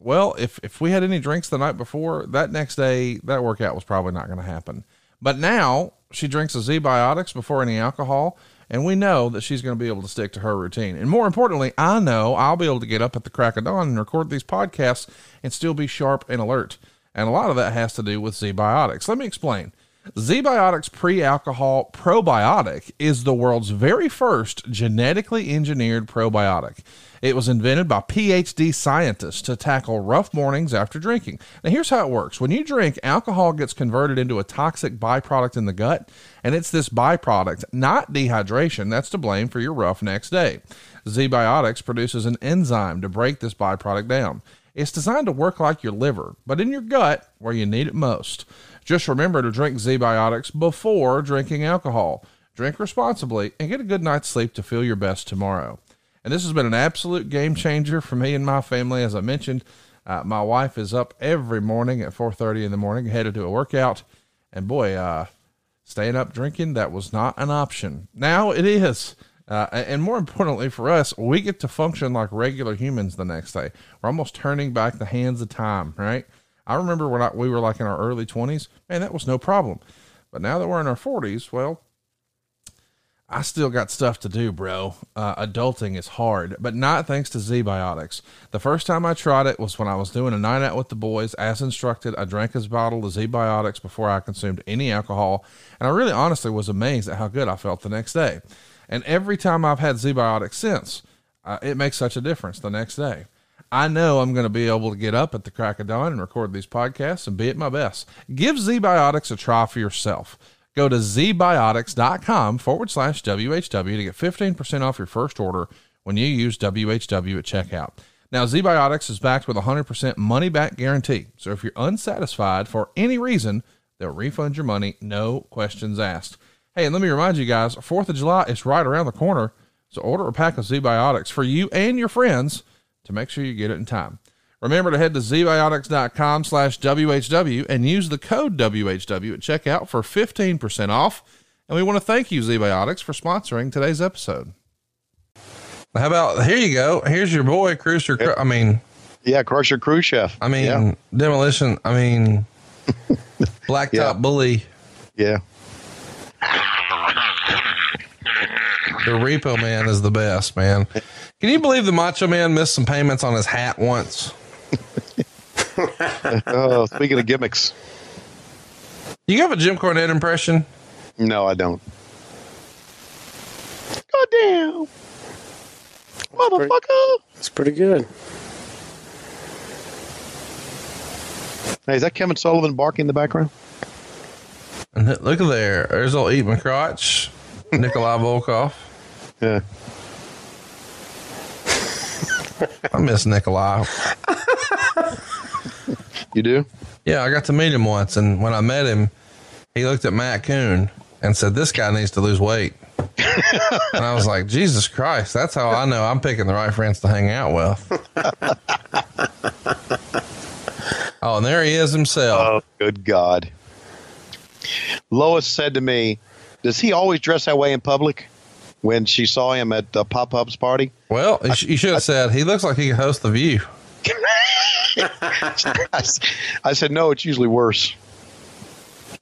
well, if if we had any drinks the night before, that next day that workout was probably not going to happen. But now she drinks a ZBiotics before any alcohol, and we know that she's going to be able to stick to her routine. And more importantly, I know I'll be able to get up at the crack of dawn and record these podcasts and still be sharp and alert. And a lot of that has to do with ZBiotics. Let me explain. ZBiotics pre alcohol probiotic is the world's very first genetically engineered probiotic. It was invented by PhD scientists to tackle rough mornings after drinking. Now, here's how it works when you drink, alcohol gets converted into a toxic byproduct in the gut, and it's this byproduct, not dehydration, that's to blame for your rough next day. ZBiotics produces an enzyme to break this byproduct down. It's designed to work like your liver, but in your gut where you need it most. Just remember to drink ZBiotics before drinking alcohol. Drink responsibly and get a good night's sleep to feel your best tomorrow. And this has been an absolute game changer for me and my family. As I mentioned, uh, my wife is up every morning at 4:30 in the morning, headed to a workout, and boy, uh, staying up drinking that was not an option. Now it is. Uh, and more importantly for us, we get to function like regular humans the next day. We're almost turning back the hands of time, right? I remember when I, we were like in our early 20s, man, that was no problem. But now that we're in our 40s, well, I still got stuff to do, bro. Uh, adulting is hard, but not thanks to ZBiotics. The first time I tried it was when I was doing a night out with the boys. As instructed, I drank his bottle of ZBiotics before I consumed any alcohol, and I really honestly was amazed at how good I felt the next day. And every time I've had ZBiotics since, uh, it makes such a difference the next day. I know I'm going to be able to get up at the crack of dawn and record these podcasts and be at my best. Give ZBiotics a try for yourself. Go to zbiotics.com forward slash WHW to get 15% off your first order when you use WHW at checkout. Now, ZBiotics is backed with a 100% money back guarantee. So if you're unsatisfied for any reason, they'll refund your money, no questions asked. Hey, and let me remind you guys 4th of July is right around the corner. So order a pack of ZBiotics for you and your friends to make sure you get it in time. Remember to head to zbiotics.com slash WHW and use the code WHW at checkout for 15% off. And we want to thank you, ZBiotics, for sponsoring today's episode. How about here you go? Here's your boy, Cruiser. Cru- I mean, yeah, Crusher Khrushchev. I mean, Yeah. demolition. I mean, blacktop Yeah. bully. Yeah. The Repo Man is the best, man. Can you believe the Macho Man missed some payments on his hat once? oh, speaking of gimmicks. You have a Jim Cornette impression? No, I don't. Goddamn. Motherfucker. It's pretty good. Hey, is that Kevin Sullivan barking in the background? And look at there. There's old Eat McCrotch, Nikolai Volkov. Yeah. I miss Nikolai. You do? Yeah, I got to meet him once, and when I met him, he looked at Matt Koon and said, "This guy needs to lose weight." and I was like, "Jesus Christ!" That's how I know I'm picking the right friends to hang out with. oh, and there he is himself. Oh, good God. Lois said to me, Does he always dress that way in public? When she saw him at the Pop Up's party? Well, you you should have said he looks like he could host the View. I said, No, it's usually worse.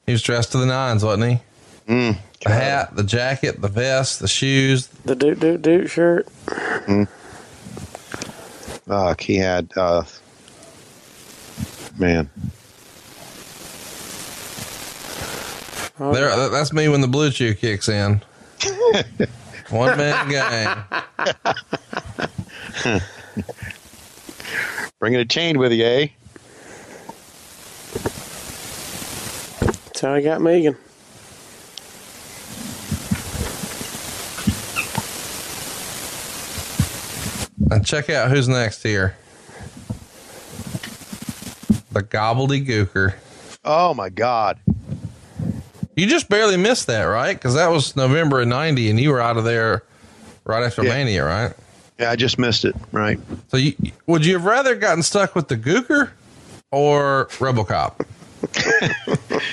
He was dressed to the nines, wasn't he? Mm, the hat, the jacket, the vest, the shoes. The doot doot doot shirt. Mm. Uh, he had, uh, man. There, that's me when the BlueChew kicks in. One man gang. Bringing a chain with you, eh? That's how I got Megan. And check out who's next here. The gobbledygooker. Oh my God. You just barely missed that, right? Because that was November of '90, and you were out of there right after Mania, right? Yeah, I just missed it. Right. So, you, would you have rather gotten stuck with the Gooker or RoboCop?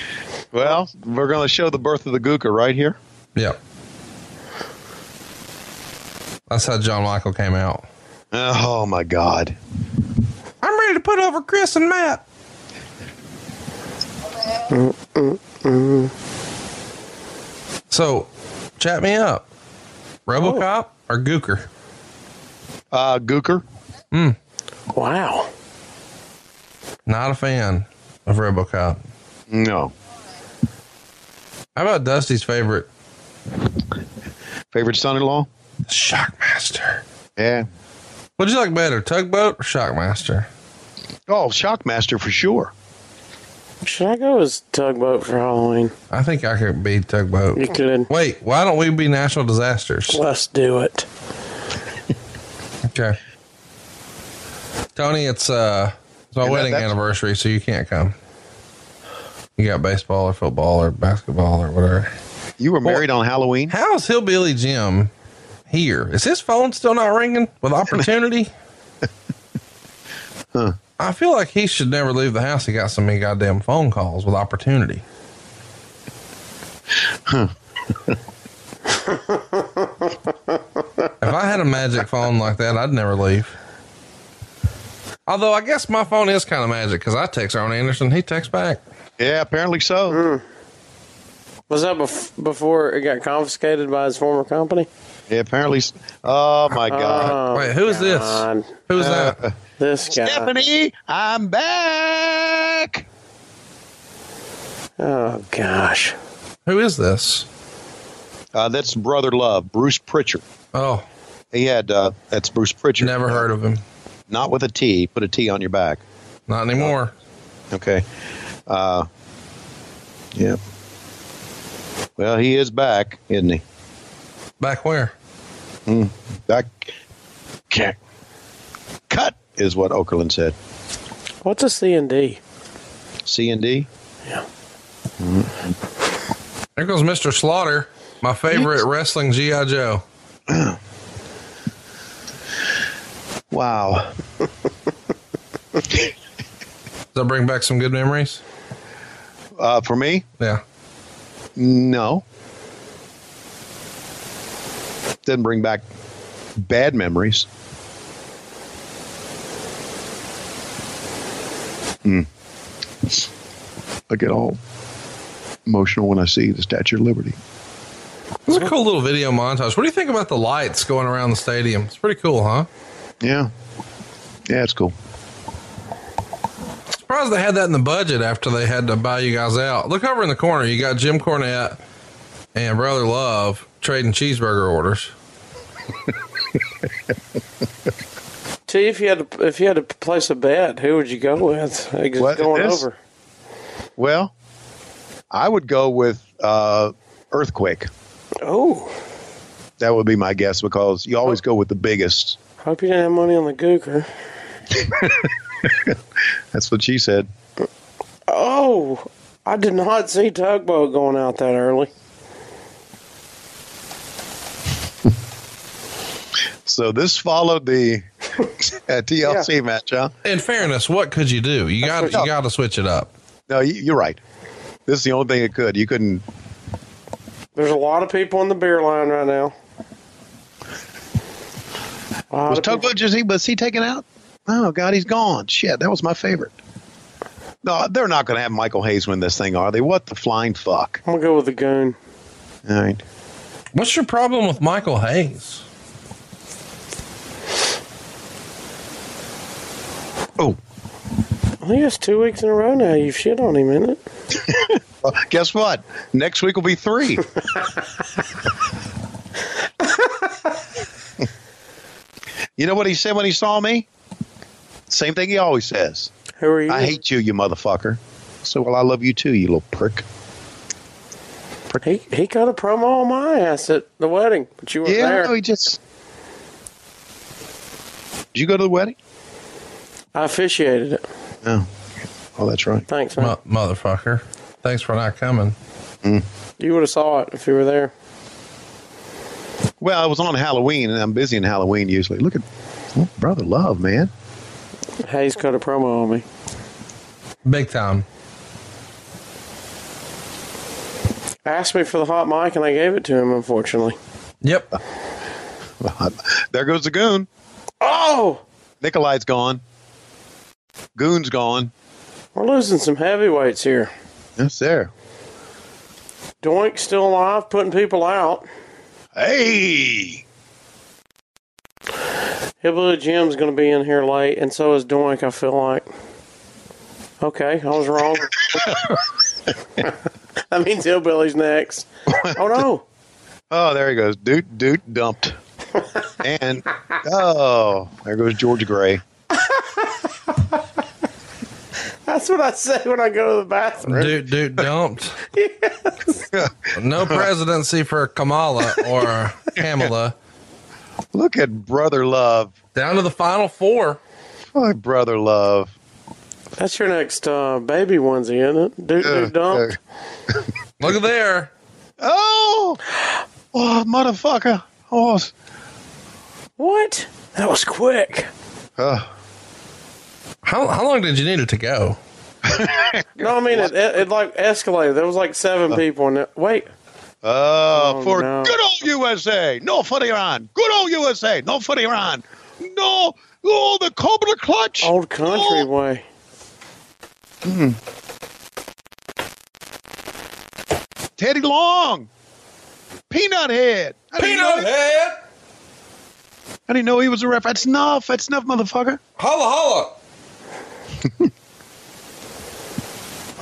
Well, we're going to show the birth of the Gooker right here. Yeah. That's how John Michael came out. Oh my God. I'm ready to put over Chris and Matt. So, chat me up. RoboCop or Gooker? Uh, Gooker. Hmm. Wow. Not a fan of RoboCop. No. How about Dusty's favorite? Favorite son-in-law? Shockmaster. Yeah. What'd you like better, Tugboat or Shockmaster? Oh, Shockmaster for sure. Should I go as tugboat for Halloween? I think I could be Tugboat. You could. Wait, why don't we be Natural Disasters? Let's do it. Okay. Tony, it's uh it's my And wedding that's- anniversary, so you can't come. You got baseball or football or basketball or whatever. You were married on Halloween? How is Hillbilly Jim here? Is his phone still not ringing with opportunity? Huh. I feel like he should never leave the house. He got so many goddamn phone calls with opportunity. if I had a magic phone like that, I'd never leave. Although I guess my phone is kind of magic because I text Arn Anderson, he texts back. Yeah, apparently so. Hmm. Was that bef- before it got confiscated by his former company? Yeah, apparently. Oh my God. Oh, Wait, who is this? Who's Uh, that? This guy. Stephanie, I'm back. Oh gosh. Who is this? Uh, that's Brother Love, Bruce Pritchard. Oh, He had, uh, that's Bruce Pritchard. never heard of him. Not with a T. Put a T on your back. Not anymore. Okay. Uh, yeah. Well, he is back, isn't he? Back where? Mm, back. Cut. Cut is what Okerlund said. What's a C and D? C and D. Yeah. There goes Mr. Slaughter, my favorite wrestling GI Joe. Wow. Does that bring back some good memories? Uh, for me, Yeah. no. Didn't bring back bad memories. Hmm. I get all emotional when I see the Statue of Liberty. It's a cool little video montage. What do you think about the lights going around the stadium? It's pretty cool, huh? Yeah. Yeah, it's cool. Surprised they had that in the budget after they had to buy you guys out. Look over in the corner. You got Jim Cornette and Brother Love trading cheeseburger orders. T, if you had to, if you had to place a bet, who would you go with? Like, just What, going this? over. Well, I would go with uh, Earthquake. Oh, That would be my guess because you always go with the biggest. hope you didn't have money on the Gooker. That's what she said. Oh, I did not see tugboat going out that early. So this followed the uh, TLC match, huh? In fairness, what could you do? You got you got to switch it up. No, you- you're right. This is the only thing it could. You couldn't. There's a lot of people in the beer line right now. Was of Tugboat just he was he taken out? Oh God, he's gone. Shit, that was my favorite. No, they're not going to have Michael Hayes win this thing, are they? What the flying fuck? I'm gonna go with the goon. All right. What's your problem with Michael Hayes? Oh, I think it's two weeks in a row now. You've shit on him, isn't it? well, guess what? Next week will be three. You know what he said when he saw me? Same thing he always says. Who are you? I hate you, you motherfucker. So, well, I love you too, you little prick. He he cut a promo on my ass at the wedding, but you were Yeah, there. no, he just. Did you go to the wedding? I officiated it. No. Oh, that's right. Thanks, man. Mo- motherfucker. Thanks for not coming. Mm. You would have saw it if you were there. Well, I was on Halloween, and I'm busy in Halloween usually. Look at oh, brother love, man. Hayes cut a promo on me. Big time. Asked me for the hot mic, and I gave it to him. Unfortunately. Yep. there goes the goon. Oh, Nikolai's gone. Goon's gone. we're losing some heavyweights here. Yes, there. Doink's still alive, putting people out. Hey. Hillbilly Jim's going to be in here late, and so is Doink. I feel like. Okay, I was wrong. that means Hillbilly's next. Oh no! Oh, there he goes. Doot, doot, dumped. and, oh, there goes George Gray. That's what I say when I go to the bathroom. Dude, dude, dumped. No presidency for Kamala or Kamala. Look at Brother Love. Down to the final four. My Brother Love. That's your next uh, baby onesie, isn't it? Dude, dude, dumped. Look at there. Oh, oh, motherfucker. Oh, What? That was quick. uh, How, how long did you need it to go? No, I mean it, it, it like escalated. There was like seven people in it. Wait, uh, Oh, for no. good old USA. No for Iran. Good old USA. No for Iran. No. Oh, the Cobra Clutch. old country way. Hmm. Teddy Long. Peanut Head. I didn't Peanut head. I didn't know he was a ref. That's enough. That's enough, motherfucker. Holla, holla.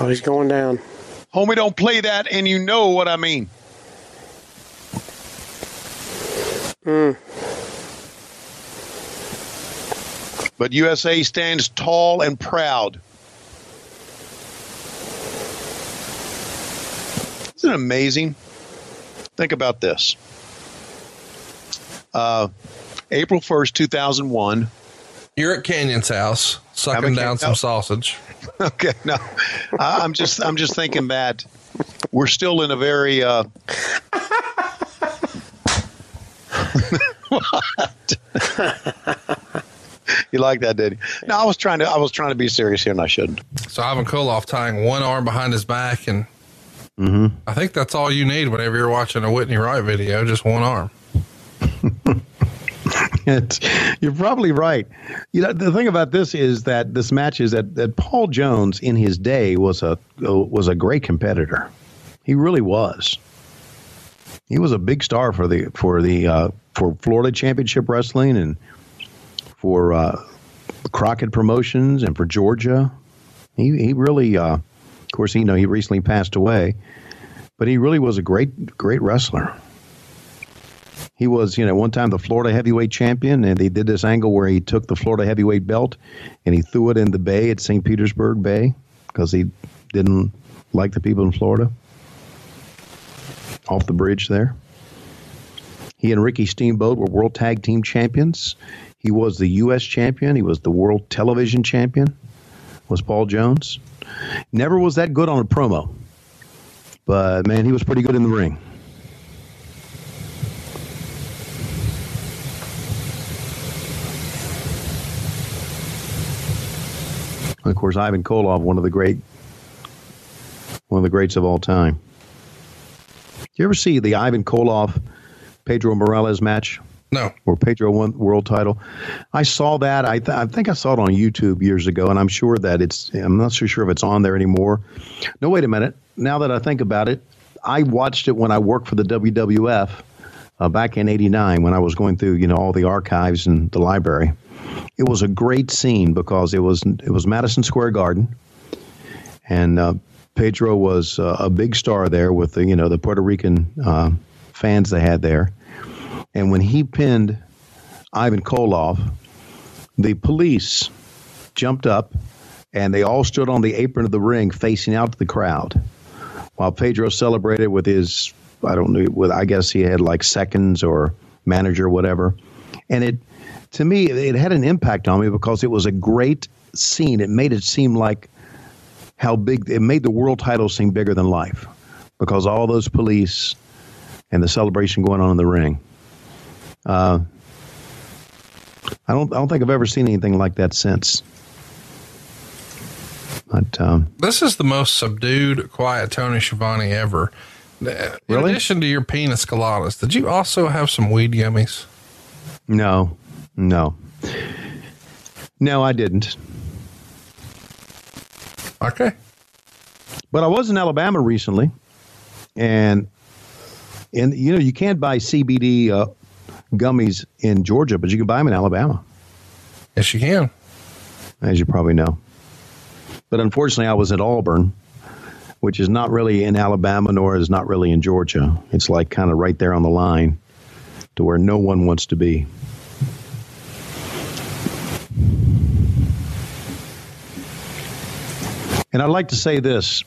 Oh, he's going down. Homie, don't play that, and you know what I mean. Mm. But USA stands tall and proud. Isn't it amazing? Think about this. Uh, April 1st, 2001. You're at Kanyon's house, sucking down Can- some no. sausage. Okay, no, I- I'm just I'm just thinking that we're still in a very uh, you like that, did you? No, I was trying to I was trying to be serious here, and I shouldn't. So Ivan Koloff tying one arm behind his back, and Mm-hmm. I think that's all you need whenever you're watching a Whitney Wright video, just one arm. It's, you're probably right. You know, the thing about this is that this match is that, that Paul Jones in his day was a was a great competitor. He really was. He was a big star for the for the uh, for Florida Championship Wrestling and for uh, Crockett Promotions and for Georgia. He he really, uh, of course, you know, he recently passed away, but he really was a great great wrestler. He was, you know, one time the Florida heavyweight champion, and they did this angle where he took the Florida heavyweight belt and he threw it in the bay at St. Petersburg Bay because he didn't like the people in Florida off the bridge there. He and Ricky Steamboat were world tag team champions. He was the U.S. champion. He was the world television champion. Was Paul Jones? Never was that good on a promo, but man, he was pretty good in the ring. Of course, Ivan Koloff, one of the great, one of the greats of all time. You ever see the Ivan Koloff Pedro Morales match? No. Where Pedro won world title. I saw that. I, th- I think I saw it on YouTube years ago, and I'm sure that it's. I'm not so sure if it's on there anymore. No, wait a minute. Now that I think about it, I watched it when I worked for the WWF uh, back in '89 when I was going through, you know, all the archives and the library. It was a great scene because it was it was Madison Square Garden, and uh, Pedro was uh, a big star there with the you know the Puerto Rican uh, fans they had there. And when he pinned Ivan Koloff, the police jumped up and they all stood on the apron of the ring facing out to the crowd while Pedro celebrated with his I don't know with I guess he had like seconds or manager whatever. And it to me it had an impact on me because it was a great scene. It made it seem like how big it made the world title seem bigger than life because all those police and the celebration going on in the ring. Uh, I don't I don't think I've ever seen anything like that since. But um, This is the most subdued, quiet Tony Schiavone ever. In Really? addition to your penis coladas, did you also have some weed yummies? no, no, no, I didn't. Okay. But I was in Alabama recently, and and you know you can't buy CBD uh, gummies in Georgia, but you can buy them in Alabama. Yes, you can. as you probably know. But unfortunately, I was at Auburn, which is not really in Alabama nor is not really in Georgia. It's like kind of right there on the line to where no one wants to be. And I'd like to say this,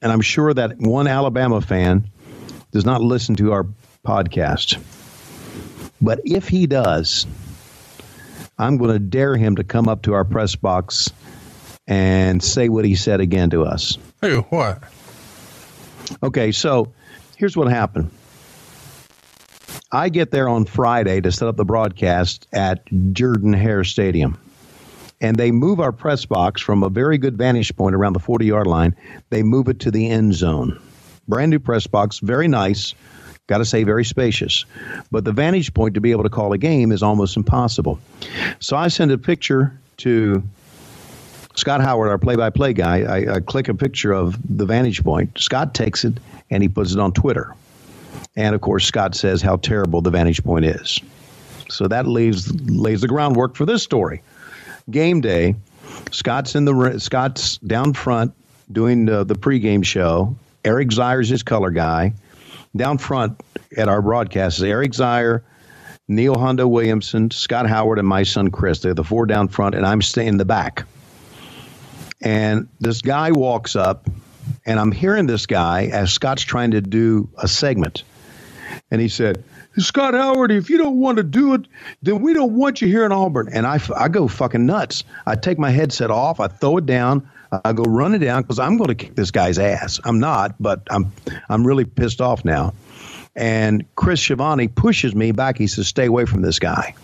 and I'm sure that one Alabama fan does not listen to our podcast. But if he does, I'm going to dare him to come up to our press box and say what he said again to us. Who? What? Okay, so here's what happened. I get there on Friday to set up the broadcast at Jordan Hare Stadium. And they move our press box from a very good vantage point around the 40 yard line. They move it to the end zone. Brand new press box, very nice. Got to say, very spacious. But the vantage point to be able to call a game is almost impossible. So I send a picture to Scott Howard, our play-by-play guy, I, I click a picture of the vantage point. Scott takes it and he puts it on Twitter. And of course, Scott says how terrible the vantage point is. So that leaves lays the groundwork for this story. Game day, Scott's in the Scott's down front doing the, the pregame show. Eric Zeier's his color guy. Down front at our broadcast is Eric Zeier, Neil Hondo Williamson, Scott Howard, and my son Chris. They're the four down front, and I'm staying in the back. And this guy walks up, and I'm hearing this guy as Scott's trying to do a segment. And he said, Scott Howard, if you don't want to do it, then we don't want you here in Auburn. And I, I go fucking nuts. I take my headset off, I throw it down, I go running down because I'm going to kick this guy's ass. I'm not, but I'm I'm really pissed off now. And Chris Schiavone pushes me back. He says, "Stay away from this guy."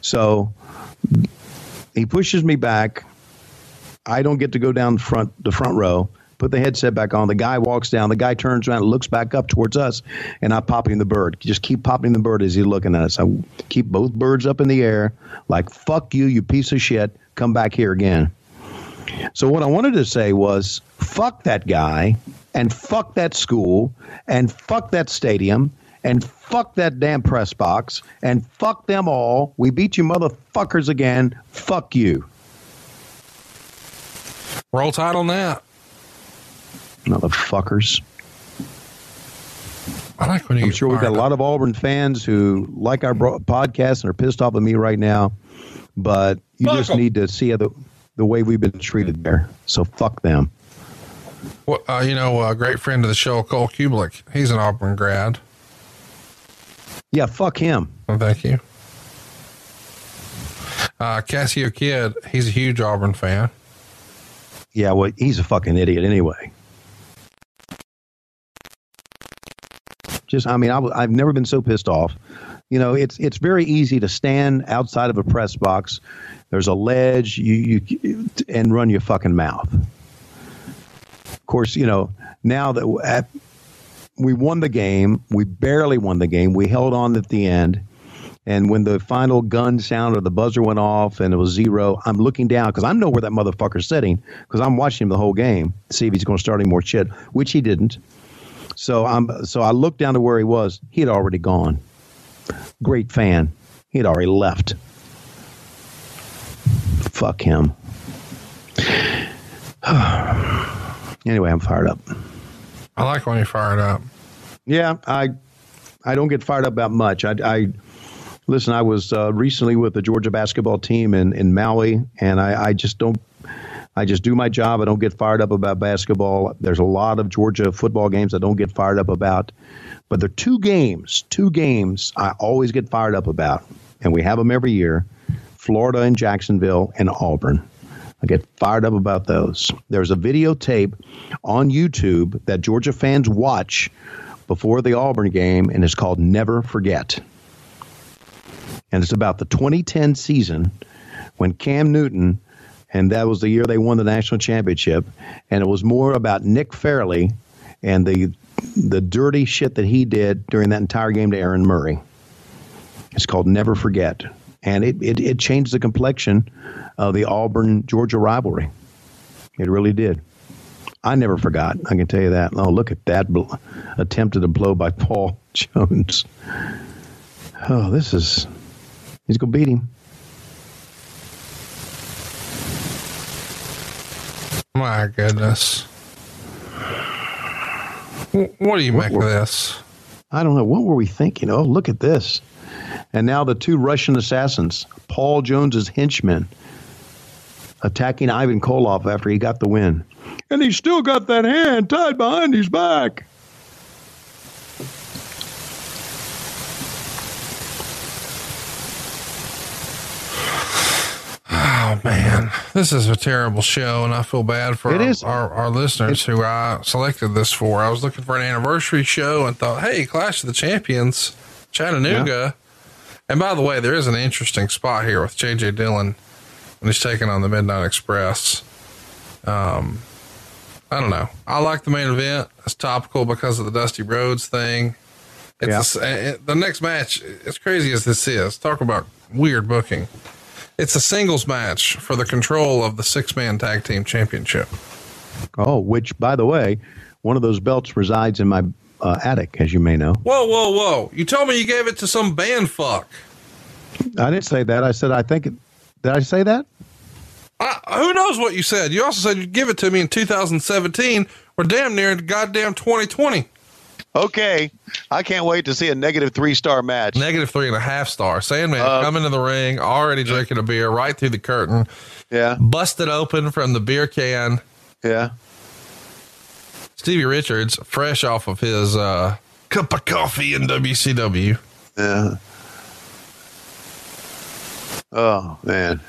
So he pushes me back. I don't get to go down the front the front row. Put the headset back on. The guy walks down. The guy turns around looks back up towards us, and I pop him the bird. Just keep popping the bird as he's looking at us. I keep both birds up in the air, like "fuck you, you piece of shit." Come back here again. So what I wanted to say was, fuck that guy, and fuck that school, and fuck that stadium, and fuck that damn press box, and fuck them all. We beat you motherfuckers again. Fuck you. Roll on that. Motherfuckers. I like when I'm sure we've got a lot of Auburn fans who like our bro- podcast and are pissed off at me right now, but you Fuck just 'em. need to see the the way we've been treated there. So fuck them. Well, uh, you know, a great friend of the show, Cole Kublik. He's an Auburn grad. Yeah, fuck him. Well, thank you. Uh, Cassio Kid, he's a huge Auburn fan. Yeah, well, he's a fucking idiot anyway. Just, I mean, I, have never been so pissed off. You know, it's it's very easy to stand outside of a press box. There's a ledge, you you and run your fucking mouth. Of course, you know now that at, we won the game, we barely won the game. We held on at the end. And when the final gun sounded, the buzzer went off, and it was zero. I'm looking down because I know where that motherfucker's sitting because I'm watching him the whole game see if he's going to start any more shit, which he didn't. So I'm so I looked down to where he was. He had already gone. Great fan. He had already left. Fuck him. anyway, I'm fired up. I like when you're fired up. Yeah, I I don't get fired up about much. I I Listen, I was uh, recently with the Georgia basketball team in, in Maui, and I, I just don't. I just do my job. I don't get fired up about basketball. There's a lot of Georgia football games I don't get fired up about, but there are two games, two games I always get fired up about, and we have them every year: Florida and Jacksonville and Auburn. I get fired up about those. There's a videotape on YouTube that Georgia fans watch before the Auburn game, and it's called Never Forget and it's about the 2010 season when Cam Newton, and that was the year they won the national championship, and it was more about Nick Fairley and the the dirty shit that he did during that entire game to Aaron Murray. It's called Never Forget, and it it, it changed the complexion of the Auburn Georgia rivalry. It really did. I never forgot. I can tell you that. Oh, look at that bl- attempted a blow by Paul Jones. Oh, this is He's going to beat him. My goodness. What do you make of this? I don't know. What were we thinking? Oh, look at this. And now the two Russian assassins, Paul Jones's henchmen, attacking Ivan Koloff after he got the win. And he's still got that hand tied behind his back. Oh man, this is a terrible show, and I feel bad for It our, is. our, our listeners who I selected this for. I was looking for an anniversary show and thought, hey, Clash of the Champions, Chattanooga. And by the way, there is an interesting spot here with JJ Dillon when he's taking on the Midnight Express. Um, I don't know. I like the main event. It's topical because of the Dusty Rhodes thing. It's uh, the next match. As crazy as this is, talk about weird booking. It's a singles match for the control of the six man tag team championship. Oh, which, by the way, one of those belts resides in my uh, attic, as you may know. Whoa, whoa, whoa! You told me you gave it to some band fuck. I didn't say that. I said I think it. Did I say that? I, who knows what you said? You also said you'd give it to me in 2017. We're damn near goddamn 2020. Okay, I can't wait to see a negative three star match. Negative three and a half star. Sandman Uh, coming to the ring, already drinking a beer right through the curtain. Yeah. Busted open from the beer can. Yeah. Stevie Richards, fresh off of his uh, cup of coffee in WCW. Yeah. Oh man.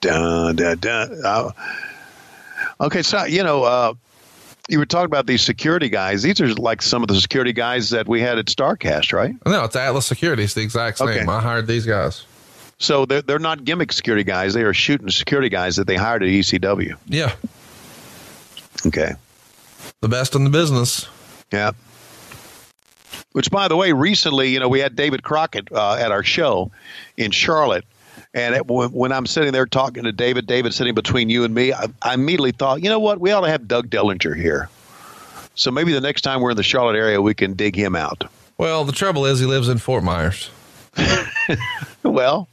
Dun, dun, dun. Uh, okay, so you know, uh, you were talking about these security guys. These are like some of the security guys that we had at Starrcast, right? No, it's Atlas Security. It's the exact same. Okay. I hired these guys. So they're they're not gimmick security guys. They are shooting security guys that they hired at ECW. Yeah. Okay. The best in the business. Yeah. Which, by the way, recently, you know, we had David Crockett uh, at our show in Charlotte. And it, when, when I'm sitting there talking to David, David sitting between you and me, I, I immediately thought, you know what? We ought to have Doug Dellinger here. So maybe the next time we're in the Charlotte area, we can dig him out. Well, the trouble is he lives in Fort Myers. well,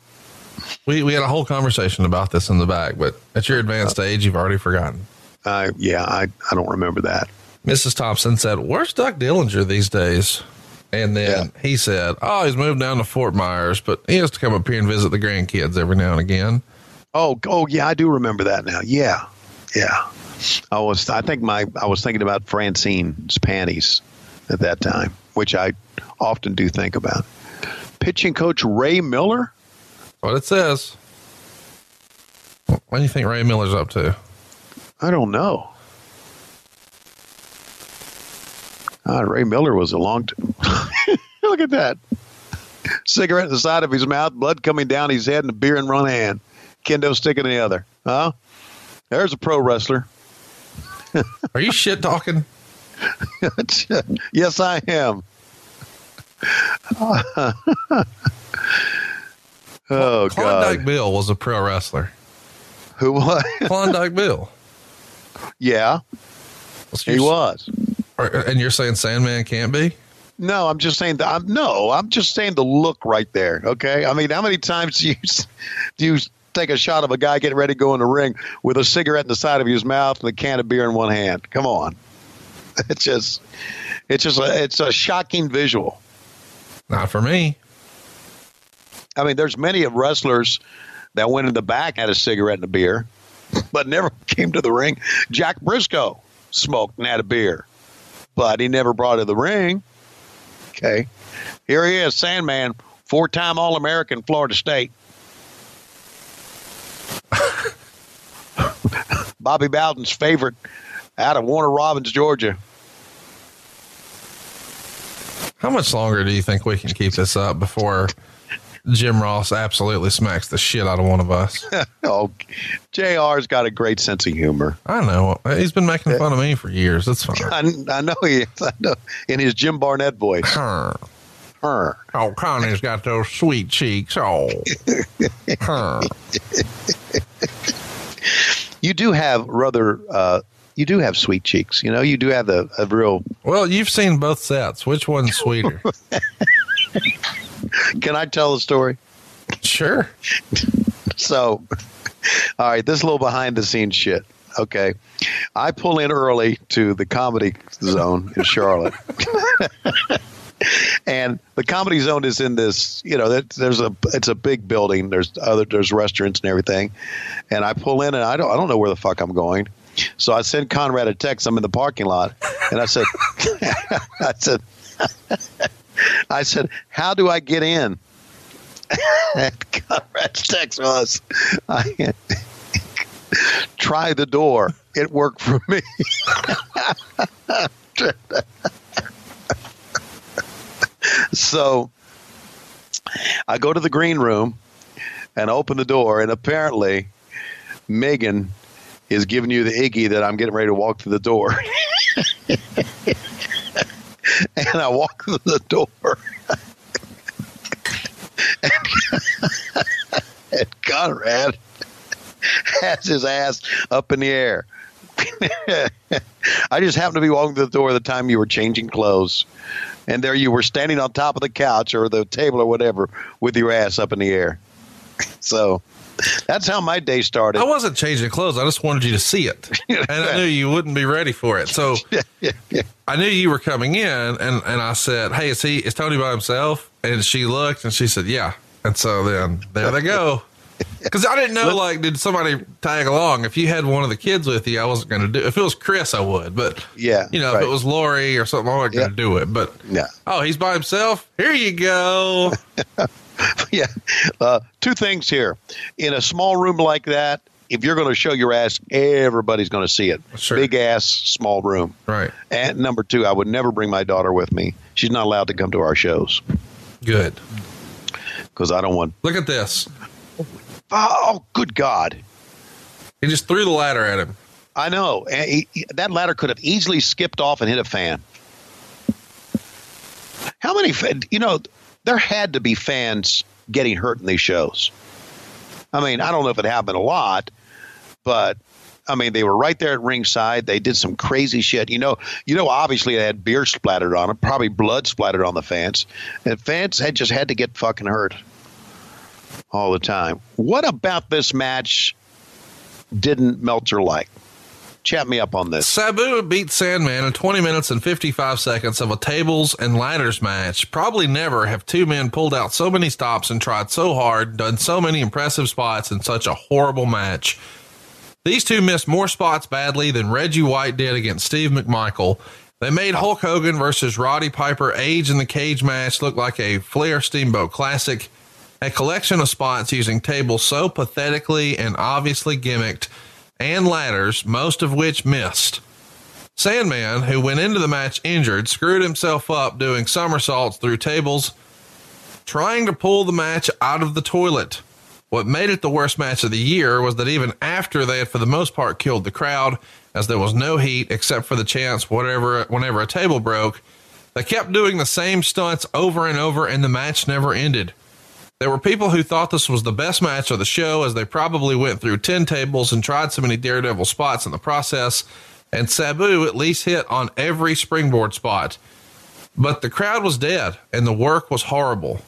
we we had a whole conversation about this in the back, but at your advanced age, you've already forgotten. Uh, yeah, I, I don't remember that. Mrs. Thompson said, "Where's Doug Dellinger these days?" And then he said, "Oh, he's moved down to Fort Myers, but he has to come up here and visit the grandkids every now and again." Oh, oh yeah, I do remember that now. Yeah, yeah. I was, I think my, I was thinking about Francine's panties at that time, which I often do think about. Pitching coach Ray Miller. What it says. What do you think Ray Miller's up to? I don't know. Ah, Ray Miller was a long. T- Look at that. Cigarette in the side of his mouth, blood coming down his head, and a beer in one hand. Kendo stick in the other. Huh? There's a pro wrestler. Are you shit talking? yes, I am. oh, Klondike God. Bill was a pro wrestler. Who was? Klondike Bill. Yeah. He was. And you're saying Sandman can't be? No, I'm just saying that. I'm, no, I'm just saying the look right there. Okay. I mean, how many times do you do you take a shot of a guy getting ready to go in the ring with a cigarette in the side of his mouth and a can of beer in one hand? Come on. It's just, it's just, a, it's a shocking visual. Not for me. I mean, there's many of wrestlers that went in the back had a cigarette and a beer, but never came to the ring. Jack Briscoe smoked and had a beer, but he never brought it to the ring. Okay, here he is, Sandman, four-time All-American, Florida State. Bobby Bowden's favorite out of Warner Robins, Georgia. How much longer do you think we can keep this up before Jim Ross absolutely smacks the shit out of one of us? oh, JR's got a great sense of humor. I know. He's been making fun of me for years. That's fine. I, I know he is. I know. In his Jim Barnett voice. Her. Her. Oh, Connie's got those sweet cheeks. Oh. Her. You do have rather, uh, you do have sweet cheeks. You know, you do have the a real. Well, you've seen both sets. Which one's sweeter? Can I tell the story? Sure. so, all right, this little behind the scenes shit. Okay. I pull in early to the comedy zone in Charlotte. and the comedy zone is in this, you know, there's a it's a big building. There's other there's restaurants and everything. And I pull in and I don't I don't know where the fuck I'm going. So I send Conrad a text. I'm in the parking lot, and I said, I said, I said, how do I get in? Conrad's text was, I, try the door. It worked for me. so I go to the green room and open the door, and apparently Megan is giving you the iggy that I'm getting ready to walk through the door. And I walk through the door. and, and Conrad has his ass up in the air. I just happened to be walking through the door at the time you were changing clothes. And there you were standing on top of the couch or the table or whatever with your ass up in the air. So that's how my day started. I wasn't changing clothes. I just wanted you to see it. And I knew you wouldn't be ready for it. So I knew you were coming in and, and I said, Hey, is he, is Tony by himself? And she looked and she said, Yeah. And so then there they go. Cause I didn't know, like, did somebody tag along? If you had one of the kids with you, I wasn't going to do If it was Chris, I would. But, yeah, you know, right. if it was Lori or something, I wasn't going to do it. But, yeah. Oh, he's by himself. Here you go. yeah. Uh, two things here. In a small room like that, if you're going to show your ass, everybody's going to see it. Sure. Big ass, small room. Right. And number two, I would never bring my daughter with me. She's not allowed to come to our shows. Good. Because I don't want. Look at this. Oh, good God. He just threw the ladder at him. I know. And he, he- that ladder could have easily skipped off and hit a fan. How many, you know, there had to be fans getting hurt in these shows. I mean, I don't know if it happened a lot, but I mean, they were right there at ringside. They did some crazy shit. You know, you know, obviously they had beer splattered on them, probably blood splattered on the fans, and fans had just had to get fucking hurt all the time. What about this match didn't Meltzer like? Chat me up on this. Sabu beat Sandman in 20 minutes and 55 seconds of a tables and ladders match. Probably never have two men pulled out so many stops and tried so hard, done so many impressive spots in such a horrible match. These two missed more spots badly than Reggie White did against Steve McMichael. They made Hulk Hogan versus Roddy Piper age in the cage match look like a Flair Steamboat classic. A collection of spots using tables so pathetically and obviously gimmicked and ladders, most of which missed. Sandman, who went into the match injured, screwed himself up doing somersaults through tables, trying to pull the match out of the toilet. What made it the worst match of the year was that even after they had, for the most part, killed the crowd, as there was no heat except for the chance whatever whenever a table broke, they kept doing the same stunts over and over, and the match never ended. There were people who thought this was the best match of the show as they probably went through 10 tables and tried so many Daredevil spots in the process, and Sabu at least hit on every springboard spot. But the crowd was dead and the work was horrible.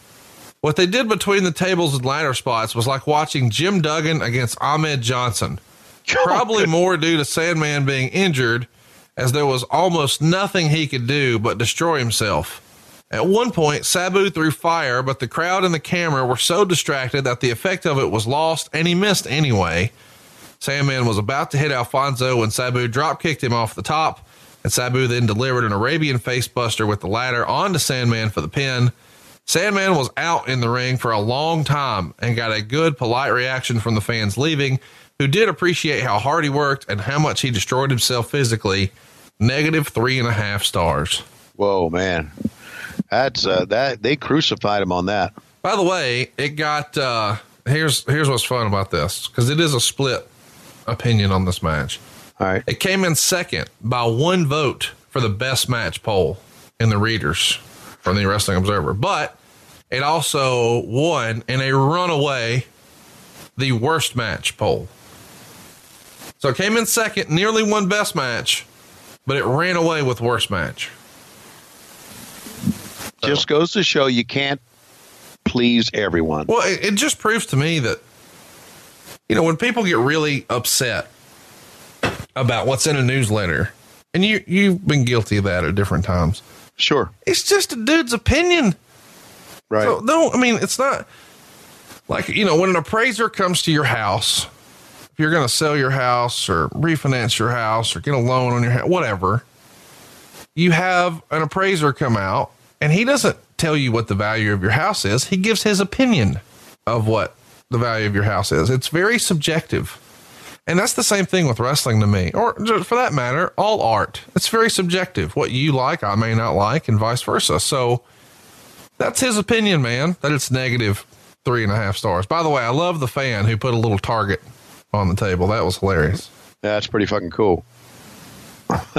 What they did between the tables and ladder spots was like watching Jim Duggan against Ahmed Johnson. Probably more due to Sandman being injured, as there was almost nothing he could do but destroy himself. At one point, Sabu threw fire, but the crowd and the camera were so distracted that the effect of it was lost and he missed anyway. Sandman was about to hit Alfonso when Sabu drop kicked him off the top, and Sabu then delivered an Arabian facebuster with the ladder onto Sandman for the pin. Sandman was out in the ring for a long time and got a good, polite reaction from the fans leaving, who did appreciate how hard he worked and how much he destroyed himself physically. Negative three and a half stars. Whoa, man. That's uh, that they crucified him on that. By the way, it got uh here's here's what's fun about this because it is a split opinion on this match. All right. It came in second by one vote for the best match poll in the readers from the Wrestling Observer, but it also won in a runaway the worst match poll. So it came in second, nearly won best match, but it ran away with worst match. Just goes to show you can't please everyone. Well, it, it just proves to me that, you know, when people get really upset about what's in a newsletter, and you you've been guilty of that at different times. Sure. It's just a dude's opinion. Right. So, no, I mean, it's not like, you know, when an appraiser comes to your house, if you're going to sell your house or refinance your house or get a loan on your house, whatever, you have an appraiser come out and he doesn't tell you what the value of your house is. He gives his opinion of what the value of your house is. It's very subjective. And that's the same thing with wrestling to me, or for that matter, all art. It's very subjective. What you like, I may not like, and vice versa. So that's his opinion, man, that it's negative three and a half stars. By the way, I love the fan who put a little target on the table. That was hilarious. That's pretty fucking cool.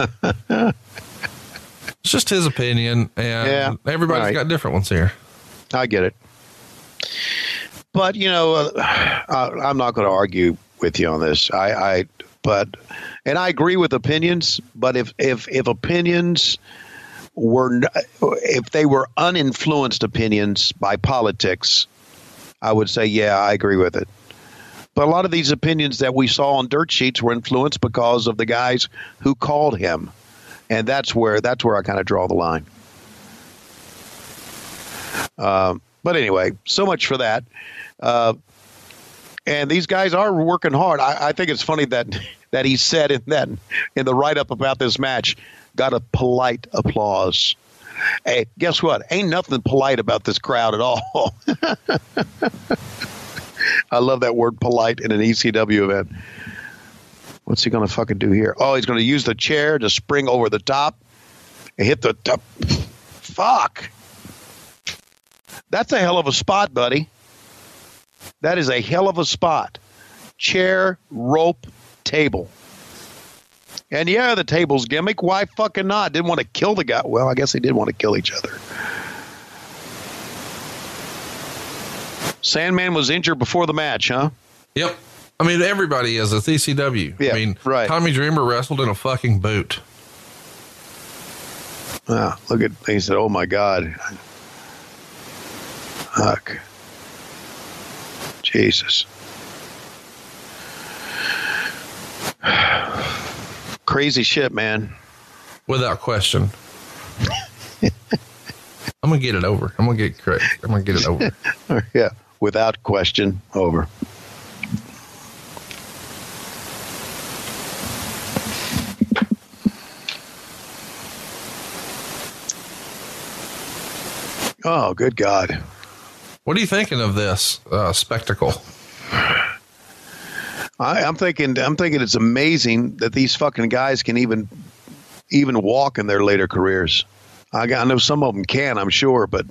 It's just his opinion, and Yeah, everybody's right. got different ones here. I get it. But you know, uh, I, I'm not going to argue with you on this. I, I, but, and I agree with opinions. But if if if opinions were, if they were uninfluenced opinions by politics, I would say, yeah, I agree with it. But a lot of these opinions that we saw on dirt sheets were influenced because of the guys who called him, and that's where that's where I kind of draw the line. Um, but anyway, so much for that. Uh, and these guys are working hard. I, I think it's funny that that he said in that in the write up about this match got a polite applause. Hey, guess what? Ain't nothing polite about this crowd at all. I love that word polite in an ECW event. What's he going to fucking do here? Oh, he's going to use the chair to spring over the top and hit the top. Fuck. That's a hell of a spot, buddy. That is a hell of a spot. Chair, rope, table. And yeah, the table's gimmick. Why fucking not? Didn't want to kill the guy. Well, I guess they did want to kill each other. Sandman was injured before the match, huh? Yep. I mean, everybody is. It's ECW. Yeah, I mean, right. Tommy Dreamer wrestled in a fucking boot. Ah, look at he said, "Oh my God, fuck, Jesus, crazy shit, man." Without question. I'm gonna get it over. I'm gonna get correct. I'm gonna get it over. yeah, without question, over. Oh, good God. What are you thinking of this uh, spectacle? I, I'm thinking. I'm thinking it's amazing that these fucking guys can even even walk in their later careers. I, I know some of them can. I'm sure, but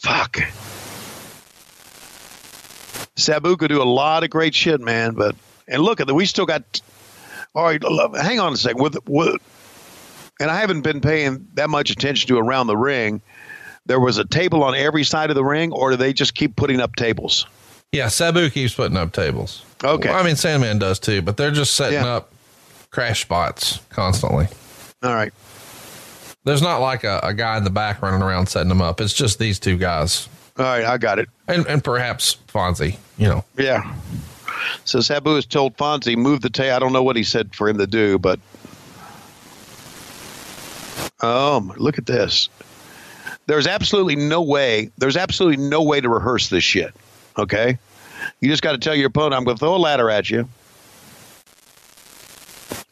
fuck. Sabu could do a lot of great shit, man. But and look at that, we still got. All right, hang on a second. With with, and I haven't been paying that much attention to around the ring. There was a table on every side of the ring, or do they just keep putting up tables? Yeah, Sabu keeps putting up tables. Okay. Well, I mean, Sandman does too, but they're just setting Yeah. up crash spots constantly. All right. There's not like a, a guy in the back running around setting them up. It's just these two guys. All right, I got it. And and perhaps Fonzie, you know. Yeah. So Sabu has told Fonzie move the table. I don't know what he said for him to do, but Um, look at this. There's absolutely no way. There's absolutely no way to rehearse this shit. Okay, you just got to tell your opponent, "I'm going to throw a ladder at you.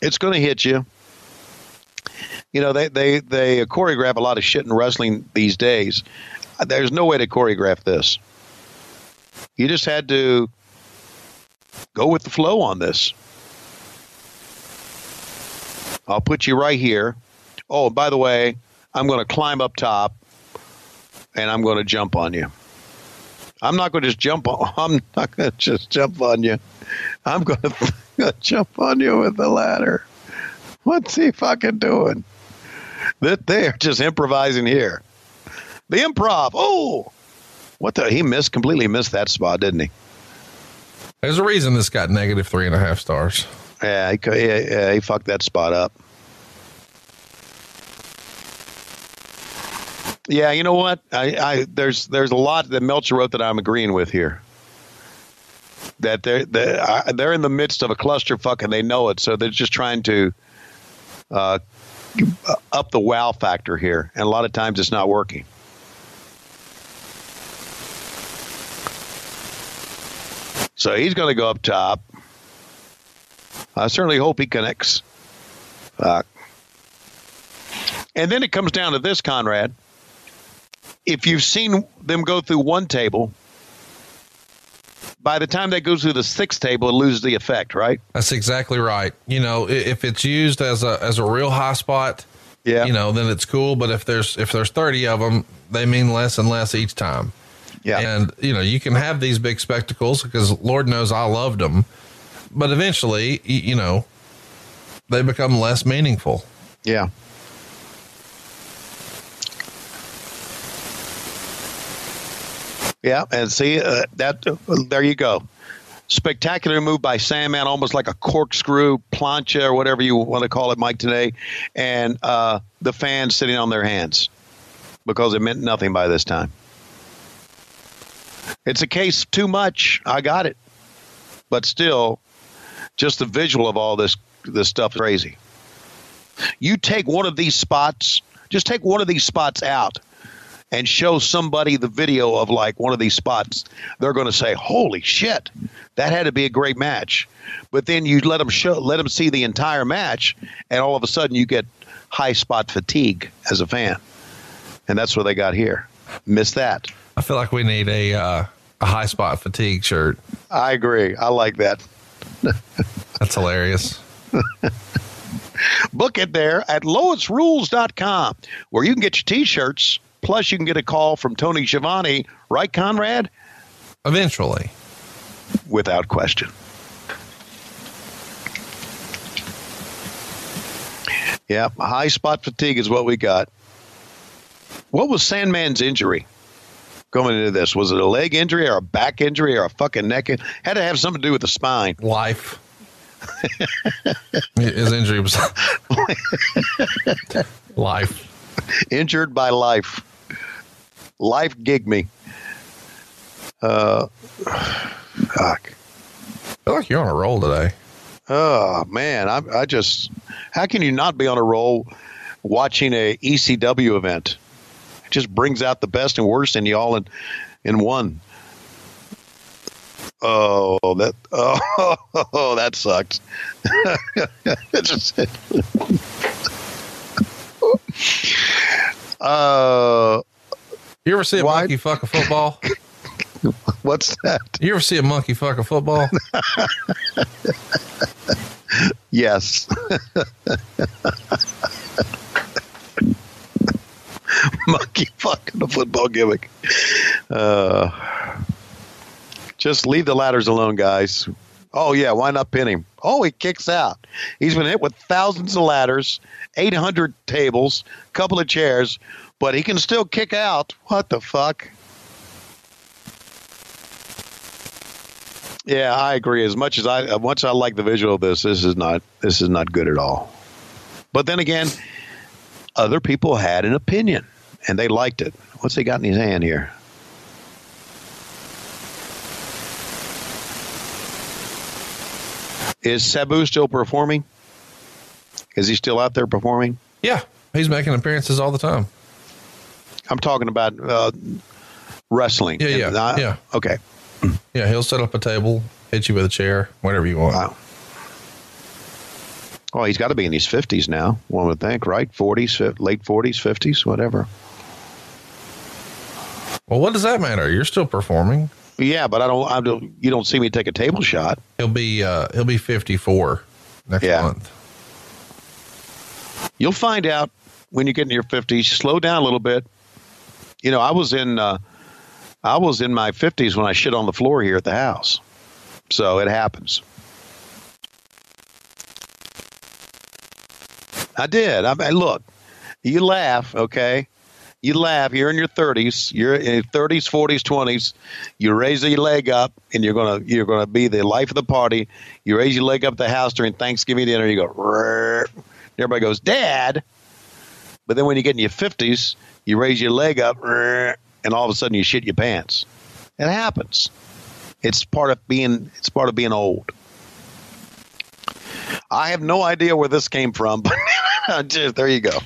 It's going to hit you." You know, they they they choreograph a lot of shit in wrestling these days. There's no way to choreograph this. You just had to go with the flow on this. I'll put you right here. Oh, by the way, I'm going to climb up top and I'm going to jump on you. I'm not going to just jump on. I'm not going to just jump on you. I'm going to jump on you with the ladder. What's he fucking doing? That they're just improvising here. The improv. Oh, what the? He missed completely missed that spot, didn't he? There's a reason this got negative three and a half stars. Yeah, he, yeah, yeah, he fucked that spot up. Yeah, you know what? I, I there's there's a lot that Meltzer wrote that I'm agreeing with here. That they're they're, uh, they're in the midst of a clusterfuck and they know it, so they're just trying to uh, up the wow factor here, and a lot of times it's not working. So he's going to go up top. I certainly hope he connects. Fuck. And then it comes down to this, Conrad. If you've seen them go through one table, by the time they go through the sixth table, it loses the effect, right? That's exactly right. You know, if it's used as a as a real high spot, yeah, you know, then it's cool. But if there's if there's thirty of them, they mean less and less each time. Yeah, and you know, you can have these big spectacles because Lord knows I loved them, but eventually, you know, they become less meaningful. Yeah. Yeah, and see uh, that. there you go. Spectacular move by Sandman, almost like a corkscrew plancha or whatever you want to call it, Mike. Today, and uh, the fans sitting on their hands because it meant nothing by this time. It's a case too much. I got it, but still, just the visual of all this this stuff is crazy. You take one of these spots, just take one of these spots out and show somebody the video of like one of these spots, they're going to say, "Holy shit, that had to be a great match." But then you let them show, let them see the entire match, and all of a sudden you get high spot fatigue as a fan, and that's what they got here. Miss that. I feel like we need a uh, a high spot fatigue shirt. I agree. I like that. That's hilarious. Book it there at loisrules.com where you can get your t-shirts. Plus, you can get a call from Tony Schiavone, right, Conrad? Eventually. Without question. Yeah, high spot fatigue is what we got. What was Sandman's injury going into this? Was it a leg injury or a back injury or a fucking neck? in- Had to have something to do with the spine. Life. His injury was life. Injured by life. Life gig me. Uh, fuck. I feel like you're on a roll today. Oh man, I, I just how can you not be on a roll watching a ECW event? It just brings out the best and worst in you all in in one. Oh, that oh, that sucks. It just uh, you ever see a monkey fuck a football? What's that? You ever see a monkey fuck a football? yes. Monkey fucking a football gimmick. Uh, just leave the ladders alone, guys. Oh yeah, why not pin him? Oh, he kicks out. He's been hit with thousands of ladders, eight hundred tables, couple of chairs, but he can still kick out. What the fuck? Yeah, I agree. As much as I, uh, once I like the visual of this, this is not, this is not good at all. But then again, other people had an opinion and they liked it. What's he got in his hand here? Is Sabu still performing? Is he still out there performing? Yeah, He's making appearances all the time. I'm talking about uh, wrestling. Yeah, yeah, I- yeah. Okay. Yeah, he'll set up a table, hit you with a chair, whatever you want. Wow. Well, he's got to be in his 50s now, one would think, right? 40s, late 40s, 50s, whatever. Well, what does that matter? You're still performing. Yeah, but I don't, I don't you don't see me take a table shot. He'll be uh he'll be 54 next Yeah. month. You'll find out when you get in your 50s. Slow down a little bit. You know, I was in uh, I was in my 50s when I shit on the floor here at the house. So it happens. I did. I mean, look, you laugh, okay? You laugh. You're in your 30s. You're in 30s, 40s, 20s. You raise your leg up, and you're gonna you're gonna be the life of the party. You raise your leg up the house during Thanksgiving dinner. You go. "Rrrr." Everybody goes, Dad. But then when you get in your 50s, you raise your leg up, and all of a sudden you shit your pants. It happens. It's part of being. It's part of being old. I have no idea where this came from, but just, there you go.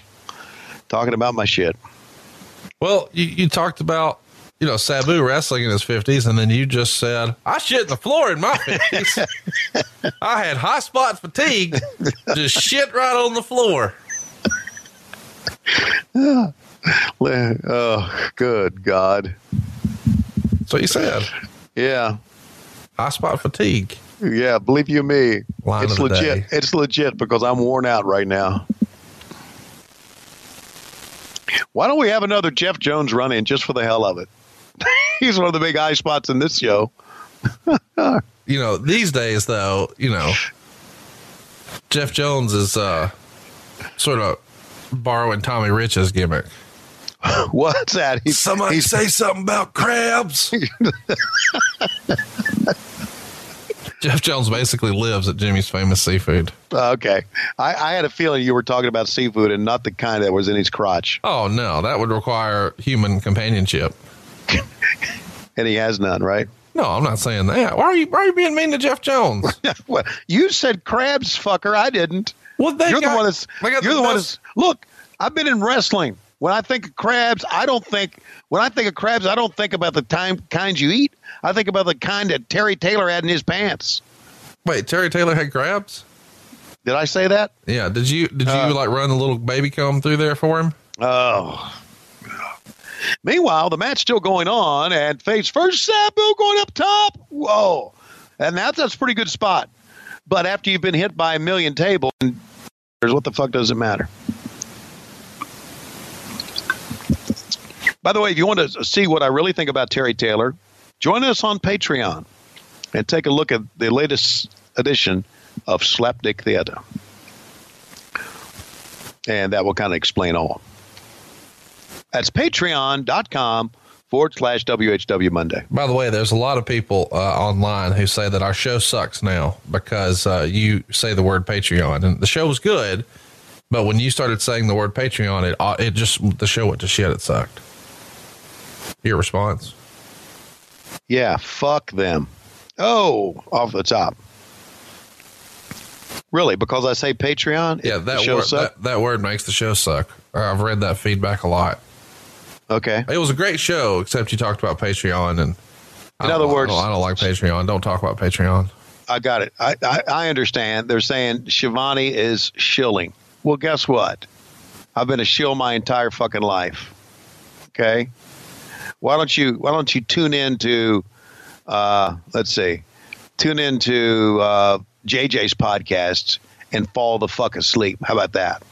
Talking about my shit. Well, you, you talked about you know Sabu wrestling in his 50s, and then you just said I shit the floor in my 50s. I had high spot fatigue, just shit right on the floor. oh, good God. What you said. Yeah. High spot fatigue. Yeah, believe you me. Line it's legit. day. It's legit because I'm worn out right now. Why don't we have another Jeff Jones run in just for the hell of it? He's one of the big eye spots in this show. You know, these days though, you know, Jeff Jones is uh sort of borrowing Tommy Rich's gimmick. What's that? He's, Somebody say something about crabs. Jeff Jones basically lives at Jimmy's Famous Seafood. Okay. I, I had a feeling you were talking about seafood and not the kind that was in his crotch. Oh no, that would require human companionship. And he has none, right? No, I'm not saying that. Why are you why are you being mean to Jeff Jones? Well, you said crabs, fucker. I didn't. Well, they you're got- the one that's. You're the, the one that's. Look, I've been in wrestling. When I think of crabs, I don't think. When I think of crabs, I don't think about the time kinds you eat. I think about the kind that Terry Taylor had in his pants. Wait, Terry Taylor had crabs? Did I say that? Yeah. Did you did you Uh, like run the little baby comb through there for him? Oh. Meanwhile, the match still going on, and face first Sabu going up top. Whoa, and that's that's a pretty good spot. But after you've been hit by a million tables, what the fuck does it matter? By the way, if you want to see what I really think about Terry Taylor, join us on Patreon and take a look at the latest edition of Slapdick Theater. And that will kind of explain all. That's patreon.com forward slash WHW Monday. By the way, there's a lot of people uh, online who say that our show sucks now because uh, you say the word Patreon, and the show was good, but when you started saying the word Patreon, it uh, it just the show went to shit. It sucked. Your response? Yeah, fuck them. Oh, off the top. Really? Because I say Patreon? Yeah, that show word that, that word makes the show suck. I've read that feedback a lot. Okay. It was a great show, except you talked about Patreon, and I In don't- other words- I don't, I don't like Patreon. Don't talk about Patreon. I got it. I, I, I understand. They're saying Schiavone is shilling. Well, guess what? I've been a shill my entire fucking life. Okay. Why don't you Why don't you tune in to, uh, let's see, tune into uh, JJ's podcast and fall the fuck asleep. How about that?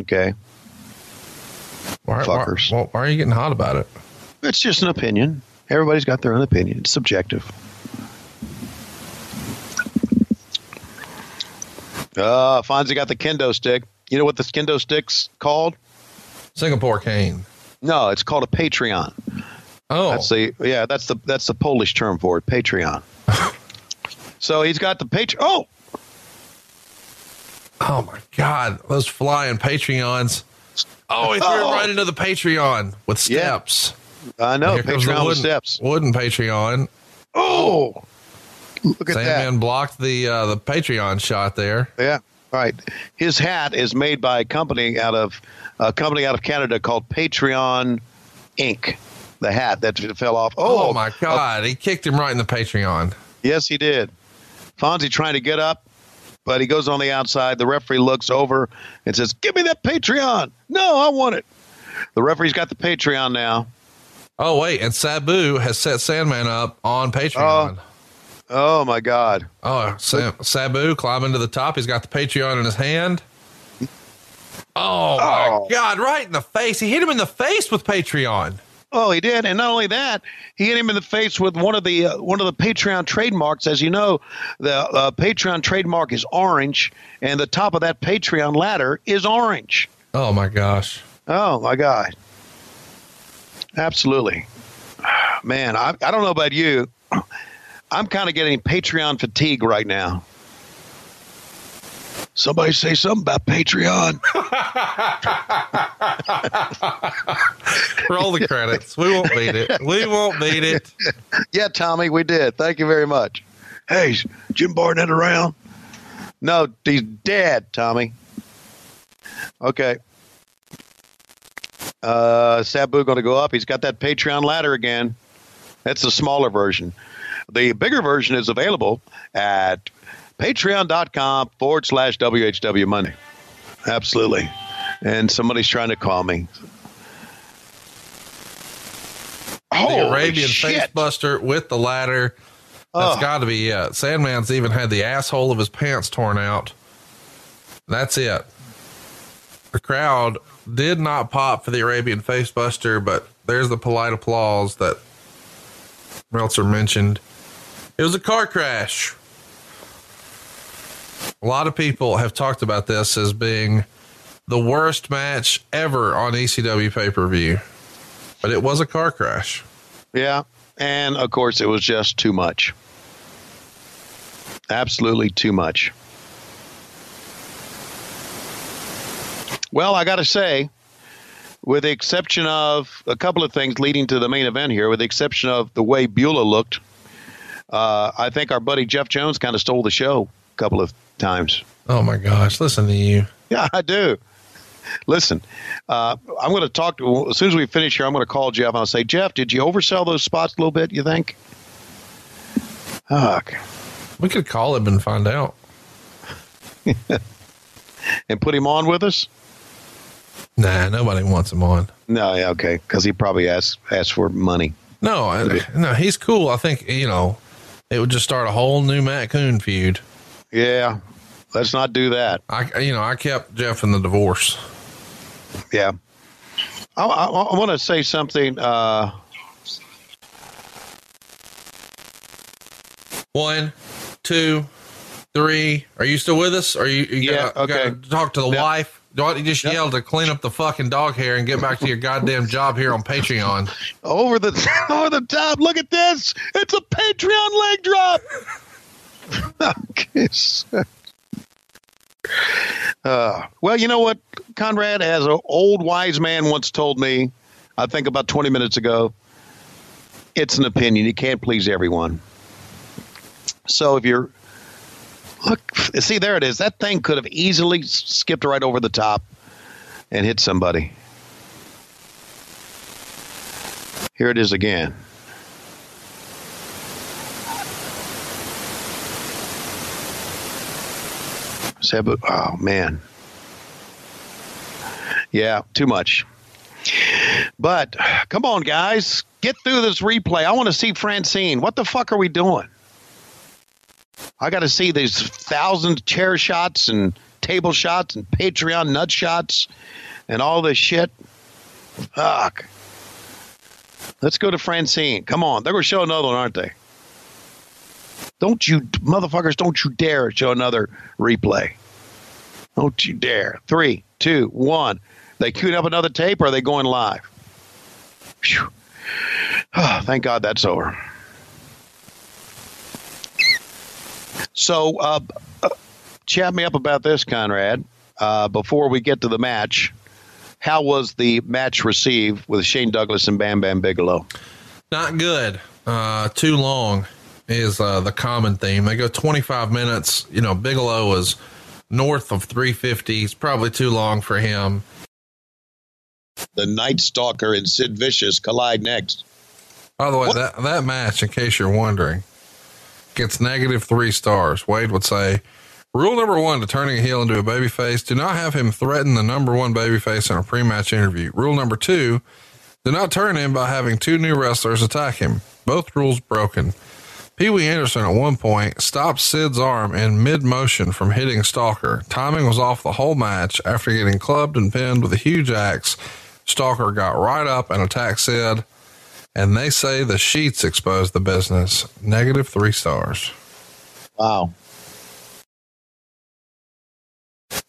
Okay. Why, Fuckers. Why, why are you getting hot about it? It's just an opinion. Everybody's got their own opinion. It's subjective. Uh, Fonzie got the kendo stick. You know what the kendo stick's called? Singapore cane. No, it's called a Patreon. Oh, That's the yeah. That's the that's the Polish term for it. Patreon. so he's got the Patreon. Oh, Oh my God, those flying Patreons. Oh, he threw Oh. it right into the Patreon with steps. I know Here comes the Patreon with wooden, steps. Wooden Patreon. Oh, look at Sandman blocked the uh, the Patreon shot there. Yeah, Right. His hat is made by a company out of a company out of Canada called Patreon Inc. The hat that fell off. Oh, Oh, my uh, God. he kicked him right in the Patreon. Yes, he did. Fonzie trying to get up, but he goes on the outside. The referee looks over and says, Give me that Patreon. No, I want it. The referee's got the Patreon now. Oh, wait. And Sabu has set Sandman up on Patreon. Oh, oh my God. Oh, Sam, Sabu climbing to the top. He's got the Patreon in his hand. Oh, my God. Right in the face. He hit him in the face with Patreon. Oh, he did, and not only that, he hit him in the face with one of the uh, one of the Patreon trademarks. As you know, the uh, Patreon trademark is orange, and the top of that Patreon ladder is orange. Oh, my gosh. Oh my God! Absolutely, man. I I don't know about you. I'm kind of getting Patreon fatigue right now. Somebody say something about Patreon. Roll the credits. We won't beat it. We won't beat it. yeah, Tommy, we did. Thank you very much. Hey, is Jim Barnett around? No, he's dead, Tommy. Okay. Uh, Sabu going to go up. He's got that Patreon ladder again. That's the smaller version. The bigger version is available at patreon.com forward slash WHW Monday. Absolutely. And somebody's trying to call me. the Arabian shit. face buster with the ladder. That's Oh. got to be it. Sandman's even had the asshole of his pants torn out. That's it. The crowd did not pop for the Arabian face buster, but there's the polite applause that Meltzer mentioned. It was a car crash. A lot of people have talked about this as being the worst match ever on ECW pay per view, but it was a car crash. Yeah. And of course, it was just too much. Absolutely too much. Well, I got to say, with the exception of a couple of things leading to the main event here, with the exception of the way Beulah looked, uh, I think our buddy Jeff Jones kind of stole the show a couple of times. Oh my gosh, listen to you. Yeah, I do. Listen, uh, I'm going to talk to as soon as we finish here. I'm going to call Jeff and I'll say, Jeff, did you oversell those spots a little bit? You think? Fuck. We could call him and find out. and put him on with us? Nah, nobody wants him on. No, yeah, okay, because he probably asked asked for money. No, I, no, he's cool. I think you know it would just start a whole new Matt Koon feud. Yeah, let's not do that. I, you know, I kept Jeff in the divorce. Yeah, I, I, I want to say something. Uh, One, two, three. Are you still with us? Are you? you Yeah, gotta, okay. gotta talk to the wife. Don't you just yell to clean up the fucking dog hair and get back to your goddamn job here on Patreon? over the over the top. Look at this. It's a Patreon leg drop. So- uh, well, you know what, Conrad, as an old wise man once told me, I think about 20 minutes ago, it's an opinion. You can't please everyone. So if you're look, see, there it is. That thing could have easily skipped right over the top and hit somebody. Here it is again. Sabu, oh man. Yeah, too much. But come on, guys, get through this replay. I want to see Francine. What the fuck are we doing? I got to see these thousand chair shots and table shots and Patreon nut shots and all this shit. Fuck. Let's go to Francine. Come on. They're going to show another one, aren't they? Don't you, motherfuckers, don't you dare show another replay. Don't you dare. Three, two, one. They queued up another tape or are they going live? Oh, thank God that's over. So, uh, uh, chat me up about this, Conrad. Uh, before we get to the match, how was the match received with Shane Douglas and Bam Bam Bigelow? Not good. Uh, too long is uh, the common theme. They go 25 minutes. You know, Bigelow is north of 350 is probably too long for him. The Night Stalker and Sid Vicious collide next. By the way, that, that match, in case you're wondering, gets negative three stars. Wade would say, Rule number one to turning a heel into a babyface do not have him threaten the number one babyface in a pre match interview. Rule number two do not turn him by having two new wrestlers attack him. Both rules broken. Pee Wee Anderson at one point stopped Sid's arm in mid motion from hitting Stalker. Timing was off the whole match. After getting clubbed and pinned with a huge axe, Stalker got right up and attacked Sid. And they say the sheets exposed the business. Negative three stars. Wow.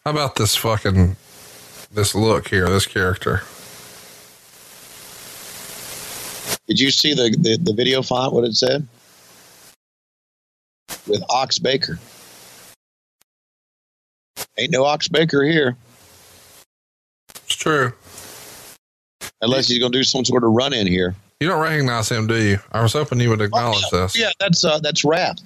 How about this fucking this look here, this character? Did you see the, the, the video font, what it said? With Ox Baker. Ain't no Ox Baker here. It's true. Unless he's going to do some sort of run in here. You don't recognize him, do you? I was hoping you would acknowledge this. Yeah, that's uh, that's Wrath.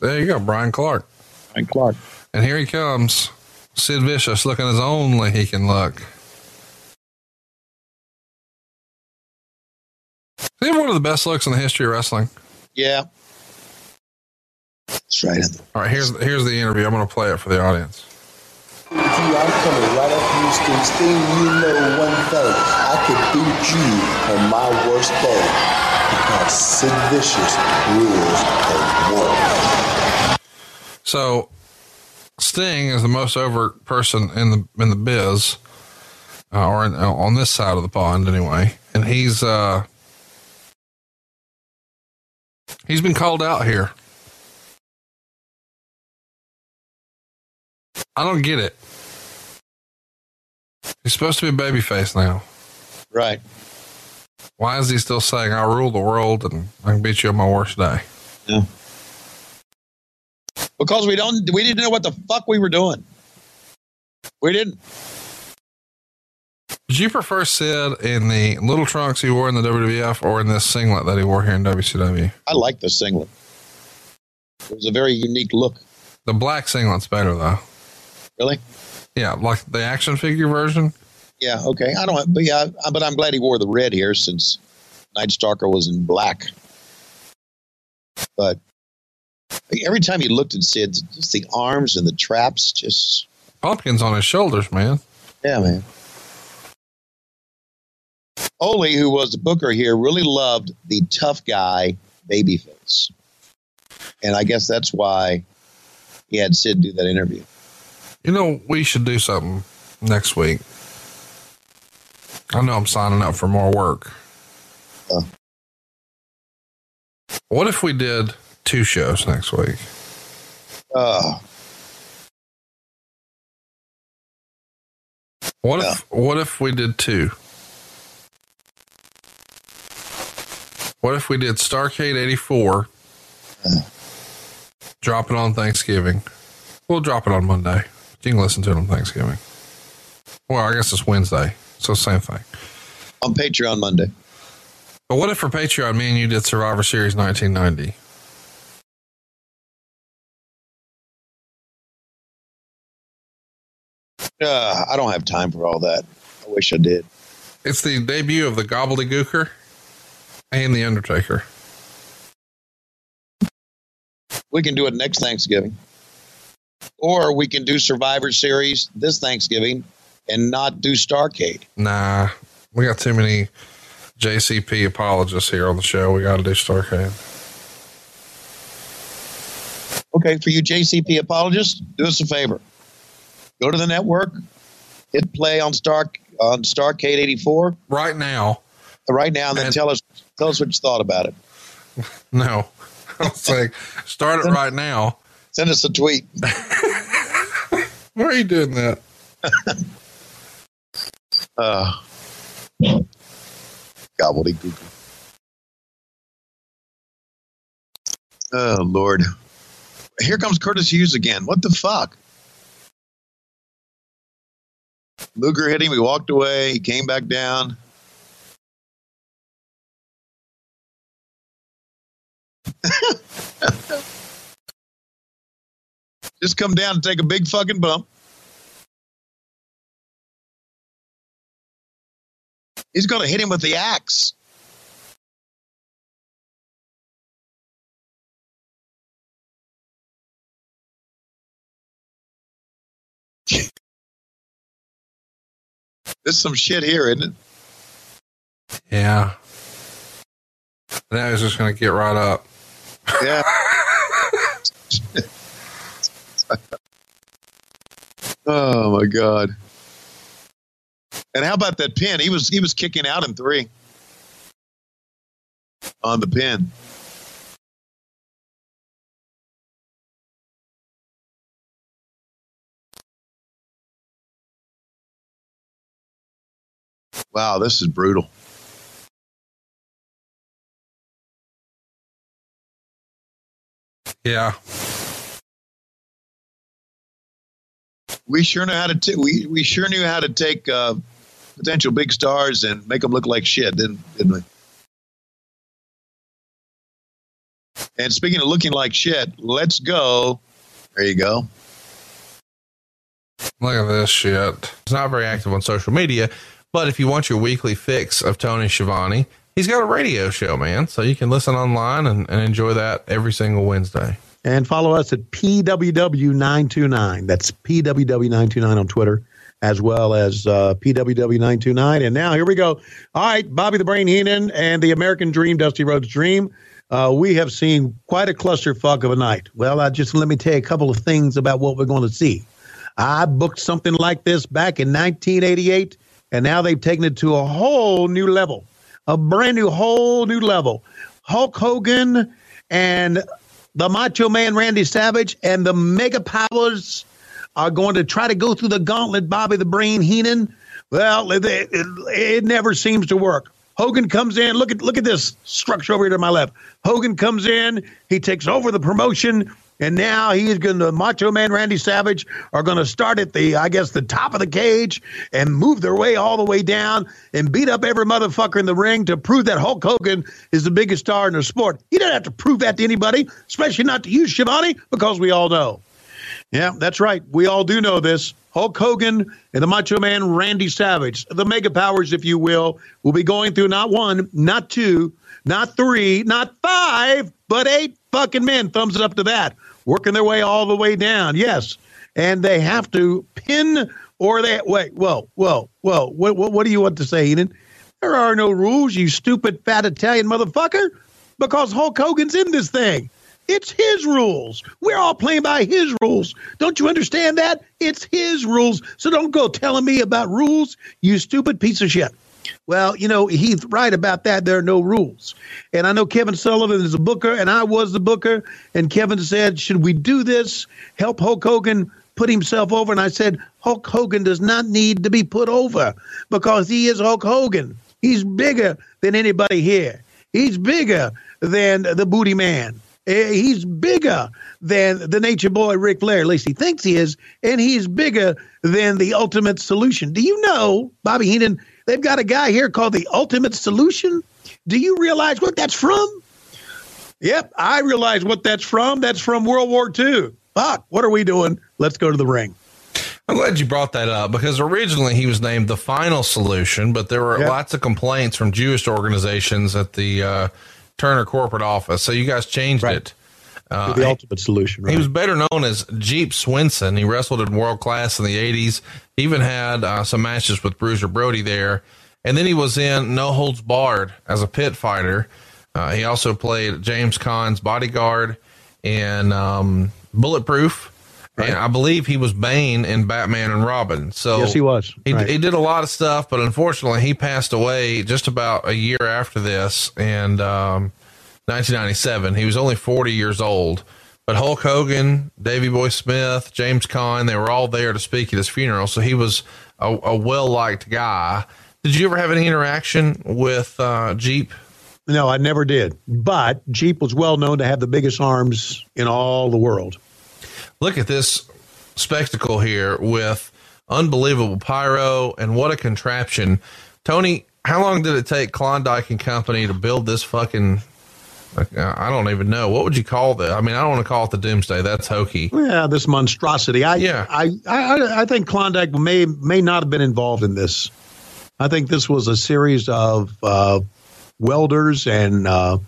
There you go, Brian Clark. Brian Clark. And here he comes. Sid Vicious looking as only he can look. Is he one of the best looks in the history of wrestling? Yeah. That's right. All right, here's here's the interview. I'm going to play it for the audience. I'm coming right up Houston. Sting, you know one thing. I could beat you on my worst day because Sid Vicious rules the world. So, Sting is the most over person in the in the biz, uh, or in, on this side of the pond anyway, and he's uh he's been called out here. I don't get it. He's supposed to be babyface now. Right. Why is he still saying I rule the world and I can beat you on my worst day? Yeah. Because we don't we didn't know what the fuck we were doing. We didn't. Did you prefer Sid in the little trunks he wore in the WWF or in this singlet that he wore here in WCW? I like the singlet. It was a very unique look. The black singlet's better though. Really? Yeah, like the action figure version. Yeah, okay. I don't but yeah, but I'm glad he wore the red here since Night Stalker was in black. But every time he looked at Sid, just the arms and the traps, just pumpkins on his shoulders, man. Yeah, man. Ole, who was the booker here, really loved the tough guy babyface, and I guess that's why he had Sid do that interview. You know, we should do something next week. I know I'm signing up for more work. Uh, what if we did two shows next week? Uh, what if what if we did two? What if we did Starcade 84? Drop it on Thanksgiving. We'll drop it on Monday. You can listen to it on Thanksgiving. Well, I guess it's Wednesday. So same thing. On Patreon Monday. But what if for Patreon, me and you did Survivor Series 1990? Uh, I don't have time for all that. I wish I did. It's the debut of the Gobbledygooker and the Undertaker. We can do it next Thanksgiving. Or we can do Survivor Series this Thanksgiving and not do Starcade. Nah, we got too many JCP apologists here on the show. We got to do Starcade. Okay, for you JCP apologists, do us a favor. Go to the network, hit play on Star on Starcade 84 right now. Right now, and then and tell us tell us what you thought about it. No, I'll say start it right now. Send us a tweet. Why are you doing that? uh, gobbledygook. Oh Lord! Here comes Curtis Hughes again. What the fuck? Luger hit him. He walked away. He came back down. Just come down and take a big fucking bump. He's going to hit him with the axe. There's some shit here, isn't it? Yeah. Now he's just going to get right up. Yeah. oh my god. And how about that pin? He was he was kicking out in three on the pin. Wow, this is brutal. Yeah. We sure know how to t- we we sure knew how to take uh, potential big stars and make them look like shit, didn't, didn't we? And speaking of looking like shit, let's go. There you go. Look at this shit. He's not very active on social media, but if you want your weekly fix of Tony Schiavone, he's got a radio show, man. So you can listen online and, and enjoy that every single Wednesday. And follow us at PWW929. That's PWW929 on Twitter, as well as uh, PWW929. And now here we go. All right, Bobby the Brain Heenan and the American Dream, Dusty Rhodes Dream. Uh, we have seen quite a clusterfuck of a night. Well, I just let me tell you a couple of things about what we're going to see. I booked something like this back in 1988, and now they've taken it to a whole new level, a brand new, whole new level. Hulk Hogan and the Macho Man Randy Savage and the Mega Powers are going to try to go through the gauntlet, Bobby the Brain Heenan. Well, it, it, it never seems to work. Hogan comes in. Look at look at this structure over here to my left. Hogan comes in. He takes over the promotion, and now he's going to Macho Man Randy Savage are going to start at the I guess the top of the cage and move their way all the way down and beat up every motherfucker in the ring to prove that Hulk Hogan is the biggest star in the sport. He doesn't have to prove that to anybody, especially not to you, Schiavone, because we all know. Yeah, that's right. We all do know this. Hulk Hogan and the Macho Man Randy Savage, the mega powers, if you will, will be going through not one, not two, not three, not five, but eight fucking men. Thumbs up to that. Working their way all the way down. Yes. And they have to pin or they wait, whoa, whoa, whoa. What, what, what do you want to say, Eden? There are no rules, you stupid fat Italian motherfucker, because Hulk Hogan's in this thing. It's his rules. We're all playing by his rules. Don't you understand that? It's his rules. So don't go telling me about rules, you stupid piece of shit. Well, you know, he's right about that. There are no rules. And I know Kevin Sullivan is a booker, and I was the booker. And Kevin said, Should we do this? Help Hulk Hogan put himself over. And I said, Hulk Hogan does not need to be put over because he is Hulk Hogan. He's bigger than anybody here. He's bigger than the booty man. Eh, He's bigger than the nature boy Ric Flair. At least he thinks he is. And he's bigger than the ultimate solution. Do you know, Bobby Heenan, they've got a guy here called the ultimate solution? Do you realize what that's from? Yep, I realize what that's from. That's from World War II. Fuck, what are we doing? Let's go to the ring. I'm glad you brought that up because originally he was named the final solution, but there were Yeah. lots of complaints from Jewish organizations at the uh, Turner corporate office. So you guys changed it. Uh, the ultimate solution, right? He was better known as Jeep Swenson. He wrestled in world class in the 80s. He even had uh, some matches with Bruiser Brody there. And then he was in No Holds Barred as a pit fighter. Uh, he also played James Caan's bodyguard in um, Bulletproof. And I believe he was Bane in Batman and Robin. So Yes, he was. He, Right. he did a lot of stuff, but unfortunately, he passed away just about a year after this. And um, 1997. He was only 40 years old. But Hulk Hogan, Davey Boy Smith, James Caan, they were all there to speak at his funeral. So he was a, a well liked guy. Did you ever have any interaction with uh, Jeep? No, I never did. But Jeep was well known to have the biggest arms in all the world. Look at this spectacle here with unbelievable pyro and what a contraption. Tony, how long did it take Klondike and Company to build this fucking? Uh, I don't even know. What would you call that? I mean, I don't want to call it the Doomsday. That's hokey. Yeah, this monstrosity. I, Yeah. I, I, I think Klondike may may not have been involved in this. I think this was a series of uh, welders and uh,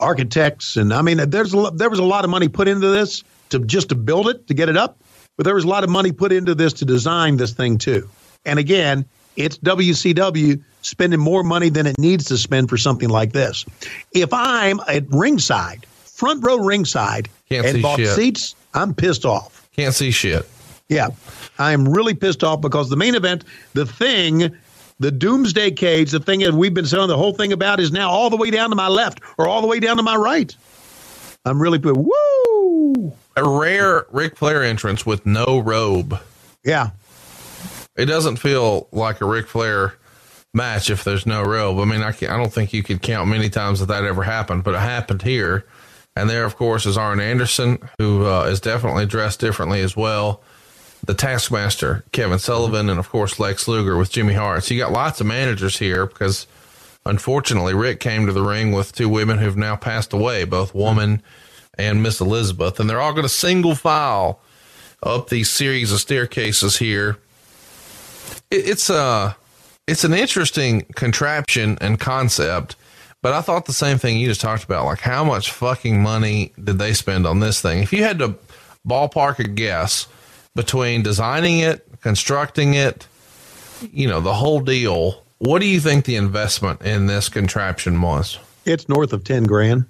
architects, and I mean, there's a, there was a lot of money put into this to just to build it to get it up, but there was a lot of money put into this to design this thing too. And again, it's WCW spending more money than it needs to spend for something like this. If I'm at ringside, front row ringside, Can't and bought shit. seats, I'm pissed off. Can't see shit. Yeah, I am really pissed off because the main event, the thing, the Doomsday Cage, the thing that we've been selling the whole thing about is now all the way down to my left or all the way down to my right. I'm really pissed. Woo! A rare Ric Flair entrance with no robe. Yeah. It doesn't feel like a Ric Flair match if there's no robe. I mean, I, I don't think you could count many times that that ever happened, but it happened here. And there, of course, is Arn Anderson, who uh, is definitely dressed differently as well. The Taskmaster, Kevin Sullivan, and of course Lex Luger with Jimmy Hart. So you got lots of managers here because unfortunately Ric came to the ring with two women who've now passed away, both woman and Miss Elizabeth, and they're all going to single file up these series of staircases here. It, it's uh it's an interesting contraption and concept, but I thought the same thing you just talked about. Like, how much fucking money did they spend on this thing? If you had to ballpark a guess between designing it, constructing it, you know, the whole deal, what do you think the investment in this contraption was? It's north of 10 grand.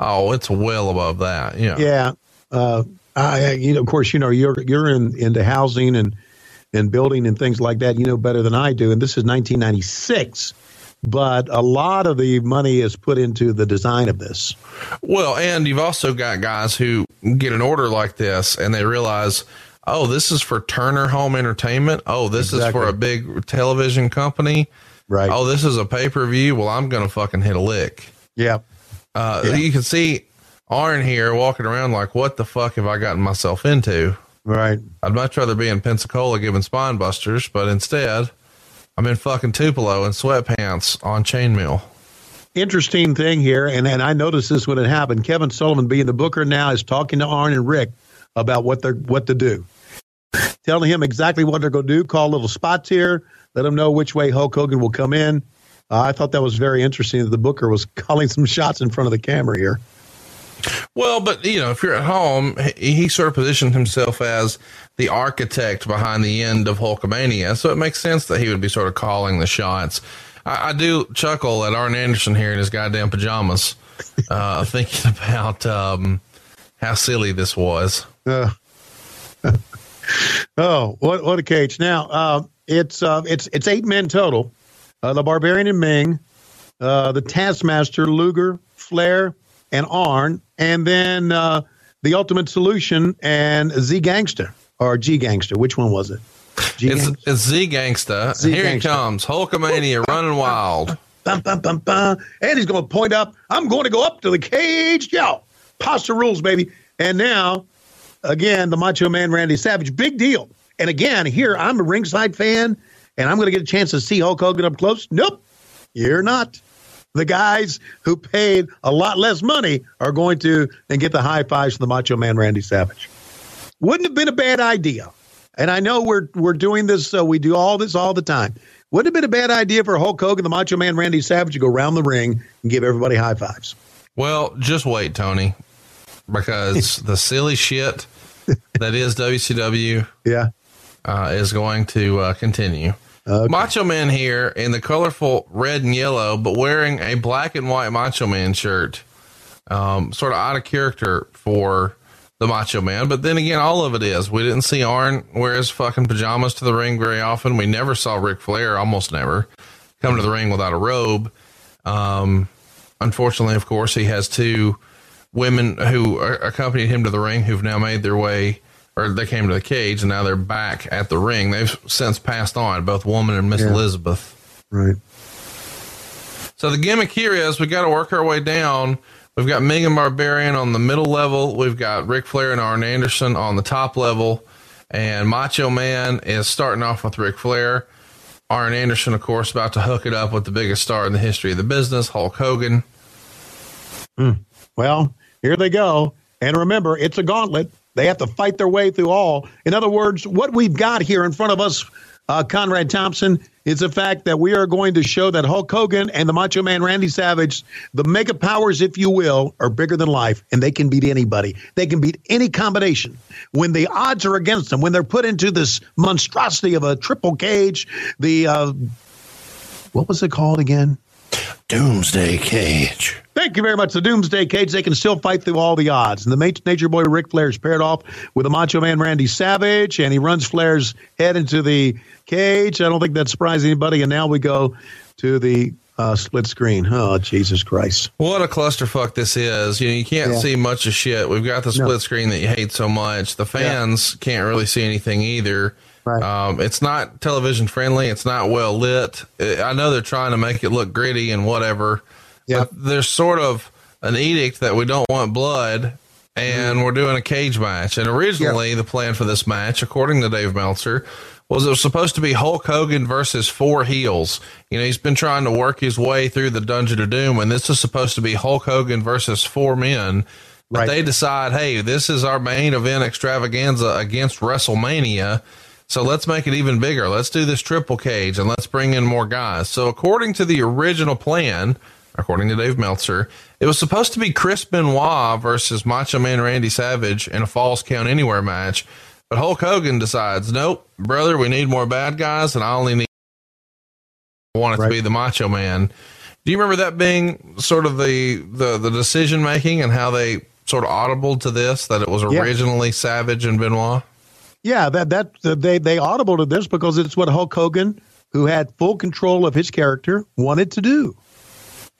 Oh, it's well above that. Yeah. Yeah. Uh, I, you know, of course, you know, you're, you're in, into housing and, and building and things like that. You know better than I do. And this is 1996, but a lot of the money is put into the design of this. Well, and you've also got guys who get an order like this and they realize, oh, this is for Turner Home Entertainment. Oh, this is for a big television company. Right. Oh, this is a pay per view. Well, I'm going to fucking hit a lick. Yeah. Uh, Yeah. You can see Arn here walking around like, what the fuck have I gotten myself into? Right. I'd much rather be in Pensacola giving spine busters, but instead, I'm in fucking Tupelo in sweatpants on chainmail. Interesting thing here, and, and I noticed this when it happened. Kevin Sullivan, being the booker now, is talking to Arn and Ric about what they're what to do, telling him exactly what they're going to do. Call little spots here, let them know which way Hulk Hogan will come in. Uh, I thought that was very interesting that the booker was calling some shots in front of the camera here. Well, but you know, if you're at home, he, he sort of positioned himself as the architect behind the end of Hulkamania, so it makes sense that he would be sort of calling the shots. I, I do chuckle at Arn Anderson here in his goddamn pajamas, uh, thinking about um, how silly this was. Uh, oh, what what a cage! Now uh, it's uh, it's it's eight men total. Uh, the Barbarian and Meng, uh, the Taskmaster, Luger, Flair, and Arn, and then uh, the Ultimate Solution and Z Gangsta or G Gangster. Which one was it? It's, it's Z Gangsta. Z Here he comes, Hulkamania running wild. Bum, bum, bum, bum. And he's going to point up. I'm going to go up to the cage. Yo, pasta rules, baby. And now, again, the Macho Man Randy Savage. Big deal. And again, here, I'm a ringside fan, and I'm going to get a chance to see Hulk Hogan up close. Nope, you're not. The guys who paid a lot less money are going to and get the high fives for the Macho Man Randy Savage. Wouldn't have been a bad idea. And I know we're we're doing this, so we do all this all the time. Wouldn't have been a bad idea for Hulk Hogan, the Macho Man Randy Savage, to go around the ring and give everybody high fives. Well, just wait, Tony, because the silly shit that is WCW Yeah. uh, is going to uh, continue. Macho Man here in the colorful red and yellow, but wearing a black and white Macho Man shirt. Um, sort of out of character for the Macho Man, but then again, all of it is. We didn't see Arn wear his fucking pajamas to the ring very often. We never saw Ric Flair, almost never, come to the ring without a robe. Um, unfortunately, of course, he has two women who accompanied him to the ring who've now made their way, or they came to the cage and now they're back at the ring. They've since passed on, both woman and Miss Yeah. Elizabeth. Right. So the gimmick here is we got to work our way down. We've got Megan Barbarian on the middle level. We've got Ric Flair and Arn Anderson on the top level. And Macho Man is starting off with Ric Flair. Arn Anderson, of course, about to hook it up with the biggest star in the history of the business, Hulk Hogan. Hmm. Well, here they go. And remember, it's a gauntlet. They have to fight their way through all. In other words, what we've got here in front of us, uh, Conrad Thompson, is the fact that we are going to show that Hulk Hogan and the Macho Man Randy Savage, the mega powers, if you will, are bigger than life, and they can beat anybody. They can beat any combination. When the odds are against them, when they're put into this monstrosity of a triple cage, the uh, what was it called again? Doomsday Cage. Thank you very much. The Doomsday Cage, they can still fight through all the odds. And the Nature Boy Ric Flair is paired off with the Macho Man Randy Savage, and he runs Flair's head into the cage. I don't think that surprised anybody. And now we go to the uh, split screen. Oh, Jesus Christ. What a clusterfuck this is. You know, you can't Yeah. see much of shit. We've got the split No. screen that you hate so much. The fans can't really see anything either. Um, it's not television friendly. It's not well lit. I I know they're trying to make it look gritty and whatever. Yeah. But there's sort of an edict that we don't want blood and we're doing a cage match. And originally the plan for this match, according to Dave Meltzer, was it was supposed to be Hulk Hogan versus four heels. You know, he's been trying to work his way through the Dungeon of Doom, and this is supposed to be Hulk Hogan versus four men. But they decide, hey, this is our main event extravaganza against WrestleMania. So let's make it even bigger. Let's do this triple cage and let's bring in more guys. So according to the original plan, according to Dave Meltzer, it was supposed to be Chris Benoit versus Macho Man Randy Savage in a Falls Count Anywhere match. But Hulk Hogan decides, nope, brother, we need more bad guys, and I only need I want it to be the Macho Man. Do you remember that being sort of the the, the decision making and how they sort of audible to this that it was Yeah. originally Savage and Benoit? Yeah, that that they they audible to this because it's what Hulk Hogan, who had full control of his character, wanted to do.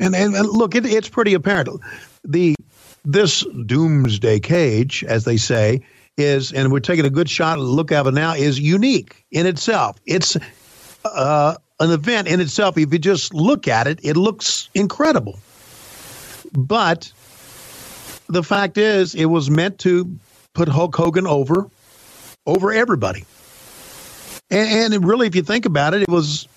And and, and look, it, it's pretty apparent. The this doomsday cage, as they say, is and we're taking a good shot look at it now is unique in itself. It's uh, an event in itself. If you just look at it, it looks incredible. But the fact is, it was meant to put Hulk Hogan over over everybody. And, and really, if you think about it, it was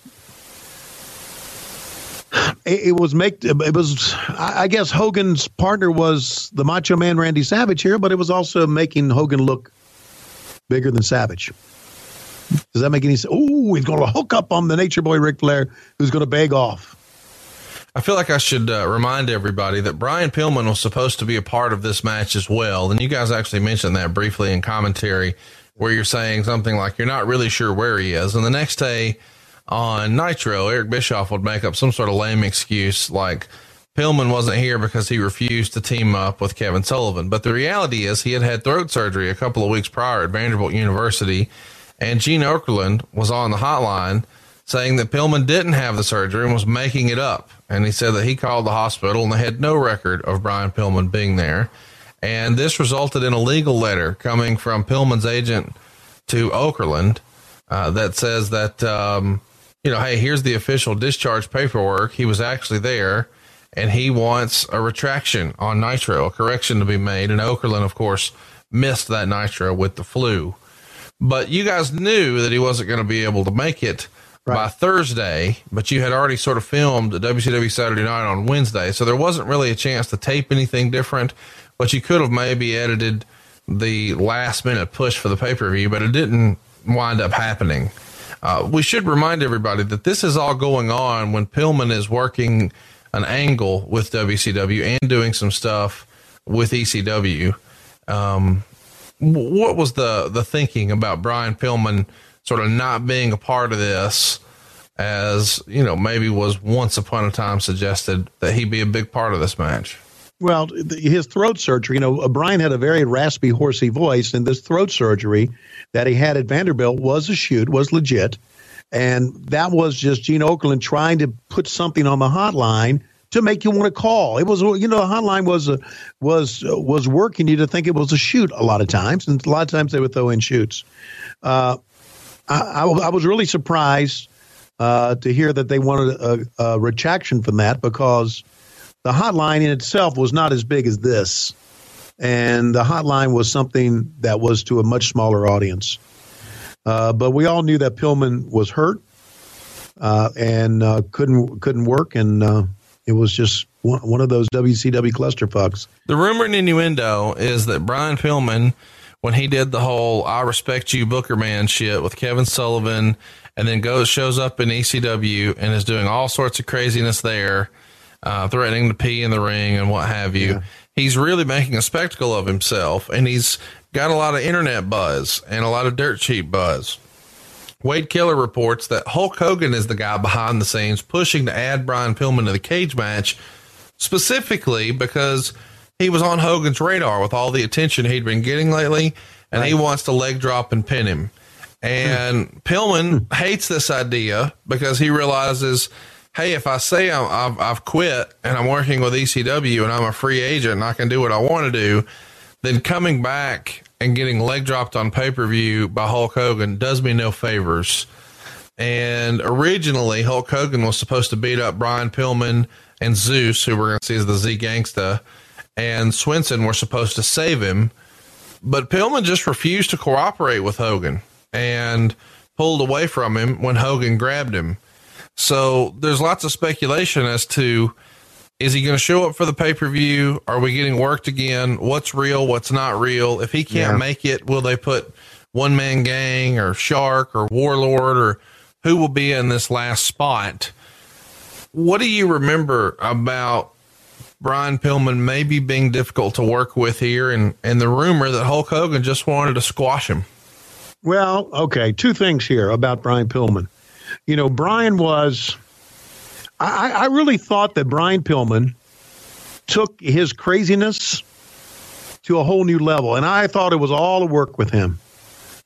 it, was make it was I I guess Hogan's partner was the Macho Man Randy Savage here, but it was also making Hogan look bigger than Savage. Does that make any sense? Oh, he's going to hook up on the Nature Boy Ric Flair, who's going to beg off. I feel like I should uh, remind everybody that Brian Pillman was supposed to be a part of this match as well. And you guys actually mentioned that briefly in commentary, where you're saying something like you're not really sure where he is. And the next day on Nitro, Eric Bischoff would make up some sort of lame excuse like Pillman wasn't here because he refused to team up with Kevin Sullivan. But the reality is he had had throat surgery a couple of weeks prior at Vanderbilt University. And Gene Okerlund was on the hotline saying that Pillman didn't have the surgery and was making it up. And he said that he called the hospital and they had no record of Brian Pillman being there. And this resulted in a legal letter coming from Pillman's agent to Okerlund uh, that says that, um, you know, hey, here's the official discharge paperwork. He was actually there and he wants a retraction on Nitro, a correction to be made. And Okerlund, of course, missed that Nitro with the flu. But you guys knew that he wasn't going to be able to make it by Thursday, but you had already sort of filmed the WCW Saturday night on Wednesday. So there wasn't really a chance to tape anything different, but you could have maybe edited the last minute push for the pay per view, but it didn't wind up happening. Uh, we should remind everybody that this is all going on when Pillman is working an angle with WCW and doing some stuff with ECW. Um, what was the the thinking about Brian Pillman sort of not being a part of this as you know maybe was once upon a time suggested that he be a big part of this match Well, th- his throat surgery, you know, Brian had a very raspy, horsey voice, and this throat surgery that he had at Vanderbilt was a shoot, was legit. And that was just Gene Okerlund trying to put something on the hotline to make you want to call. It was, you know, the hotline was a, was uh, was working you to think it was a shoot a lot of times, and a lot of times they would throw in shoots. Uh, I, I, I was really surprised uh, to hear that they wanted a, a retraction from that because the hotline in itself was not as big as this. And the hotline was something that was to a much smaller audience. Uh, but we all knew that Pillman was hurt uh, and uh, couldn't couldn't work, and uh, it was just one, one of those WCW clusterfucks. the rumor and innuendo is that Brian Pillman when he did the whole "I respect you" Booker man shit with Kevin Sullivan, and then goes shows up in ECW and is doing all sorts of craziness there, uh, threatening to pee in the ring and what have you. Yeah. He's really making a spectacle of himself, and he's got a lot of internet buzz and a lot of dirt cheap buzz. Wade Keller reports that Hulk Hogan is the guy behind the scenes pushing to add Brian Pillman to the cage match, specifically because he was on Hogan's radar with all the attention he'd been getting lately, and he wants to leg drop and pin him. And Pillman hates this idea because he realizes, hey, if I say I'm, I've, I've quit and I'm working with ECW and I'm a free agent and I can do what I want to do, then coming back and getting leg dropped on pay per view by Hulk Hogan does me no favors. And originally, Hulk Hogan was supposed to beat up Brian Pillman and Zeus, who we're going to see as the Z Gangsta, and Swenson were supposed to save him. But Pillman just refused to cooperate with Hogan and pulled away from him when Hogan grabbed him. So there's lots of speculation as to is he going to show up for the pay per view? Are we getting worked again? What's real? What's not real? If he can't Yeah. make it, will they put one man gang or Shark or Warlord or who will be in this last spot? What do you remember about Brian Pillman maybe being difficult to work with here and, and the rumor that Hulk Hogan just wanted to squash him? Well, okay, two things here about Brian Pillman. You know, Brian was. I, I really thought that Brian Pillman took his craziness to a whole new level, and I thought it was all a work with him.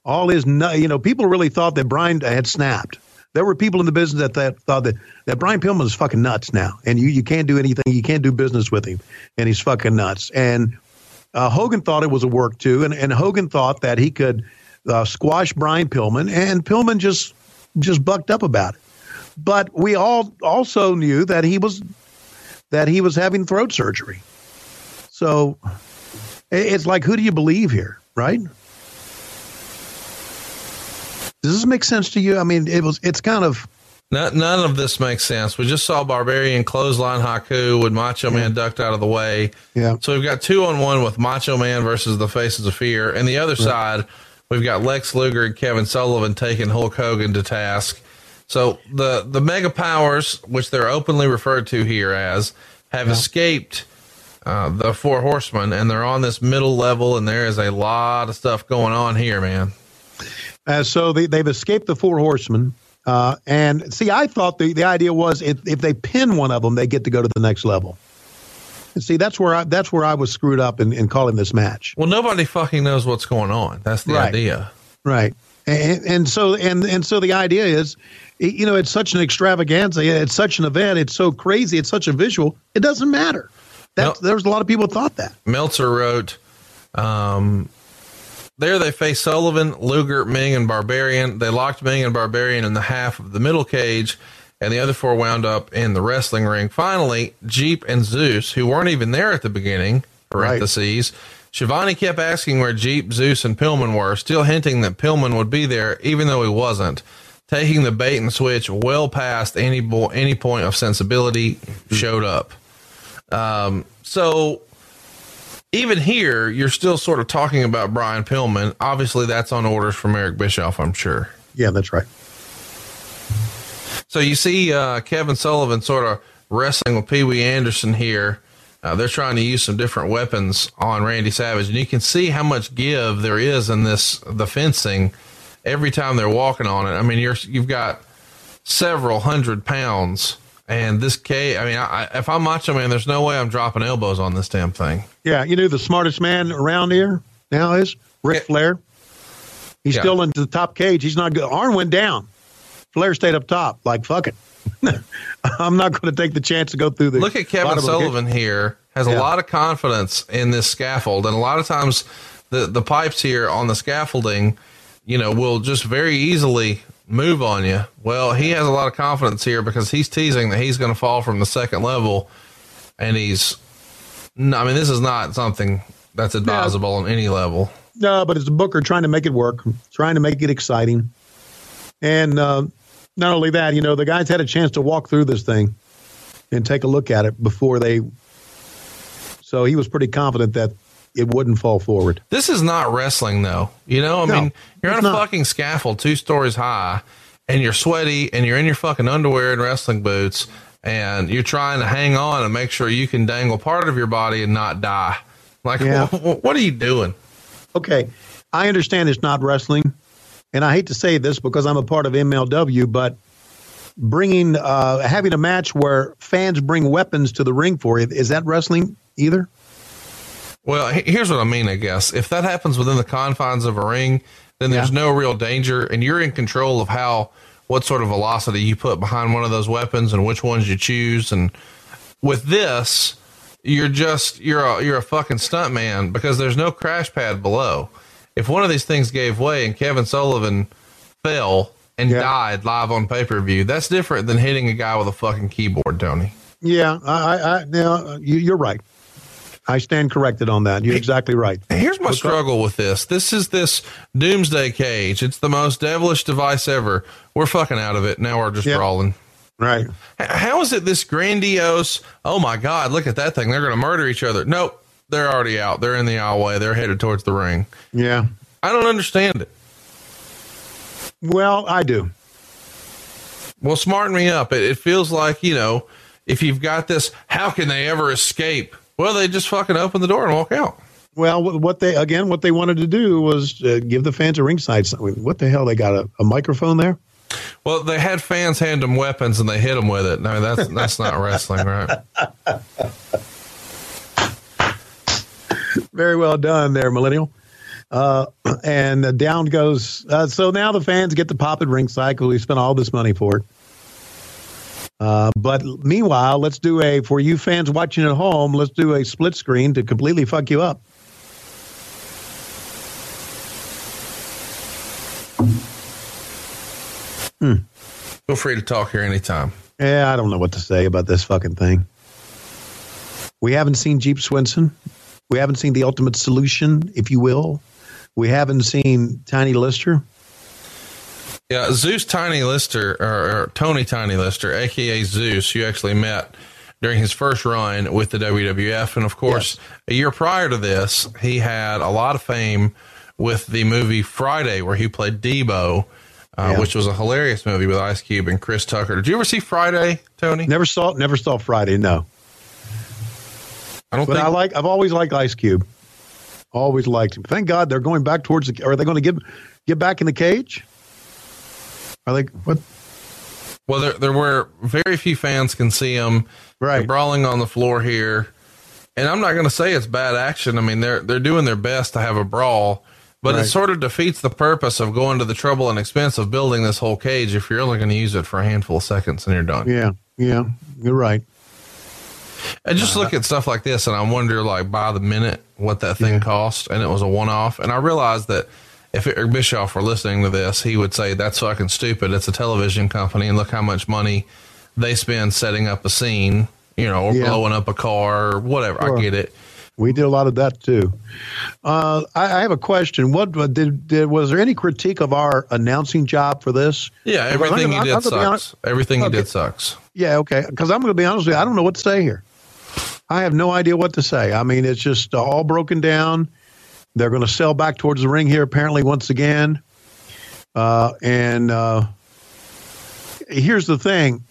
All his, you know, people really thought that Brian had snapped. There were people in the business that, that thought that, that Brian Pillman is fucking nuts now, and you, you can't do anything, you can't do business with him, and he's fucking nuts. And uh, Hogan thought it was a work too, and, and Hogan thought that he could uh, squash Brian Pillman, and Pillman just just bucked up about it. But we all also knew that he was that he was having throat surgery. So it's like, who do you believe here, right? Does this make sense to you? I mean, it was. It's kind of None, none of this makes sense. We just saw Barbarian clothesline Haku with Macho Man ducked out of the way. Yeah. So we've got two on one with Macho Man versus the Faces of Fear. And the other side, we've got Lex Luger and Kevin Sullivan taking Hulk Hogan to task. So the, the mega powers, which they're openly referred to here as, have escaped uh, the four horsemen and they're on this middle level. And there is a lot of stuff going on here, man. Uh, so they, they've escaped the four horsemen. Uh, and see, I thought the, the idea was if, if they pin one of them, they get to go to the next level. See, that's where I that's where I was screwed up in, in calling this match. Well, nobody fucking knows what's going on. That's the Right. idea. Right. And, and so and and so the idea is, you know, it's such an extravaganza. It's such an event. It's so crazy. It's such a visual. It doesn't matter. That there's a lot of people thought that. Meltzer wrote, um, there they faced Sullivan, Luger, Meng, and Barbarian. They locked Meng and Barbarian in the half of the middle cage, and the other four wound up in the wrestling ring. Finally, Jeep and Zeus, who weren't even there at the beginning, parentheses, Schiavone kept asking where Jeep, Zeus, and Pillman were, still hinting that Pillman would be there, even though he wasn't. Taking the bait and switch well past any bo- any point of sensibility, showed up. Um, so even here, you're still sort of talking about Brian Pillman. Obviously, that's on orders from Eric Bischoff, I'm sure. Yeah, that's right. So you see uh, Kevin Sullivan sort of wrestling with Pee Wee Anderson here. Uh, they're trying to use some different weapons on Randy Savage, and you can see how much give there is in this the fencing every time they're walking on it. I mean, you're you've got several hundred pounds, and this K. I mean, I, if I'm Macho Man, there's no way I'm dropping elbows on this damn thing. Yeah, you know the smartest man around here now is Ric Flair. He's Yeah. still into the top cage. He's not good. Arn went down. Flair stayed up top. Like fuck it. I'm not going to take the chance to go through the. Look at Kevin bottom of the cage. Sullivan here has a lot of confidence in this scaffold, and a lot of times the the pipes here on the scaffolding, you know, will just very easily move on you. Well, he has a lot of confidence here because he's teasing that he's going to fall from the second level, and he's. No, I mean, this is not something that's advisable on any level. No, but it's a Booker trying to make it work, trying to make it exciting. And uh, not only that, you know, the guys had a chance to walk through this thing and take a look at it before they. So he was pretty confident that it wouldn't fall forward. This is not wrestling, though. You know, I No, mean, you're on a not. fucking scaffold two stories high, and you're sweaty, and you're in your fucking underwear and wrestling boots, and you're trying to hang on and make sure you can dangle part of your body and not die. Like, Yeah. wh- what are you doing? Okay, I understand it's not wrestling, and I hate to say this because I'm a part of MLW, but bringing uh, having a match where fans bring weapons to the ring for you is that wrestling either? Well, here's what I mean, I guess. If that happens within the confines of a ring, then there's no real danger, and you're in control of how, what sort of velocity you put behind one of those weapons and which ones you choose. And with this, you're just you're a you're a fucking stunt man because there's no crash pad below. If one of these things gave way and Kevin Sullivan fell and died live on pay per view, that's different than hitting a guy with a fucking keyboard, Tony. Yeah, I, I, I now uh, you, you're right. I stand corrected on that. You're exactly right. Here's my struggle with this. This is this doomsday cage. It's the most devilish device ever. We're fucking out of it. Now we're just brawling. Right. How is it this grandiose? Oh my God, look at that thing. They're going to murder each other. Nope. They're already out. They're in the aisleway. They're headed towards the ring. Yeah. I don't understand it. Well, I do. Well, smarten me up. It, it feels like, you know, if you've got this, how can they ever escape? Well, they just fucking open the door and walk out. Well, what they again, what they wanted to do was uh, give the fans a ringside. something. What the hell? They got a, a microphone there? Well, they had fans hand them weapons and they hit them with it. No, that's that's not wrestling, right? Very well done there, millennial. Uh, and uh, down goes. Uh, so now the fans get the pop at ringside because we spent all this money for it. Uh, but meanwhile, let's do a for you fans watching at home. Let's do a split screen to completely fuck you up. Hmm. Feel free to talk here anytime. Yeah, I don't know what to say about this fucking thing. We haven't seen Jeep Swenson. We haven't seen the ultimate solution, if you will. We haven't seen Tiny Lister. Yeah, Zeus Tiny Lister, or, or Tommy Tiny Lister, aka Zeus, you actually met during his first run with the WWF. And of course, a year prior to this, he had a lot of fame with the movie Friday, where he played Debo, uh, Yeah. which was a hilarious movie with Ice Cube and Chris Tucker. Did you ever see Friday, Tony? Never saw never saw Friday, no. I don't but think- I like I've always liked Ice Cube. Always liked him. Thank God they're going back towards the are they going to get get back in the cage? Are they what Well, there, there were very few fans can see him. Right. They're brawling on the floor here. And I'm not going to say it's bad action. I mean, they're, they're doing their best to have a brawl, but it sort of defeats the purpose of going to the trouble and expense of building this whole cage if you're only going to use it for a handful of seconds and you're done. Yeah, yeah, you're right. I just look at stuff like this and I wonder, like, by the minute, what that thing cost. And it was a one off. And I realized that if Eric Bischoff were listening to this, he would say, That's fucking stupid. It's a television company. And look how much money they spend setting up a scene, you know, or Yeah. blowing up a car or whatever. Sure. I get it. We did a lot of that too. Uh, I, I have a question. What did, did was there any critique of our announcing job for this? Yeah, I'm everything I'm did gonna honest- sucks. Everything he Okay. did sucks. Yeah, okay. Because I'm going to be honest with you, I don't know what to say here. I have no idea what to say. I mean, it's just uh, all broken down. They're going to sell back towards the ring here, apparently, once again. Uh, and uh, here's the thing.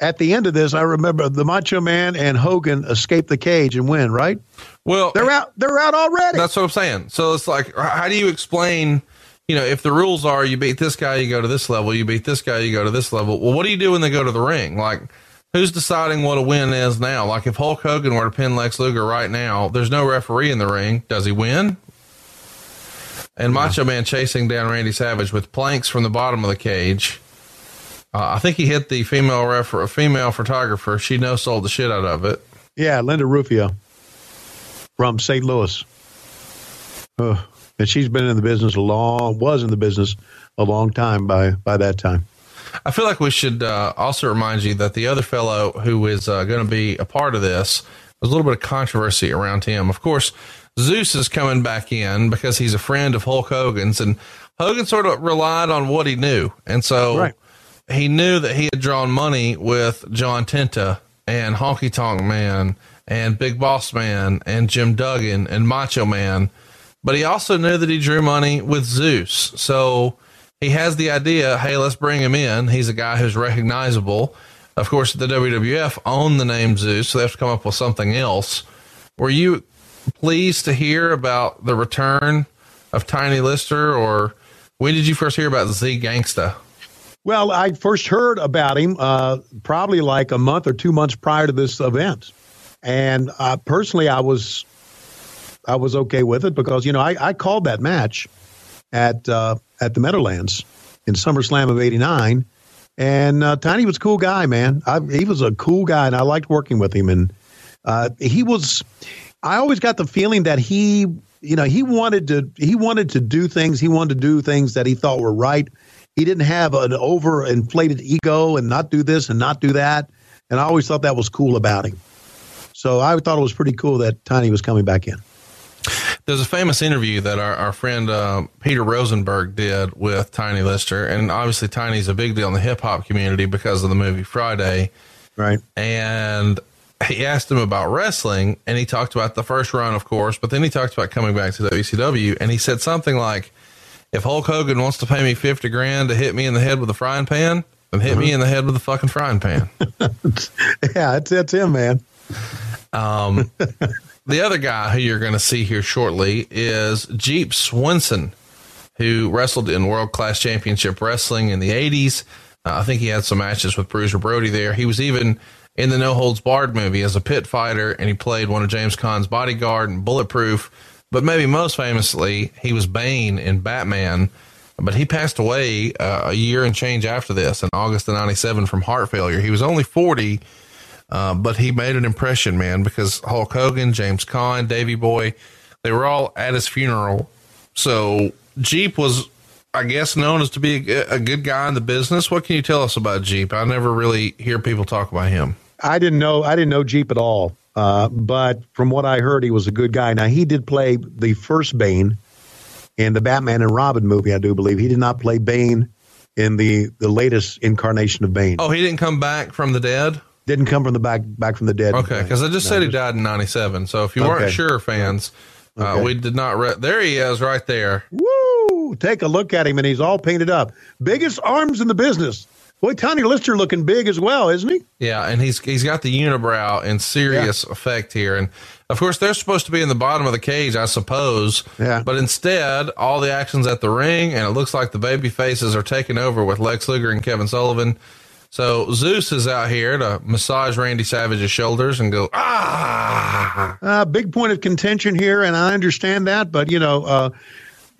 At the end of this, I remember the Macho Man and Hogan escape the cage and win. Right? Well, they're out. They're out already. That's what I'm saying. So it's like, how do you explain? You know, if the rules are you beat this guy, you go to this level. You beat this guy, you go to this level. Well, what do you do when they go to the ring? Like, who's deciding what a win is now? Like, if Hulk Hogan were to pin Lex Luger right now, there's no referee in the ring. Does he win? And Macho Man chasing down Randy Savage with planks from the bottom of the cage. Uh, I think he hit the female refer- female photographer. She no sold the shit out of it. Yeah, Linda Rufio from St. Louis. Ugh. and she's been in the business a long, was in the business a long time by by that time. I feel like we should uh, also remind you that the other fellow who is uh, going to be a part of this, there's a little bit of controversy around him. Of course, Zeus is coming back in because he's a friend of Hulk Hogan's, and Hogan sort of relied on what he knew, and so Right. he knew that he had drawn money with John Tenta and Honky Tonk Man and Big Boss Man and Jim Duggan and Macho Man, but he also knew that he drew money with Zeus. So he has the idea, hey, let's bring him in. He's a guy who's recognizable. Of course, the WWF owned the name Zeus, so they have to come up with something else. Were you pleased to hear about the return of Tiny Lister, or when did you first hear about Z Gangsta? Well, I first heard about him uh, probably like a month or two months prior to this event, and uh, personally, I was I was okay with it because you know I, I called that match at uh, at the Meadowlands in SummerSlam of '89, and uh, Tiny was a cool guy, man. I, he was a cool guy, and I liked working with him. And uh, he was, I always got the feeling that he, you know, he wanted to he wanted to do things. He wanted to do things that he thought were right. He didn't have an overinflated ego and not do this and not do that. And I always thought that was cool about him. So I thought it was pretty cool that Tiny was coming back in. There's a famous interview that our, our friend uh, Peter Rosenberg did with Tiny Lister, and obviously Tiny's a big deal in the hip hop community because of the movie Friday. Right. And he asked him about wrestling, and he talked about the first run, of course, but then he talked about coming back to WCW, and he said something like, "If Hulk Hogan wants to pay me fifty grand to hit me in the head with a frying pan, then hit uh-huh. me in the head with a fucking frying pan." yeah, that's that's him, man. Um. The other guy who you're going to see here shortly is Jeep Swenson, who wrestled in World Class Championship Wrestling in the 80s. Uh, I think he had some matches with Bruiser Brody there. He was even in the No Holds Barred movie as a pit fighter, and he played one of James Caan's bodyguard and Bulletproof. But maybe most famously, he was Bane in Batman. But he passed away uh, a year and change after this in August of 97 from heart failure. He was only 40 uh, but he made an impression, man, because Hulk Hogan, James Caan, Davy Boy, they were all at his funeral. So Jeep was, I guess, known as to be a, a good guy in the business. What can you tell us about Jeep? I never really hear people talk about him. I didn't know. I didn't know Jeep at all. Uh, but from what I heard, he was a good guy. Now he did play the first Bane in the Batman and Robin movie. I do believe he did not play Bane in the the latest incarnation of Bane. Oh, he didn't come back from the dead. Didn't come from the back back from the dead. Okay, because I just no, said he died in '97. So if you okay. weren't sure, fans, uh, okay. uh, we did not. Re- there he is, right there. Woo! Take a look at him, and he's all painted up. Biggest arms in the business. Boy, Tony Lister looking big as well, isn't he? Yeah, and he's he's got the unibrow in serious yeah. effect here, and of course they're supposed to be in the bottom of the cage, I suppose. Yeah. But instead, all the actions at the ring, and it looks like the baby faces are taking over with Lex Luger and Kevin Sullivan. So Zeus is out here to massage Randy Savage's shoulders and go, ah. Uh, big point of contention here, and I understand that, but you know, uh,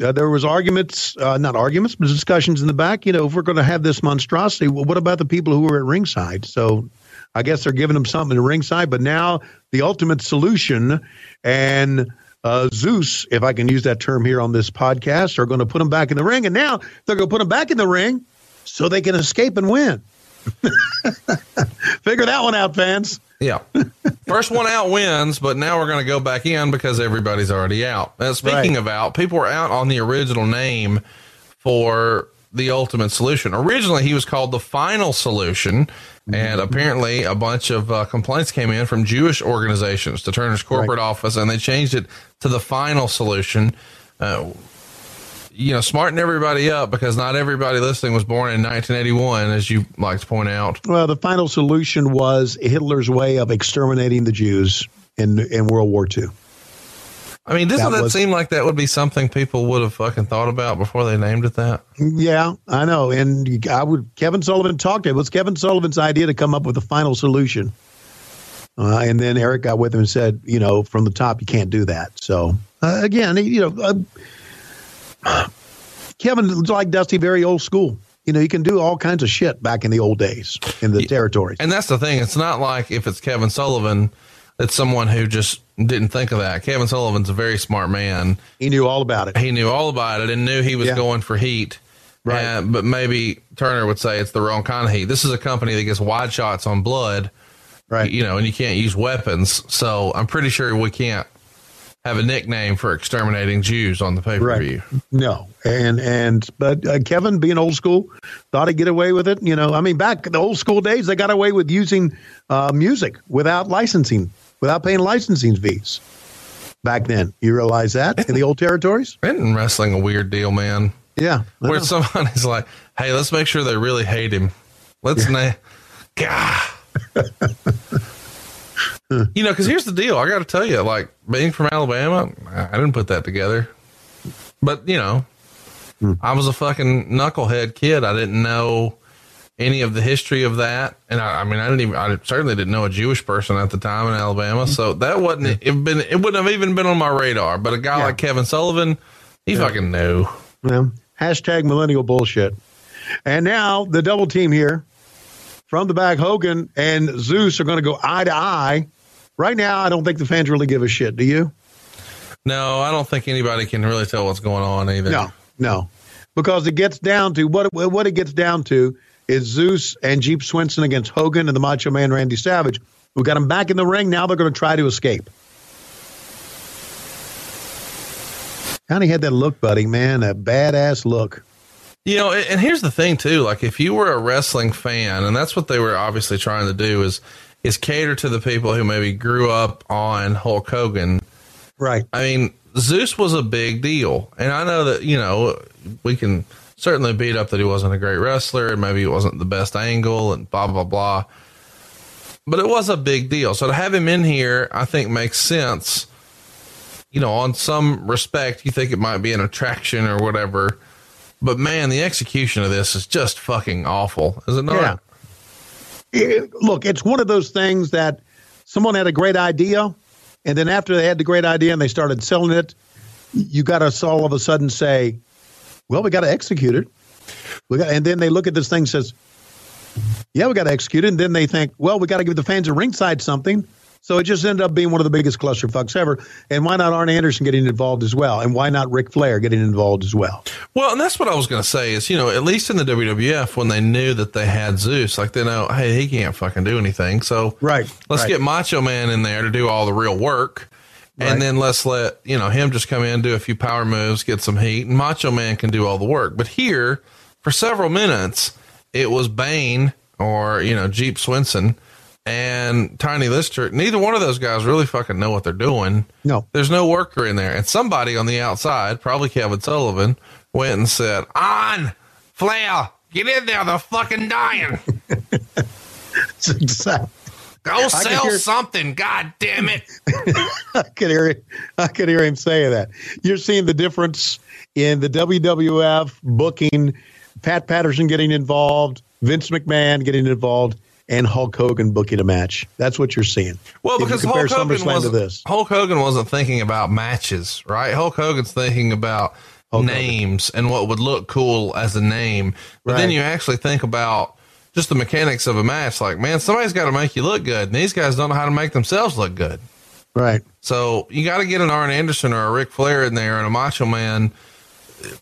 uh, there was arguments, uh, not arguments, but discussions in the back. You know, if we're going to have this monstrosity, well, what about the people who were at ringside? So I guess they're giving them something at ringside, but now the ultimate solution and uh, Zeus, if I can use that term here on this podcast, are going to put them back in the ring, and now they're going to put them back in the ring so they can escape and win. Figure that one out, fans. Yeah. First one out wins, but now we're going to go back in because everybody's already out. Now, speaking right. of out, people were out on the original name for the ultimate solution. Originally, he was called the final solution. And mm-hmm. apparently, a bunch of uh, complaints came in from Jewish organizations to Turner's corporate right. office, and they changed it to the final solution. Uh, you know, smarten everybody up because not everybody listening was born in 1981, as you like to point out. Well, the final solution was Hitler's way of exterminating the Jews in in World War II. I mean, doesn't that, that was, seem like that would be something people would have fucking thought about before they named it that? Yeah, I know. And I would. Kevin Sullivan talked to it. It was Kevin Sullivan's idea to come up with a final solution. Uh, and then Eric got with him and said, you know, from the top, you can't do that. So uh, again, you know, uh, Kevin like Dusty, very old school. You know, you can do all kinds of shit back in the old days in the territories. And that's the thing. It's not like if it's Kevin Sullivan, it's someone who just didn't think of that. Kevin Sullivan's a very smart man. He knew all about it. He knew all about it and knew he was yeah. going for heat. Right. But maybe Turner would say it's the wrong kind of heat. This is a company that gets wide shots on blood. Right. You know, and you can't use weapons. So I'm pretty sure we can't have a nickname for exterminating Jews on the pay per view. No, and and but uh, Kevin, being old school, thought he'd get away with it. You know, I mean, back in the old school days, they got away with using uh, music without licensing, without paying licensing fees. Back then, you realize that in the old territories. Isn't wrestling a weird deal, man? Yeah, I Where know. somebody's like, "Hey, let's make sure they really hate him. Let's na- God." you know, because here's the deal. I got to tell you, like being from Alabama, I didn't put that together. But you know, hmm. I was a fucking knucklehead kid. I didn't know any of the history of that, and I, I mean, I didn't even. I certainly didn't know a Jewish person at the time in Alabama, so that wasn't. It been. It wouldn't have even been on my radar. But a guy like Kevin Sullivan, he fucking knew. Yeah. Hashtag millennial bullshit. And now the double team here from the back, Hogan and Zeus are going to go eye to eye. Right now, I don't think the fans really give a shit. Do you? No, I don't think anybody can really tell what's going on either. No, no, because it gets down to what what it gets down to is Zeus and Jeep Swenson against Hogan and the Macho Man Randy Savage. We got them back in the ring. Now they're going to try to escape. Of had that look, buddy, man, that badass look. You know, and here's the thing too. Like, if you were a wrestling fan, and that's what they were obviously trying to do is is cater to the people who maybe grew up on Hulk Hogan. Right. I mean, Zeus was a big deal, and I know that you know we can certainly beat up that he wasn't a great wrestler, and maybe it wasn't the best angle, and blah blah blah. But it was a big deal. So to have him in here, I think makes sense. You know, on some respect, you think it might be an attraction or whatever. But man, the execution of this is just fucking awful, is it not? Yeah. It- look, it's one of those things that someone had a great idea, and then after they had the great idea and they started selling it, you got to all of a sudden say, "Well, we got to execute it." We got, and then they look at this thing and says, "Yeah, we got to execute it." And then they think, "Well, we got to give the fans at ringside something." So it just ended up being one of the biggest clusterfucks ever. And why not Arn Anderson getting involved as well? And why not Ric Flair getting involved as well? Well, and that's what I was going to say is, you know, at least in the WWF, when they knew that they had Zeus, like they know, hey, he can't fucking do anything. So, right, let's right. get Macho Man in there to do all the real work. Right. And then let's let, you know, him just come in, do a few power moves, get some heat, and Macho Man can do all the work. But here, for several minutes, it was Bane or, you know, Jeep Swenson and Tiny Lister. Neither one of those guys really fucking know what they're doing. No. There's no worker in there. And somebody on the outside, probably Kevin Sullivan, went and said, Arn, Flair, get in there. They're fucking dying. Go I can sell hear- something. God damn it. I could hear it. I could hear him saying that. You're seeing the difference in the WWF booking, Pat Patterson getting involved, Vince McMahon getting involved, and Hulk Hogan booking a match. That's what you're seeing. Well, If because Hulk Hogan, wasn't, this. Hulk Hogan wasn't thinking about matches, right? Hulk Hogan's thinking about names and what would look cool as a name. But then you actually think about just the mechanics of a match. Like, man, somebody's got to make you look good. And these guys don't know how to make themselves look good. Right. So you got to get an Arn Anderson or a Ric Flair in there and a Macho Man.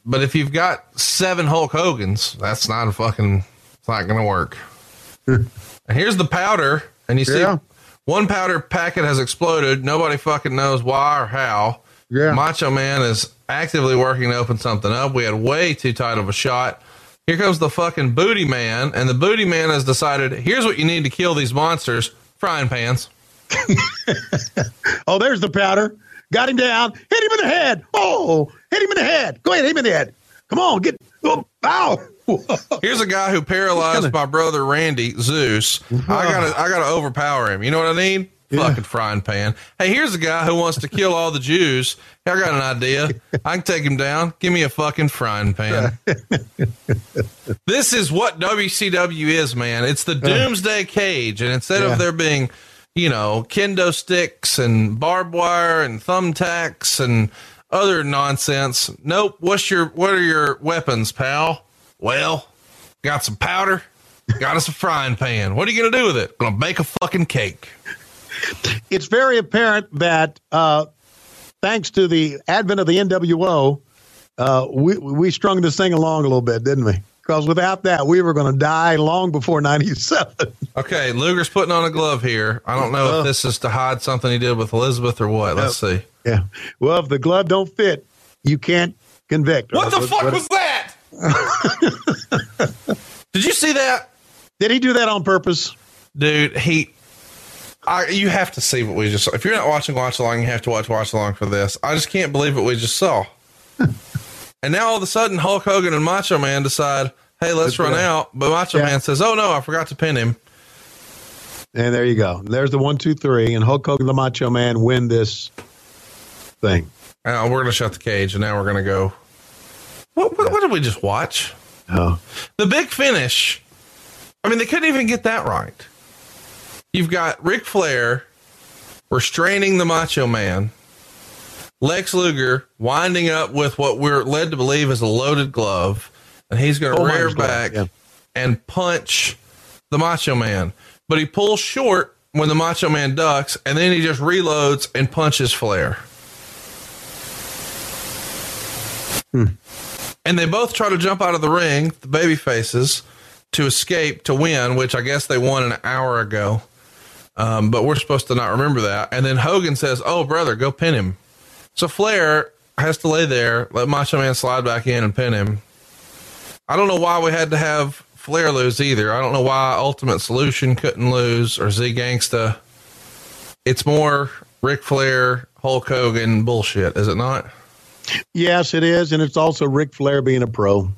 But if you've got seven Hulk Hogan's, that's not a fucking, it's not going to work. and here's the powder. And you see Yeah. one powder packet has exploded. Nobody fucking knows why or how. Yeah. Macho Man is actively working to open something up. We had way too tight of a shot. Here comes the fucking booty man. And the booty man has decided here's what you need to kill these monsters frying pans. Oh, there's the powder. Got him down. Hit him in the head. Oh, hit him in the head. Go ahead, hit him in the head. Come on, get. Oh, ow. Here's a guy who paralyzed my brother Randy Zeus. I gotta I gotta overpower him. You know what I mean? Fucking frying pan. Hey, here's a guy who wants to kill all the Jews. I got an idea. I can take him down. Give me a fucking frying pan. this is what WCW is, man. It's the uh. doomsday cage, and instead Yeah. of there being, you know, kendo sticks and barbed wire and thumbtacks and other nonsense, nope. What's your what are your weapons, pal? Well, got some powder, got us a frying pan. What are you gonna do with it? Gonna bake a fucking cake. it's very apparent that uh, thanks to the advent of the NWO, uh, we we strung this thing along a little bit, didn't we? Because without that, we were going to die long before '97. Okay, Luger's putting on a glove here. I don't know Uh. if this is to hide something he did with Elizabeth or what. Let's see. Yeah. Well, if the glove don't fit, you can't convict. What the fuck was that? Did you see that? Did he do that on purpose? Dude, he I, you have to see what we just saw. If you're not watching Watch Along, you have to watch Watch Along for this. I just can't believe what we just saw. and now all of a sudden, Hulk Hogan and Macho Man decide, hey, let's run out. But Macho Yeah. Man says, oh no, I forgot to pin him. And there you go. There's the one, two, three, and Hulk Hogan, and the Macho Man, win this thing. Uh, we're going to shut the cage, and now we're going to go. What, what, what did we just watch? Oh. The big finish. I mean, they couldn't even get that right. You've got Ric Flair restraining the Macho Man, Lex Luger winding up with what we're led to believe is a loaded glove, and he's going to Coal rear back yeah. and punch the Macho Man. But he pulls short when the Macho Man ducks, and then he just reloads and punches Flair. And they both try to jump out of the ring, the baby faces, to escape to win, which I guess they won an hour ago. Um, but we're supposed to not remember that. And then Hogan says, Oh, brother, go pin him. So Flair has to lay there, let Macho Man slide back in and pin him. I don't know why we had to have Flair lose either. I don't know why Ultimate Solution couldn't lose or Z Gangsta. It's more Ric Flair, Hulk Hogan bullshit, is it not? Yes, it is. And it's also Ric Flair being a pro.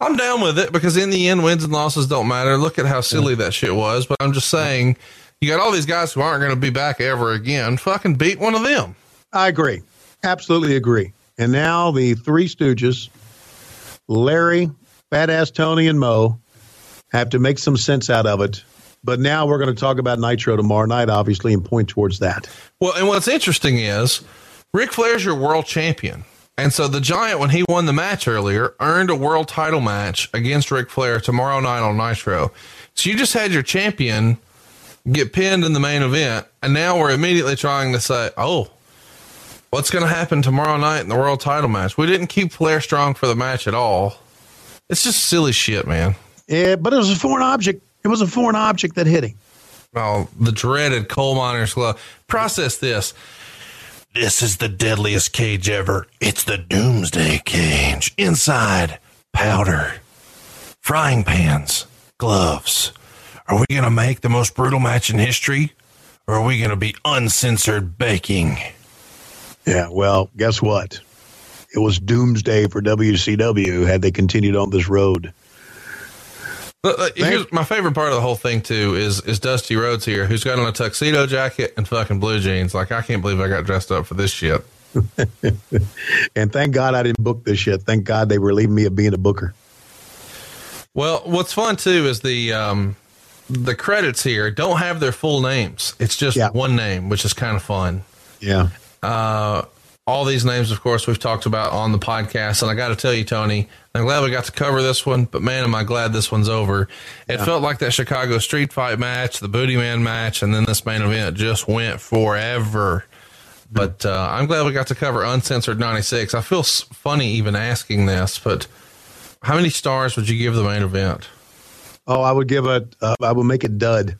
I'm down with it because in the end, wins and losses don't matter. Look at how silly that shit was. But I'm just saying, you got all these guys who aren't going to be back ever again. Fucking beat one of them. I agree. Absolutely agree. And now the three stooges, Larry, Fat Ass Tony, and Mo, have to make some sense out of it. But now we're going to talk about Nitro tomorrow night, obviously, and point towards that. Well, and what's interesting is Ric Flair's your world champion. And so the Giant, when he won the match earlier, earned a world title match against Ric Flair tomorrow night on Nitro. So you just had your champion get pinned in the main event. And now we're immediately trying to say, oh, what's going to happen tomorrow night in the world title match? We didn't keep Flair strong for the match at all. It's just silly shit, man. Yeah, but it was a foreign object. It was a foreign object that hit him. Oh, the dreaded coal miner's glove. Process this. This is the deadliest cage ever. It's the doomsday cage. Inside, powder, frying pans, gloves. Are we going to make the most brutal match in history? Or are we going to be uncensored baking? Yeah, well, guess what? It was doomsday for WCW had they continued on this road. Look, here's my favorite part of the whole thing too is is Dusty Rhodes here, who's got on a tuxedo jacket and fucking blue jeans. Like I can't believe I got dressed up for this shit. and thank God I didn't book this shit. Thank God they relieved me of being a booker. Well, what's fun too is the um, the credits here don't have their full names. It's just one name, which is kind of fun. Yeah. Uh, all these names, of course, we've talked about on the podcast, and I got to tell you, Tony, I'm glad we got to cover this one. But man, am I glad this one's over. It Yeah. felt like that Chicago Street Fight match, the Booty Man match, and then this main event just went forever. But uh, I'm glad we got to cover Uncensored 96. I feel funny even asking this, but how many stars would you give the main event? Oh, I would give it. Uh, I would make it dud.